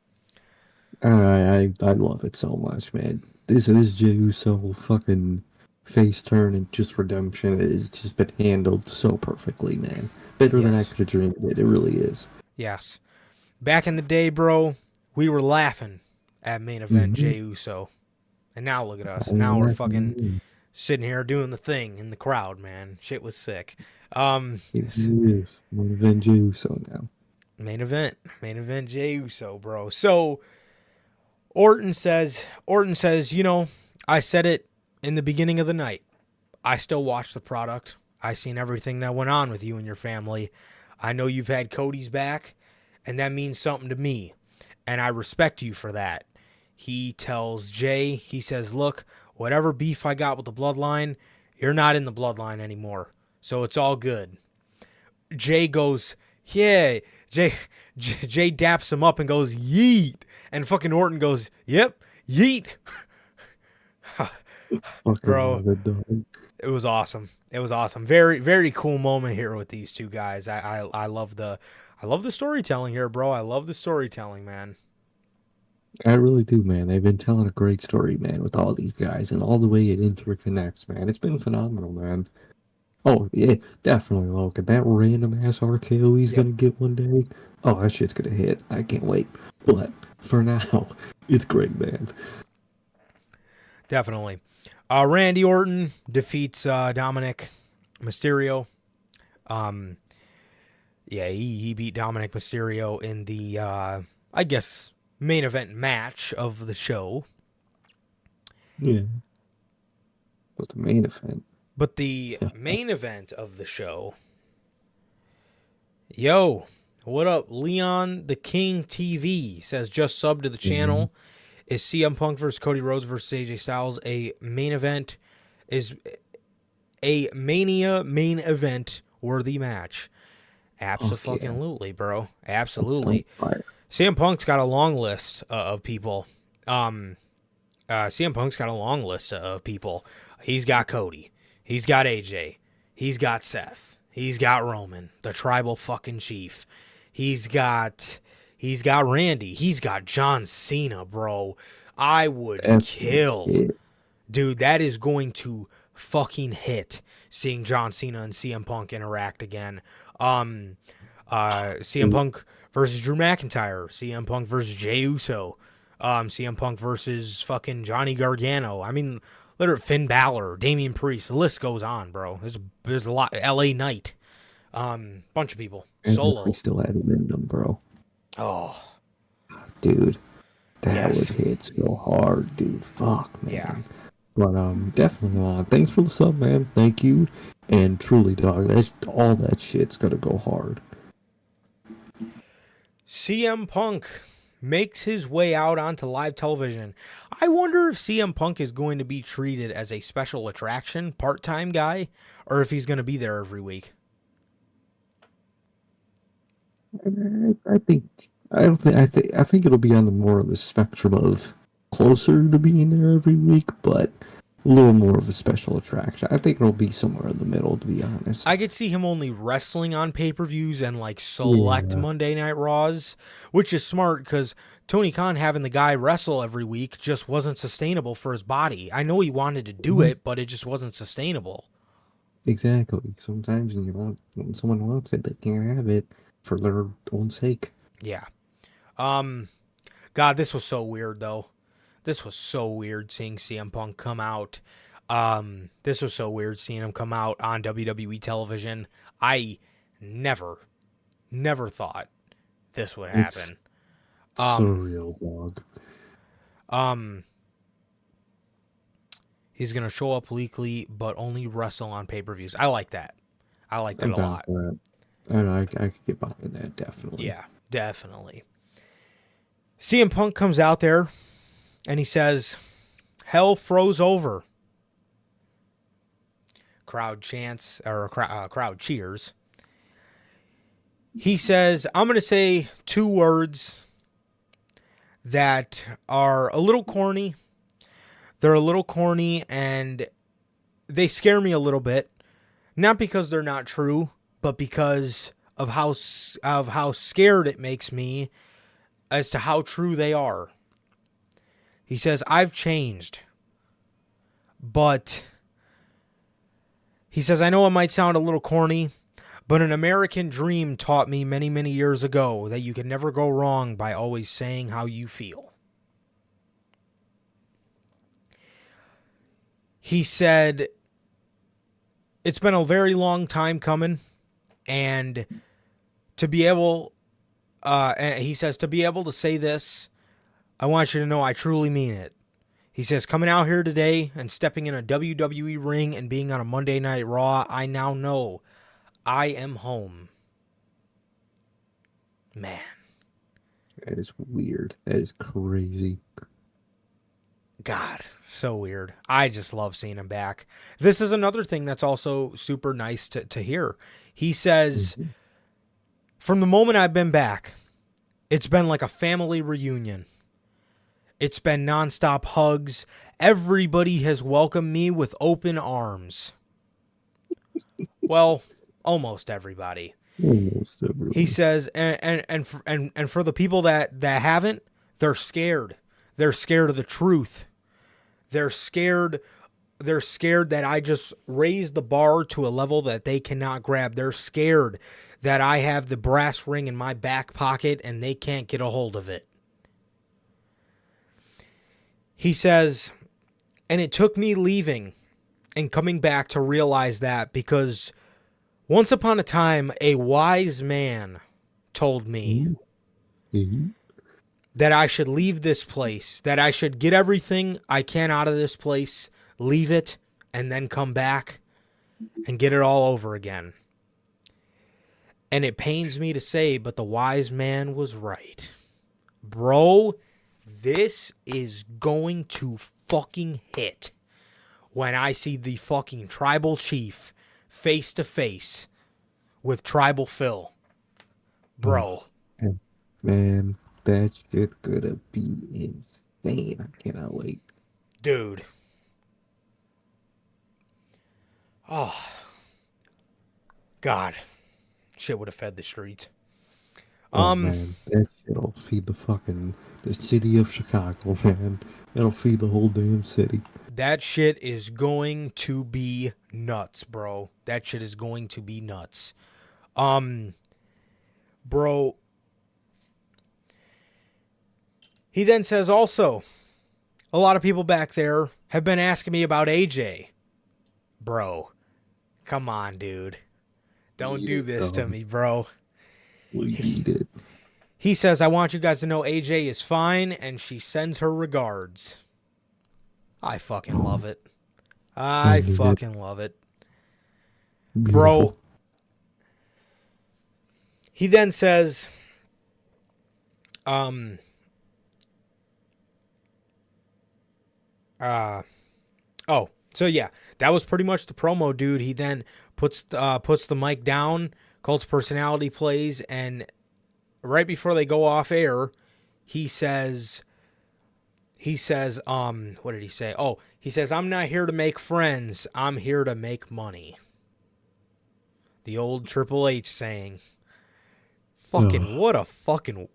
I, I I love it so much, man. This this Jey Uso fucking face turn and just redemption has just been handled so perfectly, man. Better than I could have dreamed it. It really is. Yes. Back in the day, bro, we were laughing at main event Mhm. Jey Uso. And now look at us. Now we're fucking sitting here doing the thing in the crowd, man. Shit was sick. Um Yes, is. Main event Jey Uso now. main event. Main event Jey Uso, bro. So Orton says Orton says, you know, I said it in the beginning of the night. I still watch the product. I seen everything that went on with you and your family. I know you've had Cody's back, and that means something to me. and I respect you for that. He tells Jey, he says, Look, whatever beef I got with the bloodline, you're not in the bloodline anymore. So it's all good. Jey goes, Yeah. Jey, Jey, Jey daps him up and goes, Yeet. And fucking Orton goes, Yep, yeet. Bro. it, it was awesome. It was awesome. Very very cool moment here with these two guys. I I, I love the I love the storytelling here, bro. I love the storytelling, man. I really do, man. They've been telling a great story, man, with all these guys and all the way it interconnects, man. It's been phenomenal, man. Oh, yeah, definitely, Logan. That random ass RKO he's Yep. gonna get one day. Oh, that shit's gonna hit. I can't wait. But for now, it's great, man. Definitely. Uh, Randy Orton defeats uh, Dominik Mysterio. Um, yeah, he, he beat Dominik Mysterio in the, uh, I guess, main event match of the show. Yeah. But the main event. But the main event of the show, yo, what up? Leon the King TV says just sub to the mm-hmm. channel. Is CM Punk versus Cody Rhodes versus AJ Styles a main event? Is a Mania main event worthy match? Absolutely, bro. Absolutely. CM Punk's got a long list uh, of people. Um, uh, CM Punk's got a long list of people. He's got Cody. He's got AJ. He's got Seth. He's got Roman, the tribal fucking chief. He's got he's got Randy. He's got John Cena, bro. I would That's kill. it. Dude, that is going to fucking hit seeing John Cena and CM Punk interact again. Um uh CM Punk versus Drew McIntyre, CM Punk versus Jey Uso, um CM Punk versus fucking Johnny Gargano. I mean, literally Finn Balor, Damian Priest, the list goes on, bro. There's there's a lot LA Knight. Um bunch of people. Solo. We still had them, bro. Oh, Dude. That Yes. would hit so hard, dude. Fuck, man. Yeah. But um, definitely, uh, thanks for the sub, man. Thank you. And truly, dog, that's all that shit's gonna go hard. CM Punk makes his way out onto live television. I wonder if CM Punk is going to be treated as a special attraction, part time guy, or if he's going to be there every week. I, think I don't think I think I think it'll be on the more of the spectrum of closer to being there every week, but a little more of a special attraction. I think it'll be somewhere in the middle, to be honest. I could see him only wrestling on pay per views and like select Yeah. Monday Night Raws, which is smart because Tony Khan having the guy wrestle every week just wasn't sustainable for his body. I know he wanted to do Mhm. it, but it just wasn't sustainable. exactly. Sometimes when you want when someone wants it, they can't have it for their own sake. Yeah. Um God, this was so weird though. This was so weird seeing CM Punk come out. Um this was so weird seeing him come out on WWE television. I never never thought this would It's- happen. Um Surreal, dog. um He's going to show up weekly but only wrestle on pay-per-views. I like that. I like that a lot. that. I don't know. I, I could get behind that definitely. Yeah, definitely. CM Punk comes out there and he says, Hell froze over. Crowd chants, or cr- uh, crowd cheers. He says, I'm going to say two words that are a little corny. They're a little corny and they scare me a little bit. Not because they're not true, but because of how of how scared it makes me as to how true they are. He says, "I've changed." But he says, "I know it might sound a little corny, but an American dream taught me many, many years ago that you can never go wrong by always saying how you feel." He said, "It's been a very long time coming and to be able uh he says to be able to say this i want you to know i truly mean it he says coming out here today and stepping in a wwe ring and being on a monday night raw i now know i am home man That is weird. That is crazy. God, so weird. I just love seeing him back. This is another thing that's also super nice to, to hear. He says, Mhm. From the moment I've been back, it's been like a family reunion. It's been nonstop hugs. Everybody has welcomed me with open arms. well, almost everybody. Almost everyone. He says, and and and for, and and for the people that that haven't, they're scared. They're scared of the truth. They're scared. They're scared that I just raised the bar to a level that they cannot grab. They're scared that I have the brass ring in my back pocket and they can't get a hold of it. He says, and it took me leaving and coming back to realize that because once upon a time, a wise man told me mm-hmm. that I should leave this place, that I should get everything I can out of this place, leave it, and then come back and get it all over again. And it pains me to say, but the wise man was right. Bro, this is going to fucking hit when I see the fucking tribal chief face to face with tribal Phil. Bro. Mm. Man, that shit's gonna be insane. I cannot wait. Dude. Oh. God. Shit would have fed the streets. Oh, Um man, that shit'll feed the fucking the city of Chicago, man. It'll feed the whole damn city. that shit is going to be nuts, bro. That shit is going to be nuts. Um bro He then says also a lot of people back there have been asking me about AJ. Bro. Come on, dude. Don't do this to um, me, bro. We need it. He says, I want you guys to know AJ is fine and she sends her regards. I fucking love it. I fucking love it. Bro. He then says, um, uh, oh, so yeah, that was pretty much the promo, dude. He then puts uh puts the mic down, Cult of Personality plays, and right before they go off air, he says, he says, um, what did he say? Oh, he says, I'm not here to make friends. I'm here to make money. The old Triple H saying. Fucking Ugh. what a fucking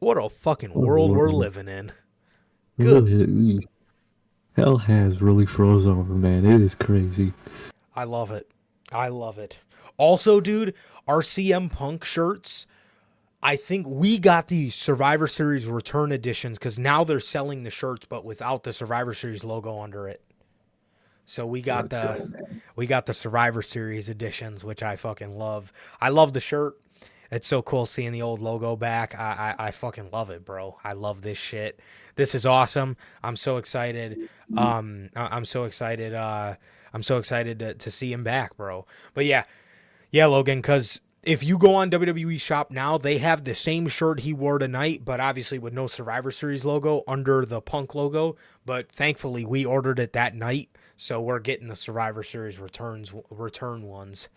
what a fucking world we're living in. Good. Hell has really froze over, man. It is crazy. I love it. I love it. Also, dude, our CM Punk shirts. I think we got the Survivor Series return editions because now they're selling the shirts, but without the Survivor Series logo under it. So we got Let's the we got the Survivor Series editions, which I fucking love. I love the shirt. It's so cool seeing the old logo back. I, I I fucking love it, bro. I love this shit. This is awesome. I'm so excited. Um, I- I'm so excited. Uh, I'm so excited to, to see him back, bro. But yeah, yeah, Logan. Because if you go on WWE Shop now, they have the same shirt he wore tonight, but obviously with no Survivor Series logo under the Punk logo. But thankfully, we ordered it that night, so we're getting the Survivor Series returns return ones.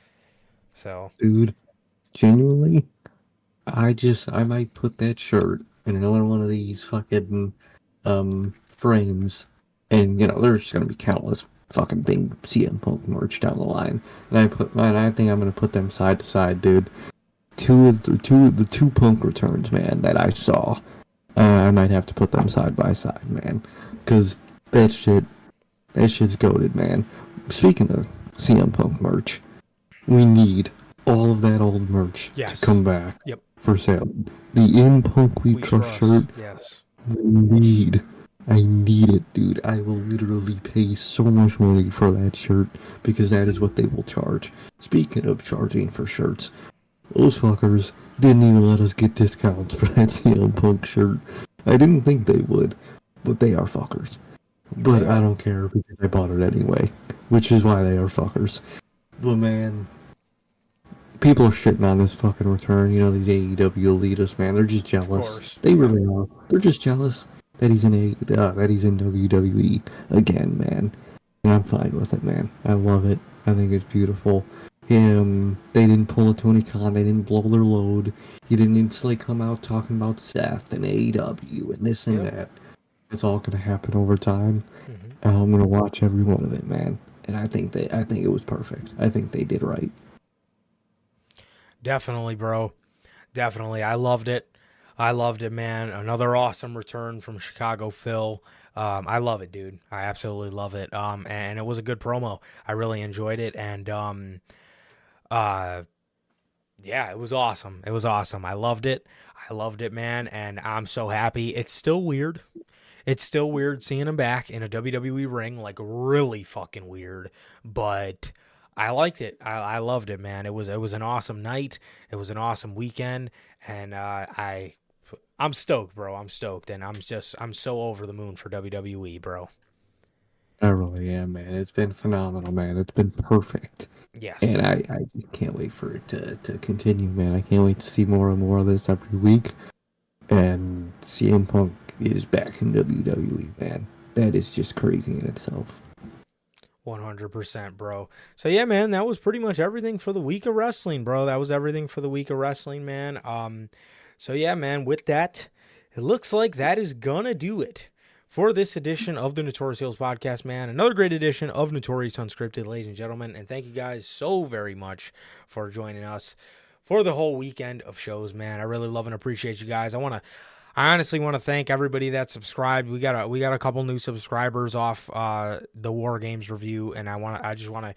So dude. Genuinely, I just I might put that shirt in another one of these fucking um frames, and you know there's gonna be countless fucking thing CM Punk merch down the line, and I put man I think I'm gonna put them side to side, dude. Two of the two of the two Punk returns, man, that I saw. Uh, I might have to put them side by side, man, because that shit, that shit's goaded, man. Speaking of CM Punk merch, we need all of that old merch Yes. to come back Yep. for sale. The In Punk We, we Trust shirt, Yes. We need. I need it, dude. I will literally pay so much money for that shirt because that is what they will charge. Speaking of charging for shirts, those fuckers didn't even let us get discounts for that CM Punk shirt. I didn't think they would, but they are fuckers. But I don't care because I bought it anyway, which is why they are fuckers. But man, people are shitting on this fucking return. You know these AEW elitists, man. They're just course. jealous. They really are. They're just jealous that he's in a uh, that he's in WWE again, man. And I'm fine with it, man. I love it. I think it's beautiful. Him, they didn't pull a Tony Khan. They didn't blow their load. He didn't instantly come out talking about Seth and AEW and this and Yep. that. It's all gonna happen over time. Mhm. And I'm gonna watch every one of it, man. And I think they, I think it was perfect. I think they did right. Definitely, bro. Definitely. I loved it. I loved it, man. Another awesome return from Chicago Phil. Um, I love it, dude. I absolutely love it. Um, and it was a good promo. I really enjoyed it. And um, uh, yeah, it was awesome. It was awesome. I loved it. I loved it, man. And I'm so happy. It's still weird. It's still weird seeing him back in a WWE ring, like really fucking weird. But I liked it. I, I loved it, man. It was it was an awesome night. It was an awesome weekend, and uh, I I'm stoked, bro. I'm stoked, and I'm just I'm so over the moon for WWE, bro. I really am, man. It's been phenomenal, man. It's been perfect. Yes. And I, I just can't wait for it to, to continue, man. I can't wait to see more and more of this every week. And CM Punk is back in WWE, man. That is just crazy in itself. 100%, bro. So yeah, man, that was pretty much everything for the week of wrestling, bro. That was everything for the week of wrestling, man. Um so yeah, man, with that, it looks like that is gonna do it for this edition of the Notorious Heels podcast, man. Another great edition of Notorious Unscripted, ladies and gentlemen, and thank you guys so very much for joining us for the whole weekend of shows, man. I really love and appreciate you guys. I want to I honestly want to thank everybody that subscribed. We got a we got a couple new subscribers off uh the War Games review and I want to I just want to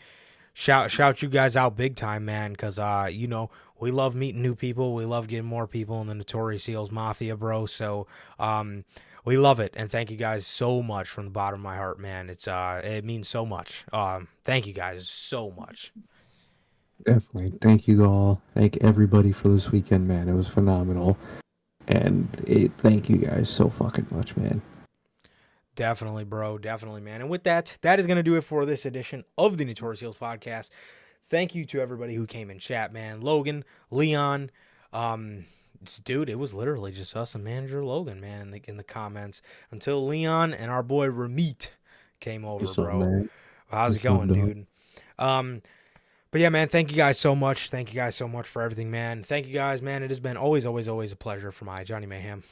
shout shout you guys out big time, man, cuz uh you know, we love meeting new people. We love getting more people in the Notorious Heels Mafia, bro. So, um we love it and thank you guys so much from the bottom of my heart, man. It's uh it means so much. Um thank you guys so much. Definitely. Thank you all. Thank everybody for this weekend, man. It was phenomenal. And it, thank you guys so fucking much, man. Definitely, bro. Definitely, man. And with that, that is going to do it for this edition of the Notorious Heels podcast. Thank you to everybody who came in chat, man. Logan, Leon, um, dude, it was literally just us and manager Logan, man, in the in the comments until Leon and our boy Ramit came over, What's bro. man? How's it What's up, going, dog? dude? Um, but yeah, man, thank you guys so much. Thank you guys so much for everything, man. Thank you guys, man. It has been always, always, always a pleasure for my Johnny Mayhem.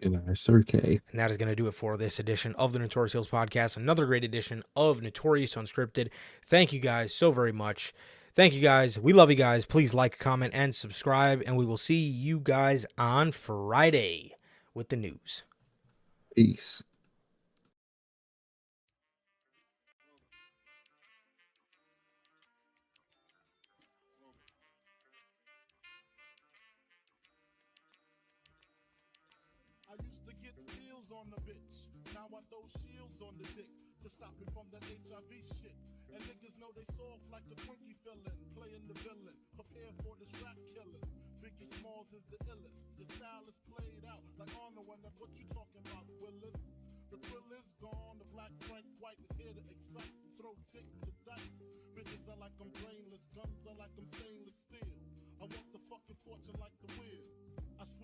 You know, Sir K. And that is going to do it for this edition of the Notorious Heels podcast. Another great edition of Notorious Unscripted. Thank you guys so very much. Thank you guys. We love you guys. Please like, comment, and subscribe. And we will see you guys on Friday with the news. Peace. Yours is the illest. Your style is played out like Arnold, and that's what you talking about, Willis. The thrill is gone, the black Frank White is here to excite, throw dick to dice. Bitches are like I'm brainless, guns are like I'm stainless steel. I want the fucking fortune like the wind. I squeeze